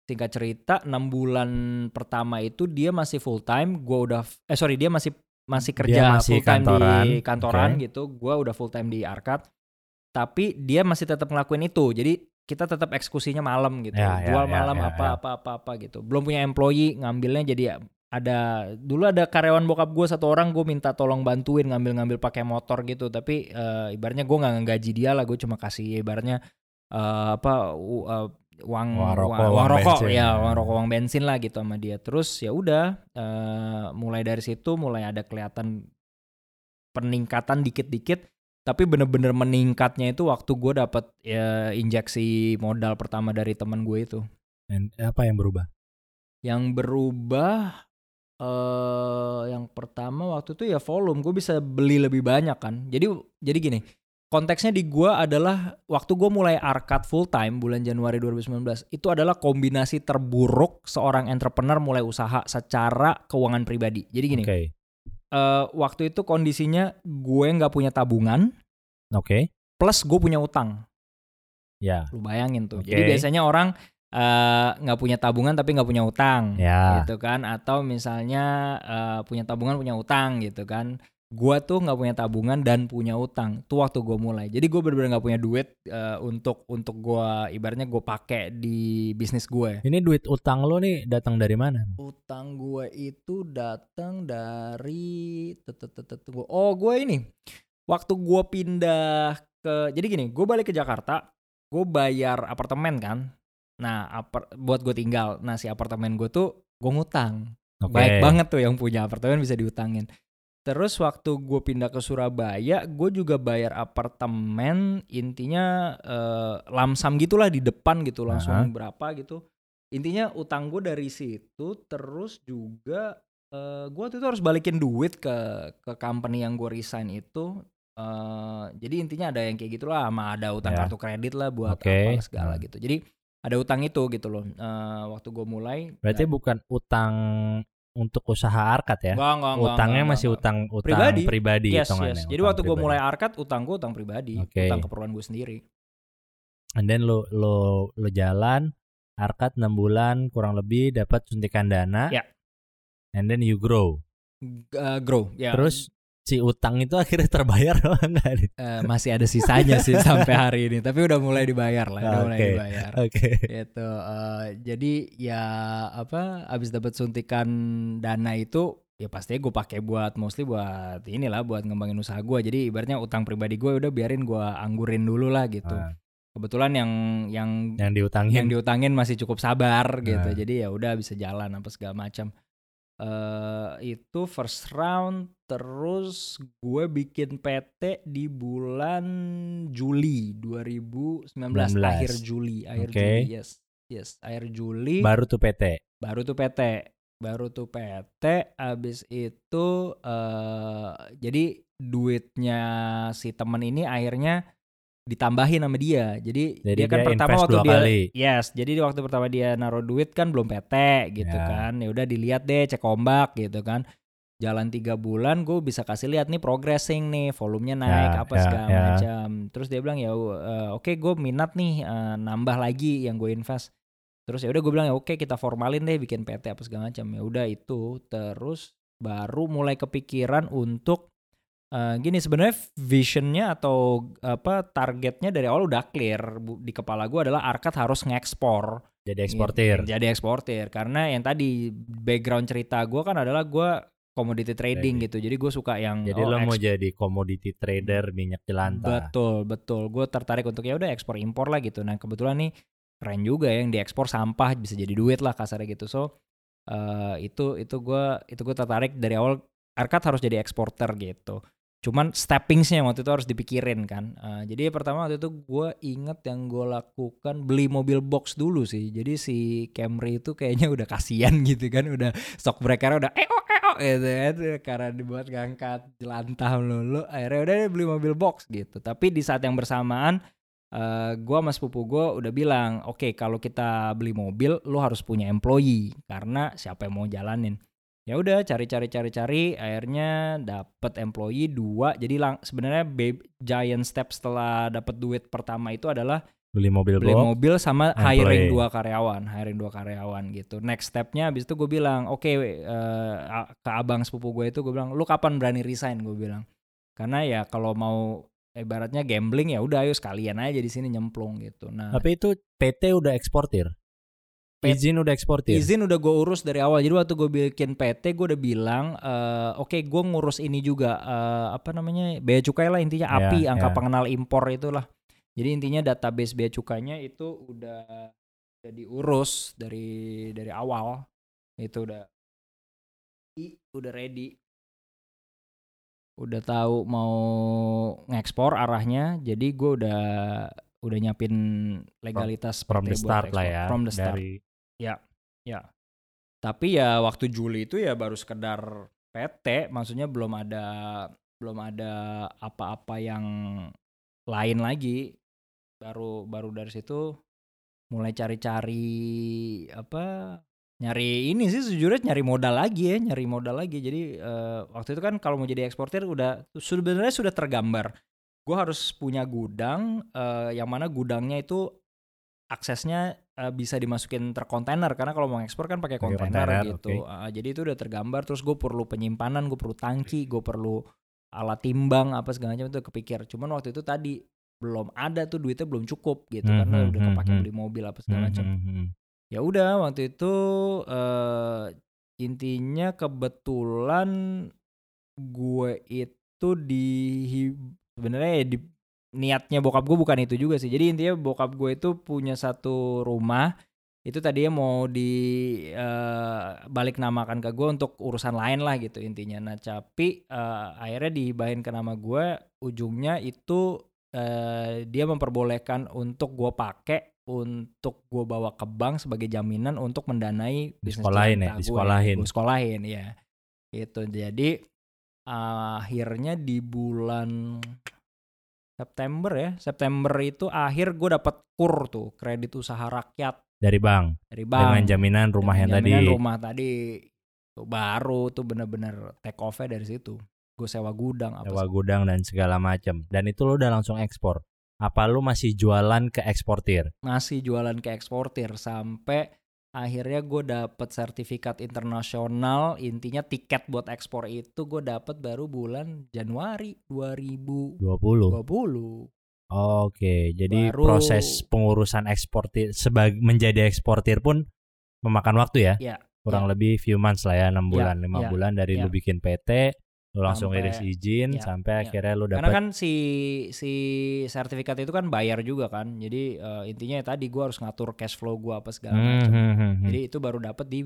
Speaker 2: singkat cerita enam bulan pertama itu dia masih full time gue udah eh sorry dia masih masih kerja
Speaker 1: masih
Speaker 2: full time
Speaker 1: kantoran,
Speaker 2: di kantoran.
Speaker 1: oke.
Speaker 2: gitu. Gue udah full time di Arkat tapi dia masih tetap ngelakuin itu. Jadi kita tetap eksekusinya malam gitu.
Speaker 1: Ya, ya,
Speaker 2: jual
Speaker 1: ya,
Speaker 2: malam
Speaker 1: ya,
Speaker 2: apa
Speaker 1: ya.
Speaker 2: apa apa apa gitu. Belum punya employee ngambilnya jadi ada dulu ada karyawan bokap gue satu orang gue minta tolong bantuin ngambil-ngambil pakai motor gitu. Tapi eh, ibaratnya gue nggak ngegaji dia lah gue cuma kasih ibaratnya eh, apa u- eh, uang
Speaker 1: Uang rokok,
Speaker 2: uang,
Speaker 1: uang
Speaker 2: rokok.
Speaker 1: bensin,
Speaker 2: ya
Speaker 1: ya.
Speaker 2: uang rokok uang bensin lah gitu sama dia. Terus ya udah eh, mulai dari situ mulai ada kelihatan peningkatan dikit-dikit tapi bener-bener meningkatnya itu waktu gue dapat ya, injeksi modal pertama dari teman gue itu
Speaker 1: Dan apa yang berubah?
Speaker 2: yang berubah eh yang pertama waktu itu ya volume gue bisa beli lebih banyak kan jadi jadi gini konteksnya di gue adalah waktu gue mulai arcade full time bulan Januari 2019 itu adalah kombinasi terburuk seorang entrepreneur mulai usaha secara keuangan pribadi jadi gini
Speaker 1: Oke.
Speaker 2: Eh, waktu itu kondisinya gue nggak punya tabungan
Speaker 1: Oke.
Speaker 2: plus gue punya utang
Speaker 1: Ya.
Speaker 2: lu bayangin tuh
Speaker 1: Oke.
Speaker 2: jadi biasanya orang eh, nggak punya tabungan tapi nggak punya utang
Speaker 1: Ya.
Speaker 2: gitu kan atau misalnya eh, punya tabungan punya utang gitu kan gua tuh nggak punya tabungan dan punya utang. Tuh waktu gue mulai. Jadi gue bener-bener nggak punya duit eh, untuk untuk gua ibaratnya gue pakai di bisnis gue
Speaker 1: Ini duit utang lo nih datang dari mana?
Speaker 2: utang gue itu datang dari oh gue ini. Waktu gue pindah ke jadi gini gue balik ke Jakarta gue bayar apartemen kan. Nah apar, buat gue tinggal. Nah si apartemen gue tuh gue ngutang.
Speaker 1: Oke.
Speaker 2: baik banget tuh yang punya apartemen bisa diutangin terus waktu gue pindah ke Surabaya gue juga bayar apartemen intinya eh, lamsam gitulah di depan gitu langsung
Speaker 1: Aha.
Speaker 2: berapa gitu intinya utang gue dari situ terus juga eh gue waktu itu harus balikin duit ke ke company yang gue resign itu eh jadi intinya ada yang kayak gitulah sama ada utang
Speaker 1: Ya.
Speaker 2: kartu kredit lah buat
Speaker 1: Oke.
Speaker 2: apa segala
Speaker 1: Hmm.
Speaker 2: gitu jadi ada utang itu gitu loh Eh waktu gue mulai
Speaker 1: Berarti bukan utang untuk usaha arcade ya?
Speaker 2: Enggak, enggak,
Speaker 1: Utangnya
Speaker 2: enggak,
Speaker 1: masih utang utang
Speaker 2: Pribadi.
Speaker 1: pribadi
Speaker 2: Yes, yes. Jadi waktu gue mulai arcade, utang gue utang pribadi,
Speaker 1: Oke.
Speaker 2: utang keperluan gue sendiri.
Speaker 1: And then lo lo lo jalan arcade 6 bulan kurang lebih dapat suntikan dana.
Speaker 2: Ya.
Speaker 1: And then you grow.
Speaker 2: Eh, grow, ya.
Speaker 1: Terus si utang itu akhirnya terbayar apa enggak nih?
Speaker 2: Eh, masih ada sisanya sih sampai hari ini, tapi udah mulai dibayar lah, udah mulai dibayar.
Speaker 1: Oke.
Speaker 2: Gitu. eh, jadi ya apa? Abis dapat suntikan dana itu, ya pastinya gue pakai buat mostly buat inilah, buat ngembangin usaha gue. Jadi ibaratnya utang pribadi gue udah biarin gue anggurin dulu lah gitu.
Speaker 1: Ah,
Speaker 2: Kebetulan yang yang
Speaker 1: yang diutangin.
Speaker 2: yang diutangin masih cukup sabar gitu
Speaker 1: Nah.
Speaker 2: jadi ya udah bisa jalan apa segala macam eh itu first round terus gue bikin PT di bulan Juli 2019
Speaker 1: 19.
Speaker 2: akhir Juli akhir
Speaker 1: Oke.
Speaker 2: Juli yes yes akhir Juli
Speaker 1: baru tuh PT.
Speaker 2: baru tuh PT baru tuh PT abis itu eh jadi duitnya si temen ini akhirnya ditambahin sama dia jadi,
Speaker 1: Jadi
Speaker 2: dia kan
Speaker 1: dia
Speaker 2: pertama waktu dia
Speaker 1: kali.
Speaker 2: yes jadi di waktu pertama dia naruh duit kan belum PT gitu
Speaker 1: Ya.
Speaker 2: kan ya udah dilihat deh cek ombak gitu kan jalan tiga bulan gue bisa kasih lihat nih progressing nih volumenya naik
Speaker 1: Ya,
Speaker 2: apa
Speaker 1: ya,
Speaker 2: segala
Speaker 1: ya.
Speaker 2: macam terus dia bilang ya eh, oke gue minat nih eh, nambah lagi yang gue invest terus ya udah gue bilang ya oke kita formalin deh bikin PT apa segala macam ya udah itu terus baru mulai kepikiran untuk eh, gini sebenarnya visionnya atau apa targetnya dari awal udah clear Bu- di kepala gue adalah Arcade harus ngekspor
Speaker 1: Jadi eksportir.
Speaker 2: Gitu, jadi eksportir karena yang tadi background cerita gue kan adalah gue commodity trading
Speaker 1: Trading.
Speaker 2: gitu jadi gue suka yang
Speaker 1: Jadi
Speaker 2: oh,
Speaker 1: lo mau jadi commodity trader minyak jelantah.
Speaker 2: Betul, betul. Gue tertarik untuk ya udah ekspor impor lah gitu. Nah kebetulan nih keren juga ya yang diekspor sampah bisa jadi duit lah kasarnya gitu. So eh, itu itu gue itu gue tertarik dari awal Arcade harus jadi eksporter gitu. Cuman steppingsnya waktu itu harus dipikirin kan. Eh, jadi pertama waktu itu gue inget yang gue lakukan beli mobil box dulu sih. Jadi si Camry itu kayaknya udah kasihan gitu kan. Udah stock breaker udah eh oh eh oh gitu kan. Karena dibuat ngangkat jelantah melulu. Akhirnya udah deh beli mobil box gitu. Tapi di saat yang bersamaan eh gue sama sepupu gue udah bilang oke kalau kita beli mobil lo harus punya employee karena siapa yang mau jalanin ya udah cari cari cari cari akhirnya dapet employee dua jadi lang sebenarnya giant step setelah dapet duit pertama itu adalah
Speaker 1: Beli mobil
Speaker 2: beli
Speaker 1: box.
Speaker 2: mobil sama
Speaker 1: employee.
Speaker 2: hiring dua karyawan hiring dua karyawan gitu next stepnya abis itu gue bilang oke eh, a- ke abang sepupu gue itu gue bilang lu kapan berani resign gue bilang karena ya kalau mau ibaratnya gambling ya udah ayo sekalian aja di sini nyemplung gitu. Nah,
Speaker 1: Tapi itu PT udah eksportir. Izin udah eksportir.
Speaker 2: izin udah gue urus dari awal. Jadi waktu gue bikin PT gue udah bilang, eh, oke gue ngurus ini juga eh, apa namanya bea cukai lah intinya
Speaker 1: Ya,
Speaker 2: API angka
Speaker 1: ya.
Speaker 2: pengenal impor itulah. Jadi intinya database bea cukainya itu udah udah diurus dari dari awal. Itu udah i- udah ready. Udah tahu mau ngekspor arahnya. Jadi gue udah udah nyiapin legalitas
Speaker 1: From the
Speaker 2: PT buat
Speaker 1: start lah
Speaker 2: ekspor.
Speaker 1: ya.
Speaker 2: From the start.
Speaker 1: Dari
Speaker 2: Ya. Tapi ya waktu Juli itu ya baru sekedar PT, maksudnya belum ada belum ada apa-apa yang lain lagi. Baru baru dari situ mulai cari-cari apa nyari ini sih sejujurnya nyari modal lagi ya, nyari modal lagi. Jadi eh, waktu itu kan kalau mau jadi eksportir udah sebenarnya sudah tergambar. Gue harus punya gudang eh, yang mana gudangnya itu aksesnya eh, bisa dimasukin terkontainer karena kalau mau ekspor kan pakai kontainer gitu. Ah, jadi itu udah tergambar terus gue perlu penyimpanan, gue perlu tangki, gue perlu alat timbang apa segala macam itu kepikir. Cuman waktu itu tadi belum ada tuh duitnya belum cukup gitu
Speaker 1: Hmm,
Speaker 2: karena
Speaker 1: hmm,
Speaker 2: udah
Speaker 1: hmm,
Speaker 2: kepake
Speaker 1: hmm.
Speaker 2: beli mobil apa segala
Speaker 1: Hmm,
Speaker 2: macam.
Speaker 1: hmm, hmm.
Speaker 2: Ya udah waktu itu eh intinya kebetulan gue itu di sebenarnya ya di niatnya bokap gue bukan itu juga sih. Jadi intinya bokap gue itu punya satu rumah itu tadinya mau di eh, balik namakan ke gue untuk urusan lain lah gitu intinya. Nah tapi eh, akhirnya dihibahin ke nama gue ujungnya itu eh, dia memperbolehkan untuk gue pakai untuk gue bawa ke bank sebagai jaminan untuk mendanai bisnis
Speaker 1: Disekolahin ya,
Speaker 2: jelantah gue.
Speaker 1: disekolahin.
Speaker 2: Gue sekolahin ya. Gitu. Jadi akhirnya di bulan September ya. September itu akhir gue dapat KUR tuh, kredit usaha rakyat
Speaker 1: Dari bank.
Speaker 2: dari bank.
Speaker 1: Dengan jaminan rumah yang
Speaker 2: Dengan
Speaker 1: tadi.
Speaker 2: jaminan rumah tadi. Tuh baru tuh bener-bener take off-nya dari situ. Gue sewa gudang apa
Speaker 1: sewa gudang dan segala macam. Dan itu lu udah langsung ekspor. Apa lu masih jualan ke eksportir?
Speaker 2: masih jualan ke eksportir sampai akhirnya gue dapet sertifikat internasional intinya tiket buat ekspor itu gue dapet baru bulan Januari 2020
Speaker 1: 20. Oke, jadi
Speaker 2: Baru-
Speaker 1: proses pengurusan eksportir sebagai menjadi eksportir pun memakan waktu ya?
Speaker 2: Ya,
Speaker 1: Kurang lebih few months lah ya, 6 bulan, 5
Speaker 2: ya,
Speaker 1: bulan dari
Speaker 2: ya.
Speaker 1: lu bikin PT, lu langsung
Speaker 2: Sampai-
Speaker 1: iris izin
Speaker 2: ya,
Speaker 1: sampai
Speaker 2: ya.
Speaker 1: akhirnya lu
Speaker 2: karena
Speaker 1: dapat
Speaker 2: kan si si sertifikat itu kan bayar juga kan jadi eh, intinya ya tadi gue harus ngatur cash flow gue apa segala
Speaker 1: Hmm,
Speaker 2: macam
Speaker 1: hmm, hmm, hmm.
Speaker 2: jadi itu baru dapet di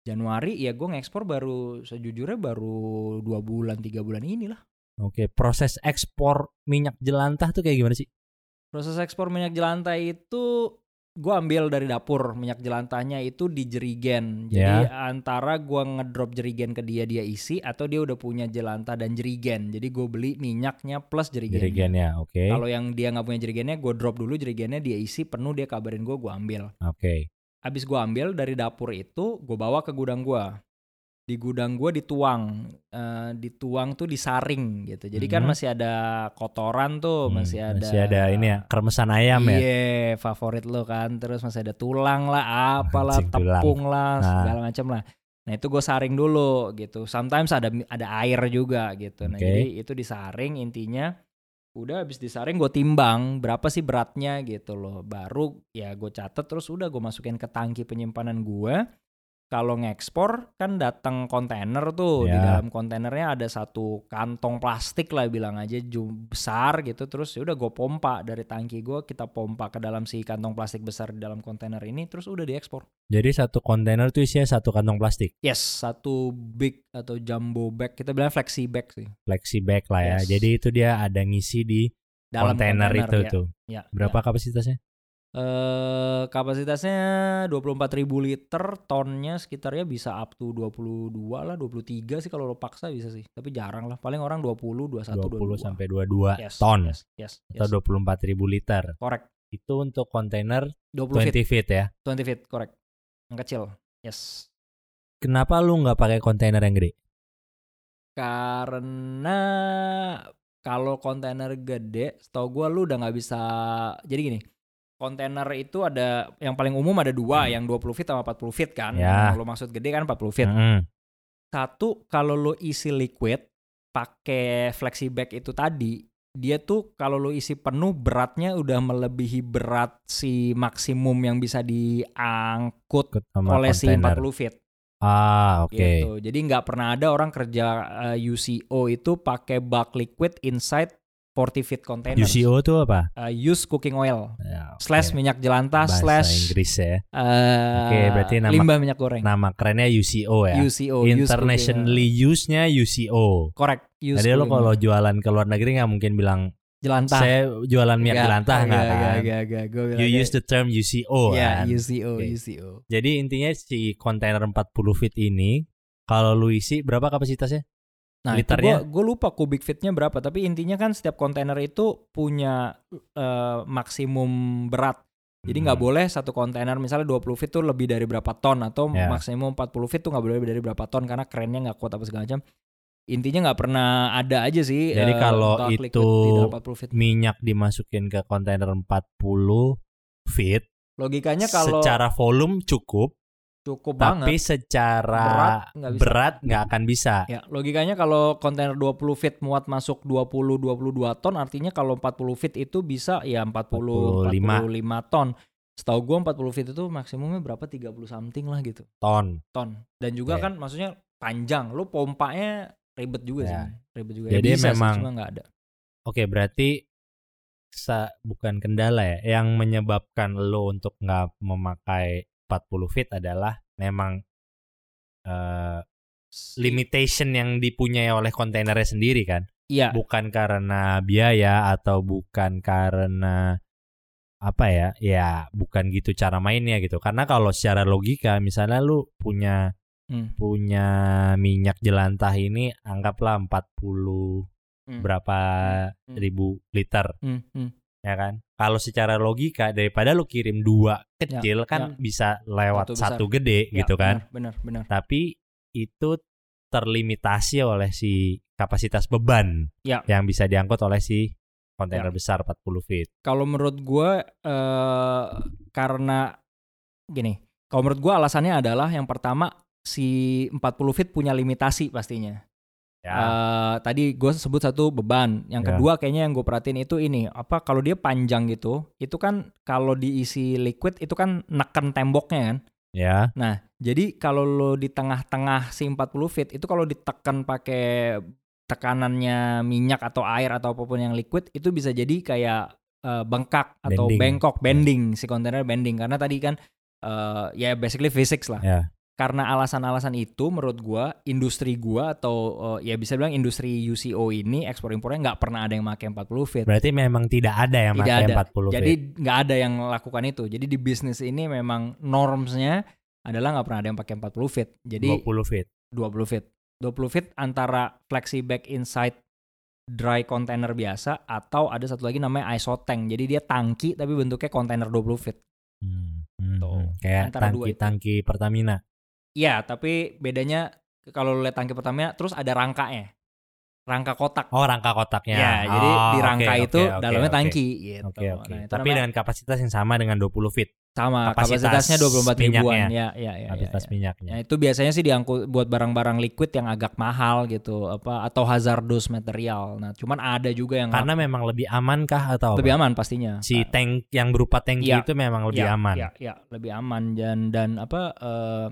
Speaker 2: Januari ya gue ngekspor baru sejujurnya baru dua bulan tiga bulan inilah
Speaker 1: Oke, proses ekspor minyak jelantah tuh kayak gimana sih?
Speaker 2: Proses ekspor minyak jelantah itu gue ambil dari dapur minyak jelantahnya itu di jerigen. Jadi antara gue ngedrop jerigen ke dia dia isi atau dia udah punya jelantah dan jerigen. Jadi gue beli minyaknya plus jerigennya.
Speaker 1: Jerigennya, oke.
Speaker 2: Kalau yang dia nggak punya jerigennya gue drop dulu jerigennya dia isi penuh dia kabarin gue gue ambil.
Speaker 1: Oke.
Speaker 2: Abis gue ambil dari dapur itu gue bawa ke gudang gue. Di gudang gue dituang, Eh, dituang tuh disaring gitu. Jadi kan
Speaker 1: Mhm.
Speaker 2: masih ada kotoran tuh,
Speaker 1: Hmm,
Speaker 2: masih ada
Speaker 1: masih ada ini ya, kremesan ayam ya.
Speaker 2: Iya, favorit lo kan. Terus masih ada tulang lah, apalah,
Speaker 1: tulang.
Speaker 2: tepung lah,
Speaker 1: Nah.
Speaker 2: segala macam lah. Nah itu gue saring dulu gitu. Sometimes ada ada air juga gitu. Nah
Speaker 1: Oke.
Speaker 2: jadi itu disaring intinya. Udah habis disaring gue timbang berapa sih beratnya gitu loh. Baru ya gue catet terus udah gue masukin ke tangki penyimpanan gue. Kalau ngekspor kan datang kontainer tuh di
Speaker 1: Ya.
Speaker 2: dalam kontainernya ada satu kantong plastik lah bilang aja jum- besar gitu terus ya udah gue pompa dari tangki gue kita pompa ke dalam si kantong plastik besar di dalam kontainer ini terus udah diekspor.
Speaker 1: Jadi satu kontainer tuh isinya satu kantong plastik,
Speaker 2: Yes, satu big atau jumbo bag. Kita bilang flexi bag sih.
Speaker 1: flexi bag lah ya.
Speaker 2: Yes.
Speaker 1: Jadi itu dia ada ngisi di
Speaker 2: Dalam
Speaker 1: kontainer itu
Speaker 2: ya.
Speaker 1: tuh.
Speaker 2: Ya,
Speaker 1: Berapa kapasitasnya?
Speaker 2: Eh kapasitasnya 24.000 liter, tonnya sekitarnya bisa up to 22 lah, 23 sih kalau lo paksa bisa sih. Tapi jarang lah, paling orang 20, 21,
Speaker 1: 20
Speaker 2: 22.
Speaker 1: sampai 22
Speaker 2: Yes,
Speaker 1: ton
Speaker 2: Yes, yes,
Speaker 1: atau
Speaker 2: yes.
Speaker 1: 24 ribu liter.
Speaker 2: Correct.
Speaker 1: Itu untuk kontainer
Speaker 2: 20
Speaker 1: 20
Speaker 2: feet,
Speaker 1: feet. ya.
Speaker 2: 20 feet, correct. Yang kecil. Yes.
Speaker 1: Kenapa lu nggak pakai kontainer yang gede?
Speaker 2: Karena kalau kontainer gede, setahu gua lu udah nggak bisa. Jadi gini, kontainer itu ada yang paling umum ada dua, yang 20 feet sama 40 feet kan.
Speaker 1: Ya.
Speaker 2: Yang lo maksud gede kan 40 feet.
Speaker 1: Mm-mm.
Speaker 2: Satu, kalau lo isi liquid pakai flexi bag itu tadi, dia tuh kalau lu isi penuh beratnya udah melebihi berat si maksimum yang bisa diangkut
Speaker 1: sama
Speaker 2: oleh si
Speaker 1: kontainer.
Speaker 2: 40 feet
Speaker 1: Ah, oke.
Speaker 2: gitu. Jadi nggak pernah ada orang kerja uh, UCO itu pakai bulk liquid inside 40 feet container.
Speaker 1: UCO tuh apa?
Speaker 2: Uh, use cooking oil
Speaker 1: Ya, oke.
Speaker 2: slash minyak jelantah
Speaker 1: Bahasa
Speaker 2: slash
Speaker 1: Inggris ya.
Speaker 2: uh,
Speaker 1: Oke, berarti nama-
Speaker 2: limbah minyak goreng.
Speaker 1: Nama kerennya UCO ya.
Speaker 2: UCO, use
Speaker 1: Internationally use-nya UCO.
Speaker 2: correct. Use
Speaker 1: Jadi lo kalau jualan ke luar negeri nggak mungkin bilang
Speaker 2: jelantah,
Speaker 1: saya jualan minyak jelantah nggak kan?
Speaker 2: Gak, gak, gak. Gue
Speaker 1: You use the term UCO
Speaker 2: ya
Speaker 1: kan.
Speaker 2: UCO,
Speaker 1: Oke.
Speaker 2: UCO.
Speaker 1: Jadi intinya si kontainer 40 feet ini kalau lu isi berapa kapasitasnya?
Speaker 2: Nah,
Speaker 1: Liternya?
Speaker 2: gue lupa kubik fitnya berapa, tapi intinya kan setiap kontainer itu punya eh, maksimum berat. Jadi nggak
Speaker 1: Hmm.
Speaker 2: boleh satu kontainer misalnya 20 feet tuh lebih dari berapa ton atau
Speaker 1: Ya.
Speaker 2: maksimum 40 feet tuh nggak boleh lebih dari berapa ton karena kerennya nggak kuat apa segala macam. Intinya nggak pernah ada aja sih.
Speaker 1: Jadi
Speaker 2: eh,
Speaker 1: kalau itu
Speaker 2: di dalam 40 feet.
Speaker 1: minyak dimasukin ke kontainer 40 feet
Speaker 2: Logikanya kalau
Speaker 1: secara volume cukup
Speaker 2: cukup
Speaker 1: tapi
Speaker 2: banget.
Speaker 1: secara
Speaker 2: Berat nggak bisa.
Speaker 1: berat nggak akan bisa.
Speaker 2: Ya, logikanya kalau kontainer 20 feet muat masuk 20 22 ton artinya kalau 40 feet itu bisa ya 40
Speaker 1: 45.
Speaker 2: 45 ton. Setahu gua 40 feet itu maksimumnya berapa 30 something lah gitu.
Speaker 1: Ton.
Speaker 2: Ton. Dan juga
Speaker 1: Oke.
Speaker 2: kan maksudnya panjang. Lu pompanya ribet juga
Speaker 1: Ya.
Speaker 2: sih. Ribet juga.
Speaker 1: Jadi
Speaker 2: ya, bisa
Speaker 1: memang-
Speaker 2: sih, cuma nggak ada.
Speaker 1: Oke, berarti sa bukan kendala ya. Yang menyebabkan lo untuk nggak memakai 40 feet adalah memang eh, limitation yang dipunyai oleh kontainernya sendiri kan.
Speaker 2: Iya.
Speaker 1: Bukan karena biaya atau bukan karena apa ya? Ya, bukan gitu cara mainnya gitu. Karena kalau secara logika misalnya lu punya
Speaker 2: Hmm.
Speaker 1: punya minyak jelantah ini anggaplah 40
Speaker 2: Hmm.
Speaker 1: berapa
Speaker 2: Hmm.
Speaker 1: ribu liter
Speaker 2: Hmm, hmm.
Speaker 1: Ya kan kalau secara logika daripada lu kirim dua kecil kan bisa lewat
Speaker 2: Ya, Satu
Speaker 1: satu gede
Speaker 2: Ya,
Speaker 1: gitu kan
Speaker 2: Benar, benar,
Speaker 1: tapi itu terlimitasi oleh si kapasitas beban
Speaker 2: Ya.
Speaker 1: yang bisa diangkut oleh si kontainer
Speaker 2: Ya.
Speaker 1: besar 40 feet
Speaker 2: Kalau menurut gue eh karena gini, kalau menurut gue alasannya adalah yang pertama si 40 feet punya limitasi pastinya.
Speaker 1: Ya
Speaker 2: Eh, tadi gue sebut satu beban. Yang
Speaker 1: Ya.
Speaker 2: kedua kayaknya yang gue perhatiin itu ini apa kalau dia panjang gitu, itu kan kalau diisi liquid itu kan neken temboknya kan.
Speaker 1: ya
Speaker 2: Nah, jadi kalau lo di tengah-tengah si 40 feet itu kalau ditekan pakai tekanannya minyak atau air atau apa pun yang liquid itu bisa jadi kayak eh, bengkak atau
Speaker 1: Bending.
Speaker 2: bengkok, bending si kontainer bending karena tadi kan eh, ya basically physics lah.
Speaker 1: Ya.
Speaker 2: Karena alasan-alasan itu menurut gua industri gua atau eh, ya bisa bilang industri UCO ini ekspor impornya nggak pernah ada yang pakai 40 feet.
Speaker 1: berarti memang tidak ada yang
Speaker 2: Tidak
Speaker 1: pakai
Speaker 2: ada.
Speaker 1: 40
Speaker 2: Jadi
Speaker 1: feet
Speaker 2: nggak ada yang lakukan itu. Jadi di bisnis ini memang normsnya adalah nggak pernah ada yang pakai 40 feet. Jadi
Speaker 1: 20 feet
Speaker 2: 20 feet. 20 feet antara flexi bag inside dry container biasa atau ada satu lagi namanya iso tank. Jadi dia tangki tapi bentuknya kontainer 20 feet.
Speaker 1: Hmm, hmm,
Speaker 2: Tuh.
Speaker 1: hmm. kayak
Speaker 2: Antara dua itu.
Speaker 1: tangki-tangki Pertamina
Speaker 2: Iya, tapi bedanya kalau lihat tangki Pertamina terus ada rangkanya. Rangka kotak.
Speaker 1: oh rangka kotaknya
Speaker 2: Ya, jadi
Speaker 1: Oh,
Speaker 2: di rangka
Speaker 1: oke,
Speaker 2: itu
Speaker 1: oke,
Speaker 2: dalamnya
Speaker 1: oke.
Speaker 2: tangki gitu.
Speaker 1: Oke oke.
Speaker 2: Nah, itu
Speaker 1: Tapi
Speaker 2: namanya-
Speaker 1: dengan kapasitas yang sama dengan 20 feet
Speaker 2: sama
Speaker 1: kapasitas
Speaker 2: kapasitasnya 24 ribuan.
Speaker 1: minyaknya.
Speaker 2: Ya, ya, ya.
Speaker 1: kapasitas
Speaker 2: ya, ya.
Speaker 1: minyaknya.
Speaker 2: Nah, itu biasanya sih diangkut buat barang-barang liquid yang agak mahal gitu apa atau hazardous material. Nah, cuman ada juga yang
Speaker 1: Karena memang lebih aman kah atau
Speaker 2: lebih
Speaker 1: apa?
Speaker 2: aman pastinya.
Speaker 1: Si
Speaker 2: Nah,
Speaker 1: tank yang berupa tangki
Speaker 2: Iya.
Speaker 1: itu memang lebih
Speaker 2: ya,
Speaker 1: aman.
Speaker 2: Ya, ya, lebih aman dan dan apa eh,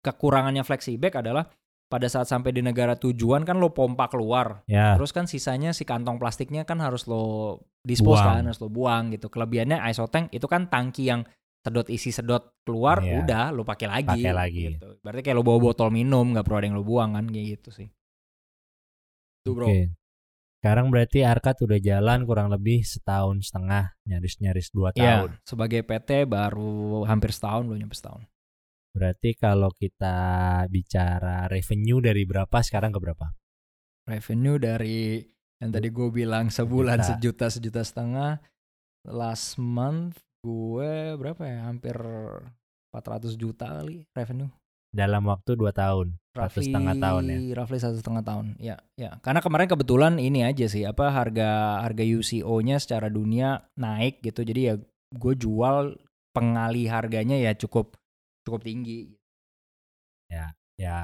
Speaker 2: kekurangannya flexi bag adalah pada saat sampai di negara tujuan kan lo pompa keluar.
Speaker 1: Ya.
Speaker 2: Terus kan sisanya si kantong plastiknya kan harus lo dispose
Speaker 1: Buang.
Speaker 2: kan, harus lo buang gitu. Kelebihannya iso tank itu kan tangki yang sedot isi sedot keluar
Speaker 1: Iya.
Speaker 2: udah lo pakai lagi.
Speaker 1: Pakai lagi.
Speaker 2: Gitu. Berarti kayak lo bawa botol minum nggak perlu ada yang lo buang kan kayak gitu sih. Tuh bro.
Speaker 1: Oke. Sekarang berarti Arkat udah jalan kurang lebih setahun setengah, nyaris-nyaris dua
Speaker 2: Ya,
Speaker 1: tahun.
Speaker 2: sebagai PT baru hampir setahun belum nyampe setahun.
Speaker 1: Berarti kalau kita bicara revenue dari berapa sekarang ke berapa?
Speaker 2: revenue dari yang tadi gue bilang sebulan
Speaker 1: Sejuta.
Speaker 2: sejuta sejuta setengah last month gue berapa ya hampir 400 juta kali revenue
Speaker 1: Dalam waktu dua tahun, satu
Speaker 2: roughly
Speaker 1: setengah tahun ya.
Speaker 2: roughly satu setengah tahun ya ya karena kemarin kebetulan ini aja sih apa harga harga UCO-nya secara dunia naik gitu jadi ya gue jual pengali harganya ya cukup cukup tinggi
Speaker 1: Ya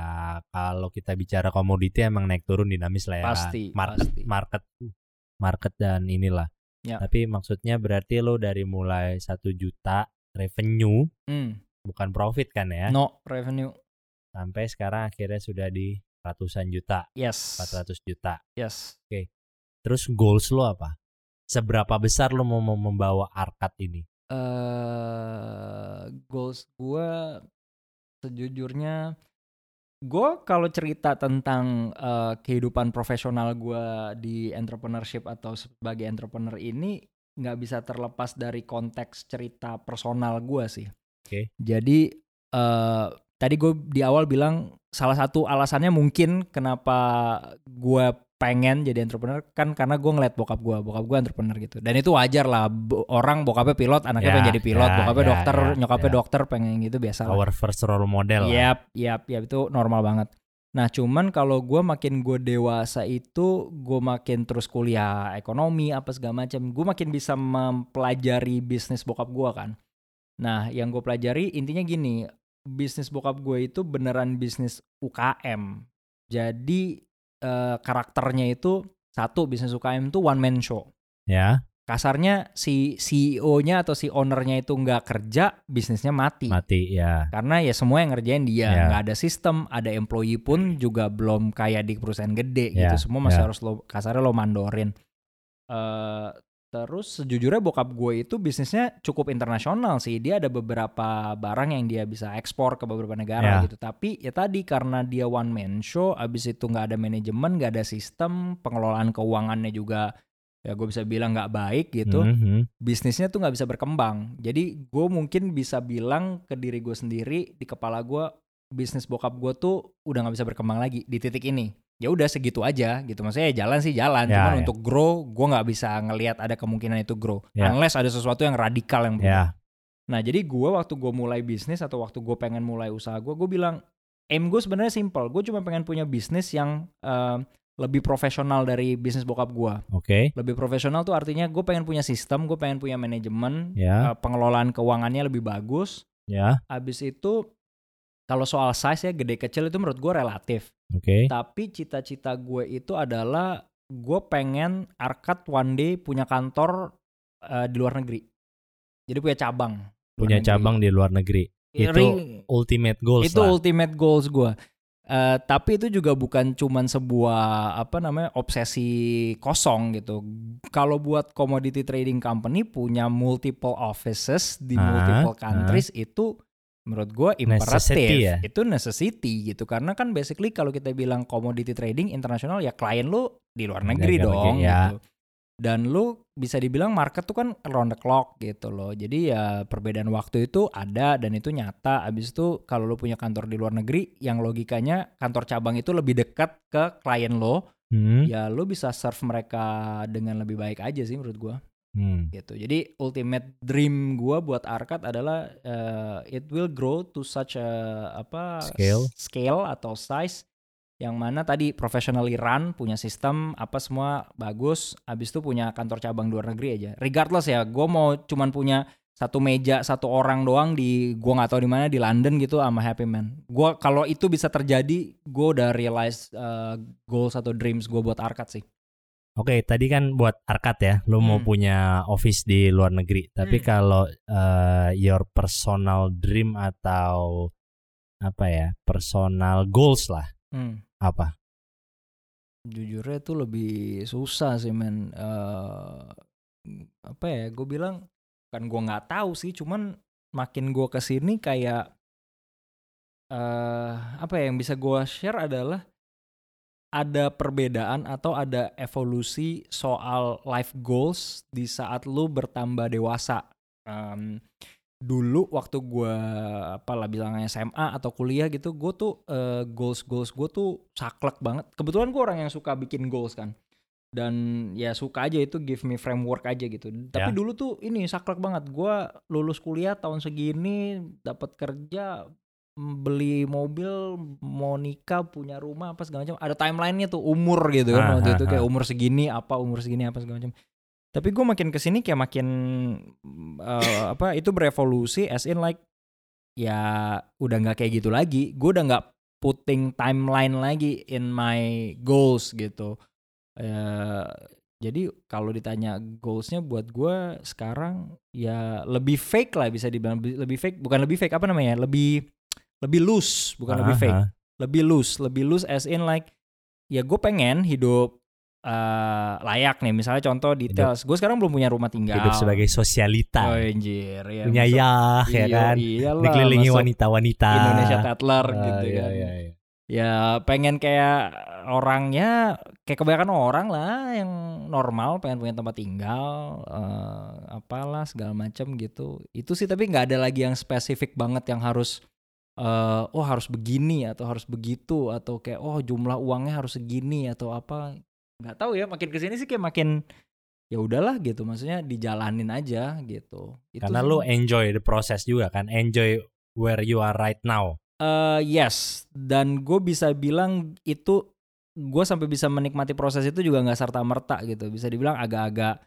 Speaker 1: kalau kita bicara komoditi emang naik turun dinamis lah ya.
Speaker 2: Pasti,
Speaker 1: Market
Speaker 2: pasti.
Speaker 1: market market dan inilah.
Speaker 2: Ya.
Speaker 1: Tapi maksudnya berarti lo dari mulai satu juta revenue
Speaker 2: Hmm,
Speaker 1: bukan profit kan ya
Speaker 2: no revenue.
Speaker 1: sampai sekarang akhirnya sudah di ratusan juta,
Speaker 2: Yes.
Speaker 1: 400 juta.
Speaker 2: Yes.
Speaker 1: Terus goals lo apa? Seberapa besar lo mau mau membawa Arkat ini?
Speaker 2: Goals gue sejujurnya gue kalau cerita tentang eh, kehidupan profesional gue di entrepreneurship atau sebagai entrepreneur ini nggak bisa terlepas dari konteks cerita personal gue sih.
Speaker 1: Oke.
Speaker 2: Jadi eh tadi gue di awal bilang salah satu alasannya mungkin kenapa gue pengen jadi entrepreneur kan karena gue ngeliat bokap gue, bokap gue entrepreneur gitu. Dan itu wajar lah, orang bokapnya pilot, anaknya
Speaker 1: Ya,
Speaker 2: pengen jadi pilot,
Speaker 1: ya,
Speaker 2: bokapnya
Speaker 1: ya,
Speaker 2: dokter,
Speaker 1: ya,
Speaker 2: nyokapnya
Speaker 1: ya.
Speaker 2: dokter, pengen gitu biasa lah.
Speaker 1: Our first role model. lah.
Speaker 2: Yap, yap, yap itu normal banget. Nah cuman kalau gue makin gue dewasa itu gue makin terus kuliah ekonomi apa segala macam, gue makin bisa mempelajari bisnis bokap gue kan. Nah yang gue pelajari intinya gini, bisnis bokap gue itu beneran bisnis UKM. Jadi eh, karakternya itu satu bisnis UKM itu one man show
Speaker 1: Ya,
Speaker 2: kasarnya si CEO-nya atau si ownernya itu nggak kerja, bisnisnya mati.
Speaker 1: mati ya.
Speaker 2: Karena ya semua yang ngerjain dia,
Speaker 1: Ya.
Speaker 2: nggak ada sistem, ada employee pun juga belum kayak di perusahaan gede
Speaker 1: Ya,
Speaker 2: gitu. Semua masih
Speaker 1: ya.
Speaker 2: harus lo kasarnya lo mandorin. eh terus sejujurnya bokap gue itu bisnisnya cukup internasional sih. Dia ada beberapa barang yang dia bisa ekspor ke beberapa negara
Speaker 1: Ya.
Speaker 2: gitu. Tapi ya tadi karena dia one man show, abis itu nggak ada manajemen, nggak ada sistem, pengelolaan keuangannya juga ya gue bisa bilang nggak baik gitu
Speaker 1: Mhm.
Speaker 2: bisnisnya tuh nggak bisa berkembang. Jadi gue mungkin bisa bilang ke diri gue sendiri di kepala gue bisnis bokap gue tuh udah nggak bisa berkembang lagi di titik ini. Ya udah segitu aja gitu. Maksudnya ya jalan sih jalan.
Speaker 1: Ya,
Speaker 2: Cuman
Speaker 1: ya.
Speaker 2: untuk grow gue nggak bisa ngelihat ada kemungkinan itu grow.
Speaker 1: Ya.
Speaker 2: Unless ada sesuatu yang radikal yang berubah.
Speaker 1: Ya,
Speaker 2: Nah jadi gue waktu gue mulai bisnis atau waktu gue pengen mulai usaha gue, gue bilang aim gue sebenarnya simple. Gue cuma pengen punya bisnis yang eh, lebih profesional dari bisnis bokap gue
Speaker 1: oke.
Speaker 2: lebih profesional tuh artinya gue pengen punya sistem, gue pengen punya manajemen,
Speaker 1: Ya,
Speaker 2: eh, pengelolaan keuangannya lebih bagus.
Speaker 1: ya,
Speaker 2: Abis itu kalau soal size ya gede kecil itu menurut gue relatif.
Speaker 1: oke.
Speaker 2: Tapi cita-cita gue itu adalah gue pengen Arkat one day punya kantor eh, di luar negeri. Jadi punya cabang.
Speaker 1: Punya
Speaker 2: negeri.
Speaker 1: cabang di luar negeri.
Speaker 2: Ya,
Speaker 1: Itu
Speaker 2: ring-
Speaker 1: ultimate goals
Speaker 2: itu
Speaker 1: lah.
Speaker 2: ultimate goals gue. Eh, tapi itu juga bukan cuman sebuah apa namanya obsesi kosong gitu. Kalau buat commodity trading company punya multiple offices di
Speaker 1: Ah,
Speaker 2: multiple
Speaker 1: ah.
Speaker 2: countries itu menurut gue
Speaker 1: Necessity
Speaker 2: imperatif.
Speaker 1: ya?
Speaker 2: Itu necessity gitu karena kan basically kalau kita bilang commodity trading internasional ya klien lu di luar negeri dong
Speaker 1: ya.
Speaker 2: gitu. Dan lu bisa dibilang market tuh kan around the clock gitu loh. Jadi ya perbedaan waktu itu ada dan itu nyata. Abis itu kalau lu punya kantor di luar negeri yang logikanya kantor cabang itu lebih dekat ke klien lo,
Speaker 1: Hmm,
Speaker 2: ya lu bisa serve mereka dengan lebih baik aja sih menurut gua
Speaker 1: hmm.
Speaker 2: gitu. Jadi ultimate dream gua buat Arkat adalah eh, it will grow to such a apa
Speaker 1: Scale.
Speaker 2: scale atau size yang mana tadi professionally run punya sistem apa semua bagus habis itu punya kantor cabang luar negeri aja regardless ya gue mau cuman punya satu meja satu orang doang di gua nggak tahu di mana di London gitu sama happy man gua kalau itu bisa terjadi gue udah realize uh, goals atau dreams gue buat Arkat sih
Speaker 1: Oke, tadi kan buat Arkat ya, lu mau
Speaker 2: Hmm.
Speaker 1: punya office di luar negeri. Tapi
Speaker 2: Hmm.
Speaker 1: kalau eh, your personal dream atau apa ya, personal goals lah,
Speaker 2: hmm.
Speaker 1: apa?
Speaker 2: jujurnya itu lebih susah sih men Eh, apa ya gue bilang kan gue nggak tahu sih cuman makin gue ke sini kayak eh apa ya yang bisa gue share adalah ada perbedaan atau ada evolusi soal life goals di saat lu bertambah dewasa? Em, dulu waktu gue apalah bilangnya SMA atau kuliah gitu gue tuh eh, goals goals gue tuh saklek banget. Kebetulan gue orang yang suka bikin goals kan. Dan ya suka aja itu give me framework aja gitu. Tapi
Speaker 1: Ya.
Speaker 2: dulu tuh ini saklek banget. Gue lulus kuliah tahun segini dapat kerja beli mobil mau nikah punya rumah apa segala macam. Ada timelinenya tuh umur gitu kan
Speaker 1: Ah,
Speaker 2: waktu
Speaker 1: ah,
Speaker 2: itu. Kayak
Speaker 1: ah.
Speaker 2: umur segini apa umur segini apa segala macam. Tapi gue makin ke sini kayak makin eh, apa itu berevolusi as in like ya udah nggak kayak gitu lagi. Gue udah nggak putting timeline lagi in my goals gitu. Eh, Jadi kalau ditanya goalsnya buat gue sekarang ya lebih fake lah bisa dibilang. Lebih fake bukan lebih fake apa namanya lebih lebih loose bukan lebih fake. Lebih loose lebih loose as in like ya gue pengen hidup eh, layak nih. Misalnya contoh details. Gue sekarang belum punya rumah tinggal.
Speaker 1: Hidup sebagai sosialita.
Speaker 2: Oh, anjir ya
Speaker 1: punya
Speaker 2: masuk-
Speaker 1: yah ya
Speaker 2: iya,
Speaker 1: kan?
Speaker 2: iyalah,
Speaker 1: dikelilingi wanita-wanita.
Speaker 2: Indonesia Tatler
Speaker 1: Ah,
Speaker 2: gitu
Speaker 1: iya,
Speaker 2: kan.
Speaker 1: iya, iya.
Speaker 2: ya pengen kayak orangnya kayak kebanyakan orang lah yang normal pengen punya tempat tinggal eh, apalah segala macam gitu. Itu sih tapi nggak ada lagi yang spesifik banget yang harus eh oh harus begini atau harus begitu atau kayak oh jumlah uangnya harus segini atau apa. Nggak tahu ya makin ke sini sih kayak makin ya udahlah gitu maksudnya dijalanin aja gitu. Itu
Speaker 1: karena lu enjoy the process juga kan enjoy where you are right now.
Speaker 2: Eh, yes, dan gue bisa bilang itu gue sampai bisa menikmati proses itu juga nggak serta merta gitu. Bisa dibilang agak-agak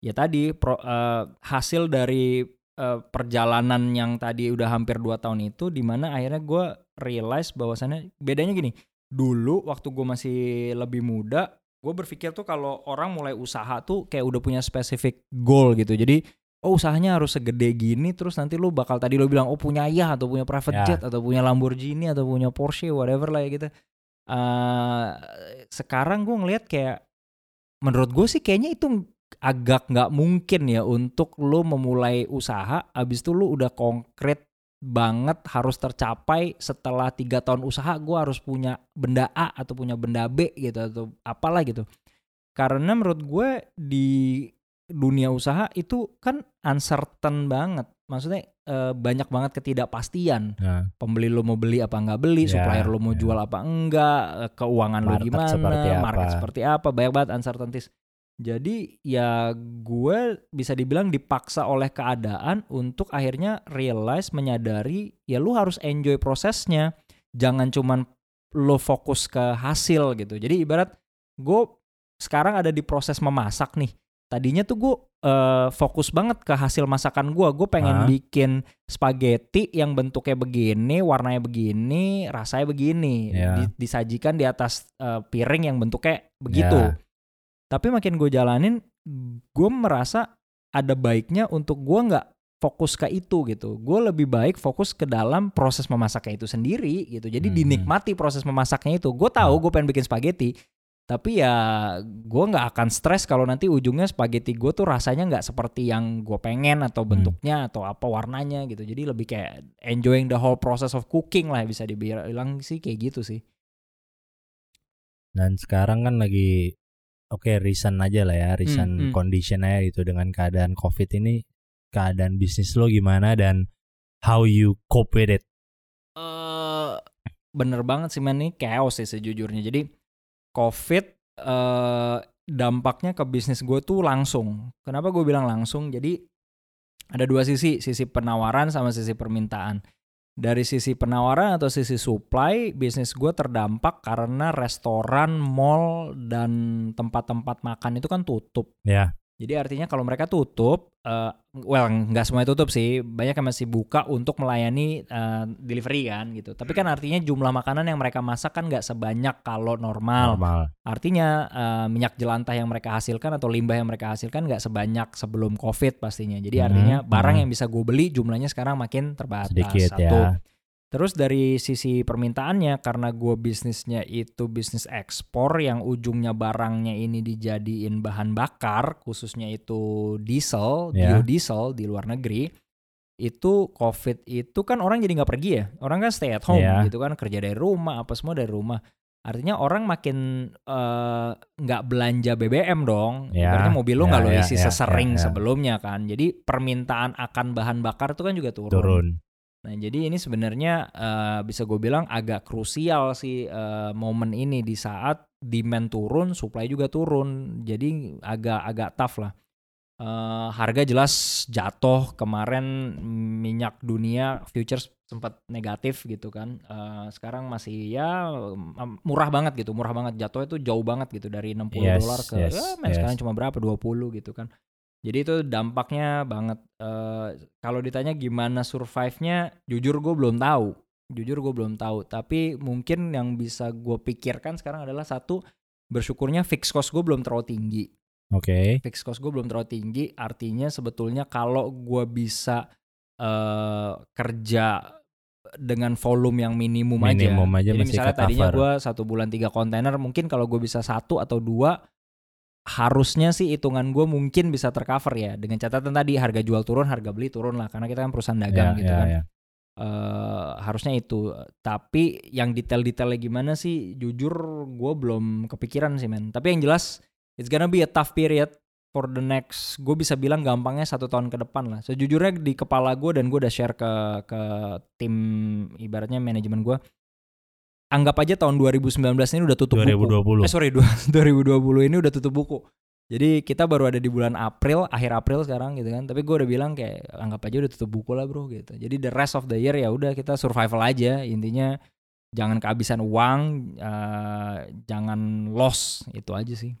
Speaker 2: ya tadi pro- eh, hasil dari eh, perjalanan yang tadi udah hampir 2 tahun itu, di mana akhirnya gue realize bahwasannya bedanya gini. Dulu waktu gue masih lebih muda, gue berpikir tuh kalau orang mulai usaha tuh kayak udah punya spesifik goal gitu. Jadi oh usahanya harus segede gini terus nanti lu bakal tadi lu bilang oh punya ya atau punya private
Speaker 1: Ya.
Speaker 2: jet atau punya Lamborghini atau punya Porsche whatever lah ya gitu. Eh sekarang gue ngelihat kayak menurut gue sih kayaknya itu agak nggak mungkin ya untuk lu memulai usaha abis itu lu udah konkret banget harus tercapai setelah tiga tahun usaha gue harus punya benda A atau punya benda B gitu atau apalah gitu. Karena menurut gue di dunia usaha itu kan uncertain banget. Maksudnya eh, banyak banget ketidakpastian.
Speaker 1: Nah,
Speaker 2: pembeli lo mau beli apa nggak beli
Speaker 1: Ya,
Speaker 2: supplier lo mau
Speaker 1: ya.
Speaker 2: jual apa enggak eh, keuangan lo gimana
Speaker 1: seperti apa.
Speaker 2: market seperti apa banyak banget uncertainties jadi ya gue bisa dibilang dipaksa oleh keadaan untuk akhirnya realize menyadari ya lu harus enjoy prosesnya jangan cuman lo fokus ke hasil gitu jadi ibarat gue sekarang ada di proses memasak nih tadinya tuh gue eh, fokus banget ke hasil masakan gue gue pengen
Speaker 1: Hah?
Speaker 2: bikin spaghetti yang bentuknya begini warnanya begini rasanya begini. Di- disajikan di atas eh, piring yang bentuknya begitu
Speaker 1: Ya.
Speaker 2: Tapi makin gue jalanin gue merasa ada baiknya untuk gue nggak fokus ke itu gitu gue lebih baik fokus ke dalam proses memasaknya itu sendiri gitu jadi
Speaker 1: Mhm.
Speaker 2: dinikmati proses memasaknya itu gue tahu
Speaker 1: Hmm.
Speaker 2: gue pengen bikin spaghetti tapi ya gue nggak akan stres kalau nanti ujungnya spaghetti gue tuh rasanya nggak seperti yang gue pengen atau
Speaker 1: Hmm.
Speaker 2: bentuknya atau apa warnanya gitu jadi lebih kayak enjoying the whole process of cooking lah bisa dibilang sih kayak gitu sih
Speaker 1: dan sekarang kan lagi oke reason aja lah ya reason
Speaker 2: Hmm, hmm.
Speaker 1: condition aja gitu dengan keadaan covid ini keadaan bisnis lo gimana dan how you cope with it
Speaker 2: eh bener banget sih man ini chaos sih sejujurnya. Jadi COVID eh dampaknya ke bisnis gue tuh langsung. Kenapa gue bilang langsung? Jadi ada dua sisi, sisi penawaran sama sisi permintaan. Dari sisi penawaran atau sisi supply, bisnis gue terdampak karena restoran, mall, dan tempat-tempat makan itu kan tutup.
Speaker 1: ya
Speaker 2: Jadi artinya kalau mereka tutup, eh, well nggak semuanya tutup sih, banyak yang masih buka untuk melayani eh, delivery kan gitu. Tapi kan artinya jumlah makanan yang mereka masak kan nggak sebanyak kalau normal.
Speaker 1: normal
Speaker 2: Artinya eh, minyak jelantah yang mereka hasilkan atau limbah yang mereka hasilkan nggak sebanyak sebelum COVID pastinya. Jadi
Speaker 1: Hmm,
Speaker 2: artinya barang
Speaker 1: hmm.
Speaker 2: yang bisa gue beli jumlahnya sekarang makin terbatas.
Speaker 1: sedikit
Speaker 2: Satu.
Speaker 1: ya
Speaker 2: Terus dari sisi permintaannya karena gue bisnisnya itu bisnis ekspor yang ujungnya barangnya ini dijadiin bahan bakar khususnya itu diesel,
Speaker 1: Ya.
Speaker 2: biodiesel di luar negeri itu covid itu kan orang jadi nggak pergi ya? Orang kan stay at home
Speaker 1: Ya.
Speaker 2: gitu kan kerja dari rumah apa semua dari rumah. Artinya orang makin eh, nggak belanja BBM dong.
Speaker 1: Ya,
Speaker 2: Ibaratnya mobil lo nggak
Speaker 1: ya,
Speaker 2: lo
Speaker 1: ya,
Speaker 2: isi
Speaker 1: ya,
Speaker 2: sesering
Speaker 1: ya, ya.
Speaker 2: sebelumnya kan. Jadi permintaan akan bahan bakar itu kan juga
Speaker 1: turun
Speaker 2: Nah, jadi ini sebenarnya eh, bisa gue bilang agak krusial sih eh, momen ini di saat demand turun, supply juga turun. Jadi agak-agak tough lah. Eh, harga jelas jatuh kemarin minyak dunia futures sempat negatif gitu kan. Eh, sekarang masih ya murah banget gitu, murah banget jatuhnya itu jauh banget gitu dari 60
Speaker 1: Yes,
Speaker 2: dolar ke
Speaker 1: yes,
Speaker 2: ya, men,
Speaker 1: yes.
Speaker 2: sekarang cuma berapa 20 gitu kan. Jadi itu dampaknya banget. Eh, kalau ditanya gimana survive-nya, jujur gue belum tahu. Jujur gue belum tahu. Tapi mungkin yang bisa gue pikirkan sekarang adalah satu, bersyukurnya fixed cost gue belum terlalu tinggi.
Speaker 1: Oke.
Speaker 2: fixed cost gue belum terlalu tinggi artinya sebetulnya kalau gue bisa eh kerja dengan volume yang minimum,
Speaker 1: Minimum aja
Speaker 2: jadi
Speaker 1: masih
Speaker 2: misalnya tadinya gue satu bulan tiga kontainer mungkin kalau gue bisa satu atau dua harusnya sih hitungan gue mungkin bisa tercover ya. Dengan catatan tadi harga jual turun harga beli turun lah. Karena kita kan perusahaan dagang
Speaker 1: Ya,
Speaker 2: gitu
Speaker 1: ya,
Speaker 2: kan.
Speaker 1: ya.
Speaker 2: eh harusnya itu. Tapi yang detail-detailnya gimana sih jujur gue belum kepikiran sih men. Tapi yang jelas it's gonna be a tough period for the next gue bisa bilang gampangnya satu tahun ke depan lah. Sejujurnya di kepala gue dan gue udah share ke ke tim ibaratnya manajemen gue anggap aja tahun 2019 ini udah tutup buku
Speaker 1: 2020.
Speaker 2: eh sorry dua- 2020 ini udah tutup buku jadi kita baru ada di bulan April akhir April sekarang gitu kan tapi gue udah bilang kayak anggap aja udah tutup buku lah bro gitu jadi the rest of the year ya udah kita survival aja intinya jangan kehabisan uang eh, jangan loss itu aja sih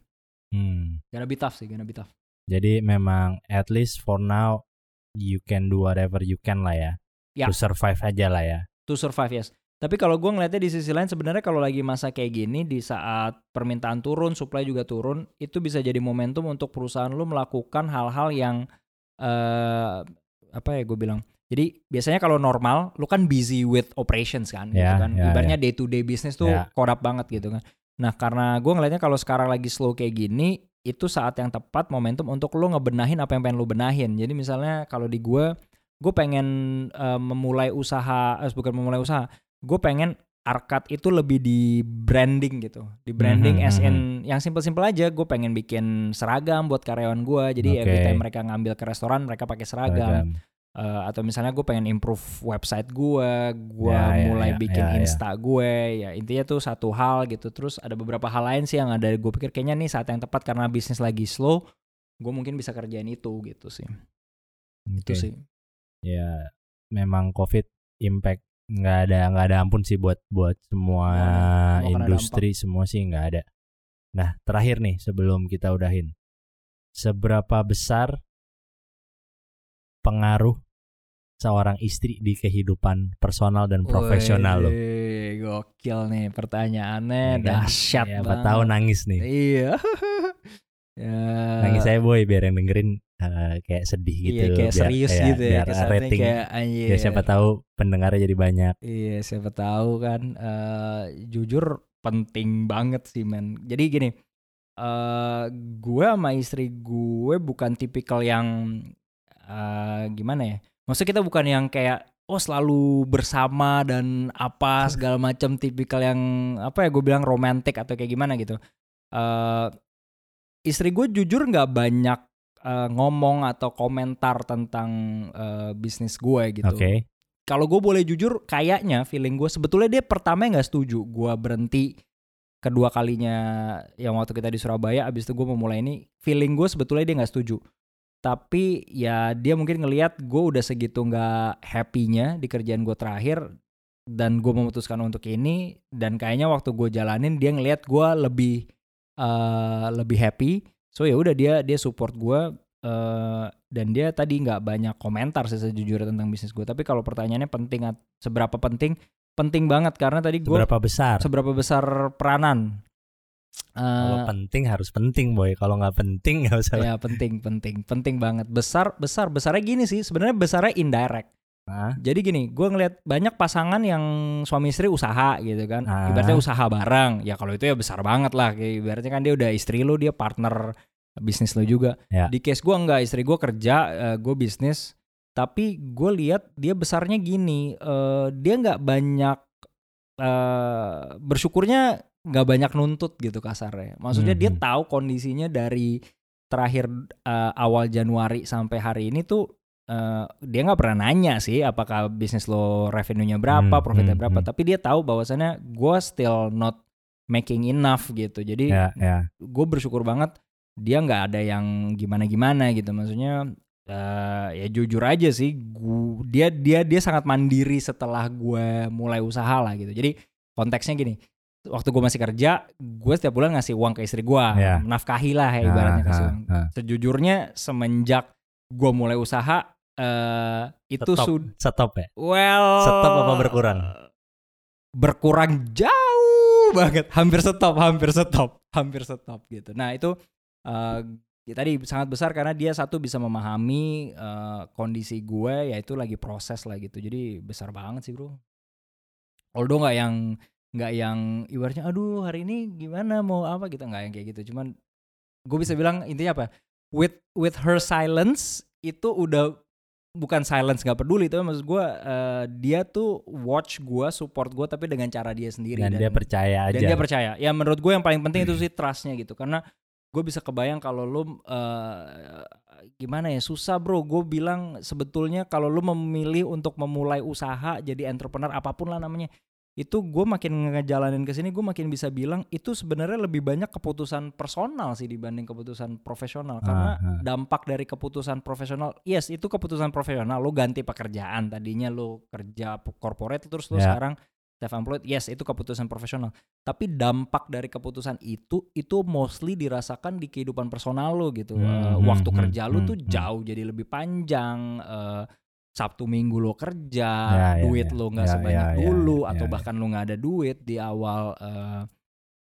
Speaker 1: Hmm.
Speaker 2: gonna be tough sih gonna be tough
Speaker 1: Jadi memang at least for now you can do whatever you can lah ya.
Speaker 2: Ya.
Speaker 1: To survive aja lah ya.
Speaker 2: to survive yes tapi kalau gue ngeliatnya di sisi lain sebenarnya kalau lagi masa kayak gini di saat permintaan turun supply juga turun itu bisa jadi momentum untuk perusahaan lu melakukan hal-hal yang eh apa ya gue bilang jadi biasanya kalau normal lu kan busy with operations kan gitu
Speaker 1: Ya,
Speaker 2: kan.
Speaker 1: ya,
Speaker 2: ibaratnya day to day business tuh
Speaker 1: Ya.
Speaker 2: korup banget gitu kan. Nah karena gue ngeliatnya kalau sekarang lagi slow kayak gini itu saat yang tepat momentum untuk lu ngebenahin apa yang pengen lu benahin. Jadi misalnya kalau di gue gue pengen eh, memulai usaha eh, bukan memulai usaha gue pengen arcade itu lebih di branding gitu di branding
Speaker 1: Mhm,
Speaker 2: as in yang simple-simple aja gue pengen bikin seragam buat karyawan gue jadi
Speaker 1: Oke.
Speaker 2: every time mereka ngambil ke restoran mereka pakai seragam
Speaker 1: Seragam.
Speaker 2: Eh, atau misalnya gue pengen improve website gue gue
Speaker 1: Ya, ya,
Speaker 2: mulai
Speaker 1: ya,
Speaker 2: bikin
Speaker 1: ya, ya.
Speaker 2: insta gue ya intinya tuh satu hal gitu terus ada beberapa hal lain sih yang ada gue pikir kayaknya nih saat yang tepat karena bisnis lagi slow gue mungkin bisa kerjain itu gitu sih itu
Speaker 1: Oke.
Speaker 2: sih
Speaker 1: Ya memang COVID impact nggak ada nggak ada ampun sih buat buat semua
Speaker 2: kena
Speaker 1: industri semua sih nggak ada. Nah terakhir nih sebelum kita udahin, seberapa besar pengaruh seorang istri di kehidupan personal dan profesional lo?
Speaker 2: Gokil nih pertanyaannya
Speaker 1: Ya kan?
Speaker 2: dahsyat
Speaker 1: Ya,
Speaker 2: banget.
Speaker 1: tahu nangis nih.
Speaker 2: Iya. ya.
Speaker 1: Nangis saya boy biar yang dengerin eh, kayak sedih gitu.
Speaker 2: Iya, kayak
Speaker 1: biar-
Speaker 2: serius
Speaker 1: kayak-
Speaker 2: gitu ya.
Speaker 1: Biar rating.
Speaker 2: kayak anjir.
Speaker 1: Ya siapa tahu pendengarnya jadi banyak.
Speaker 2: Iya, siapa tahu kan. eh, jujur penting banget sih, men. Jadi gini, eh gue sama istri gue bukan tipikal yang eh gimana ya? Maksudnya kita bukan yang kayak oh selalu bersama dan apa segala macam tipikal yang apa ya gue bilang romantis atau kayak gimana gitu. eh istri gue jujur nggak banyak eh, ngomong atau komentar tentang eh, bisnis gue gitu.
Speaker 1: Oke.
Speaker 2: kalau gue boleh jujur kayaknya feeling gue sebetulnya dia pertama nggak setuju. Gue berhenti kedua kalinya yang waktu kita di Surabaya abis itu gue memulai ini feeling gue sebetulnya dia nggak setuju. Tapi ya dia mungkin ngelihat gue udah segitu nggak happy-nya di kerjaan gue terakhir dan gue memutuskan untuk ini dan kayaknya waktu gue jalanin dia ngelihat gue lebih eh, lebih happy. So ya udah dia dia support gue eh, dan dia tadi nggak banyak komentar sih sejujurnya tentang bisnis gue tapi kalau pertanyaannya penting seberapa penting? Penting banget karena tadi gue
Speaker 1: Seberapa besar?
Speaker 2: seberapa besar peranan.
Speaker 1: Kalau
Speaker 2: Eh,
Speaker 1: penting harus penting boy. Kalau nggak penting nggak usah.
Speaker 2: ya penting penting. Penting banget. Besar besar. Besarnya gini sih. Sebenarnya besarnya indirect Jadi gini gue ngeliat banyak pasangan yang suami istri usaha gitu kan.
Speaker 1: Ah.
Speaker 2: ibaratnya usaha bareng. Ya kalau itu ya besar banget lah. Kayak ibaratnya kan dia udah istri lu dia partner bisnis lu juga.
Speaker 1: Ya.
Speaker 2: di case gue enggak istri gue kerja gue bisnis. Tapi gue lihat dia besarnya gini eh, dia nggak banyak eh bersyukurnya nggak banyak nuntut gitu kasarnya. Maksudnya dia
Speaker 1: Mhm.
Speaker 2: tahu kondisinya dari terakhir eh, awal Januari sampai hari ini tuh eh, dia nggak pernah nanya sih apakah bisnis lo revenue-nya berapa,
Speaker 1: Hmm,
Speaker 2: profitnya
Speaker 1: hmm,
Speaker 2: berapa,
Speaker 1: hmm.
Speaker 2: tapi dia tahu bahwasannya gue still not making enough gitu. Jadi
Speaker 1: Ya, ya.
Speaker 2: gue bersyukur banget dia nggak ada yang gimana-gimana gitu. Maksudnya eh, ya jujur aja sih, gua, dia dia dia sangat mandiri setelah gue mulai usaha lah gitu. Jadi konteksnya gini. Waktu gue masih kerja, gue setiap bulan ngasih uang ke istri gue,
Speaker 1: Ya.
Speaker 2: nafkahi lah ya ibaratnya
Speaker 1: Ah,
Speaker 2: kasih
Speaker 1: ah,
Speaker 2: uang
Speaker 1: ah.
Speaker 2: sejujurnya semenjak gue mulai usaha eh itu
Speaker 1: Stop.
Speaker 2: sudah
Speaker 1: Stop ya.
Speaker 2: well
Speaker 1: Stop apa berkurang?
Speaker 2: berkurang jauh banget. Hampir stop hampir stop hampir stop gitu. Nah itu eh ya tadi sangat besar karena dia satu bisa memahami uh, kondisi gue yaitu lagi proses lah gitu. Jadi besar banget sih bro. Although nggak yang nggak yang ibaratnya aduh hari ini gimana mau apa? Gitu nggak yang kayak gitu. Cuman gue bisa bilang intinya apa? With with her silence itu udah bukan silence nggak peduli tapi maksud gue uh, dia tuh watch gue support gue tapi dengan cara dia sendiri
Speaker 1: dan, dan dia percaya aja.
Speaker 2: dan dia percaya. Ya menurut gue yang paling penting itu sih trustnya gitu karena gue bisa kebayang kalau lu uh, gimana ya susah bro. Gue bilang sebetulnya kalau lu memilih untuk memulai usaha jadi entrepreneur apa pun lah namanya itu gue makin ngejalanin ke sini gue makin bisa bilang itu sebenarnya lebih banyak keputusan personal sih dibanding keputusan profesional. Karena uh, dampak dari keputusan profesional yes itu keputusan profesional. Lo ganti pekerjaan tadinya lo kerja corporate terus lo yeah. sekarang self employed yes itu keputusan profesional. Tapi dampak dari keputusan itu itu mostly dirasakan di kehidupan personal lo gitu. Hmm, uh, waktu hmm, kerja hmm, lo tuh hmm. jauh jadi lebih panjang uh, Sabtu Minggu lo kerja, ya, ya duit ya, lo nggak ya, sebanyak ya, dulu, ya, atau ya, bahkan lo nggak ada duit di awal. Uh,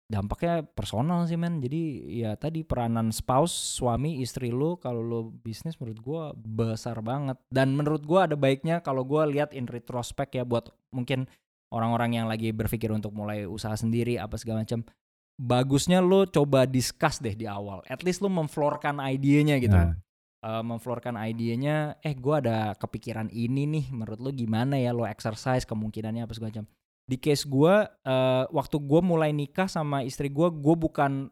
Speaker 2: dampaknya personal sih men. Jadi ya tadi peranan spouse, suami, istri lo kalau lo bisnis menurut gue besar banget. Dan menurut gue ada baiknya kalau gue lihat in retrospect ya buat mungkin orang-orang yang lagi berpikir untuk mulai usaha sendiri apa segala macam. Bagusnya lo coba discuss deh di awal. At least lo memflorkan idenya gitu. Nah uh, memflorkan idenya, eh gue ada kepikiran ini nih, menurut lo gimana ya lo exercise kemungkinannya apa segala macam. Di case gue, uh, waktu gue mulai nikah sama istri gue, gue bukan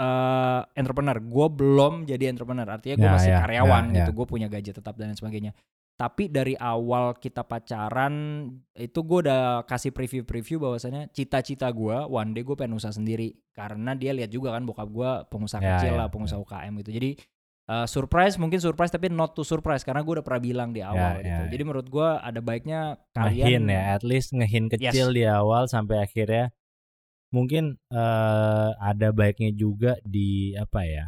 Speaker 2: uh, entrepreneur, gue belum jadi entrepreneur, artinya gue ya, masih ya, karyawan ya, gitu, ya. gue punya gaji tetap dan sebagainya. Tapi dari awal kita pacaran itu gue udah kasih preview-preview bahwasanya cita-cita gue one day gue pengen usaha sendiri karena dia lihat juga kan bokap gue pengusaha ya, kecil ya, lah pengusaha. UKM gitu jadi uh, surprise mungkin surprise tapi not to surprise karena gue udah pernah bilang di ya, awal yeah, gitu. Yeah. Jadi menurut gue ada baiknya kalian
Speaker 1: ngehin ya, at least ngehin kecil yes. di awal sampai akhirnya mungkin uh, ada baiknya juga di apa ya?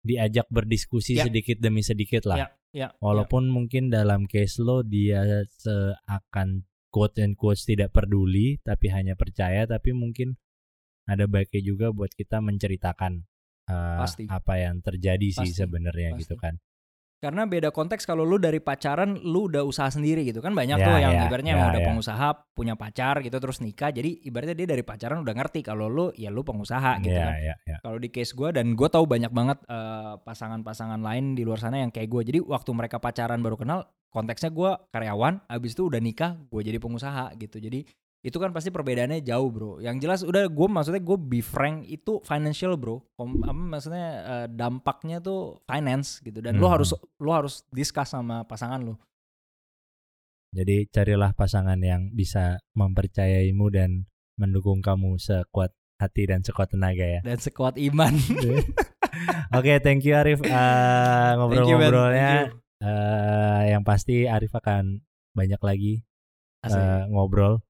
Speaker 1: diajak berdiskusi yeah. sedikit demi sedikit lah. Yeah, yeah, Walaupun yeah. mungkin dalam case lo dia seakan quote and quote tidak peduli tapi hanya percaya tapi mungkin ada baiknya juga buat kita menceritakan uh, Pasti. apa yang terjadi sih sebenarnya gitu kan.
Speaker 2: Karena beda konteks kalau lu dari pacaran lu udah usaha sendiri gitu kan banyak ya, tuh yang ya, ibaratnya ya, udah ya. pengusaha punya pacar gitu terus nikah jadi ibaratnya dia dari pacaran udah ngerti kalau lu ya lu pengusaha gitu ya, kan. Ya, ya. Kalau di case gue dan gue tahu banyak banget eh, pasangan-pasangan lain di luar sana yang kayak gue. Jadi waktu mereka pacaran baru kenal konteksnya gue karyawan, abis itu udah nikah gue jadi pengusaha gitu. Jadi itu kan pasti perbedaannya jauh bro. Yang jelas udah gue maksudnya gue be frank itu financial bro. Kom, apa maksudnya uh, dampaknya tuh finance gitu. Dan hmm. lo harus lo harus discuss sama pasangan lo.
Speaker 1: Jadi carilah pasangan yang bisa mempercayaimu dan mendukung kamu sekuat hati dan sekuat tenaga ya.
Speaker 2: Dan sekuat iman.
Speaker 1: Oke okay, thank you Arif. Uh, ngobrol-ngobrolnya. Uh, yang pasti Arif akan banyak lagi uh, ngobrol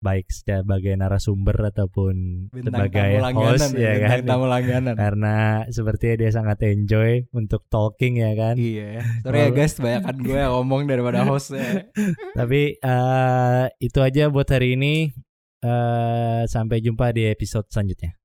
Speaker 1: baik sebagai narasumber ataupun Bintang sebagai host ya, ya kan? tamu langganan. karena sepertinya dia sangat enjoy untuk talking ya kan?
Speaker 2: Iya. Sorry ya guys kan gue yang ngomong daripada host ya.
Speaker 1: tapi uh, itu aja buat hari ini. Uh, sampai jumpa di episode selanjutnya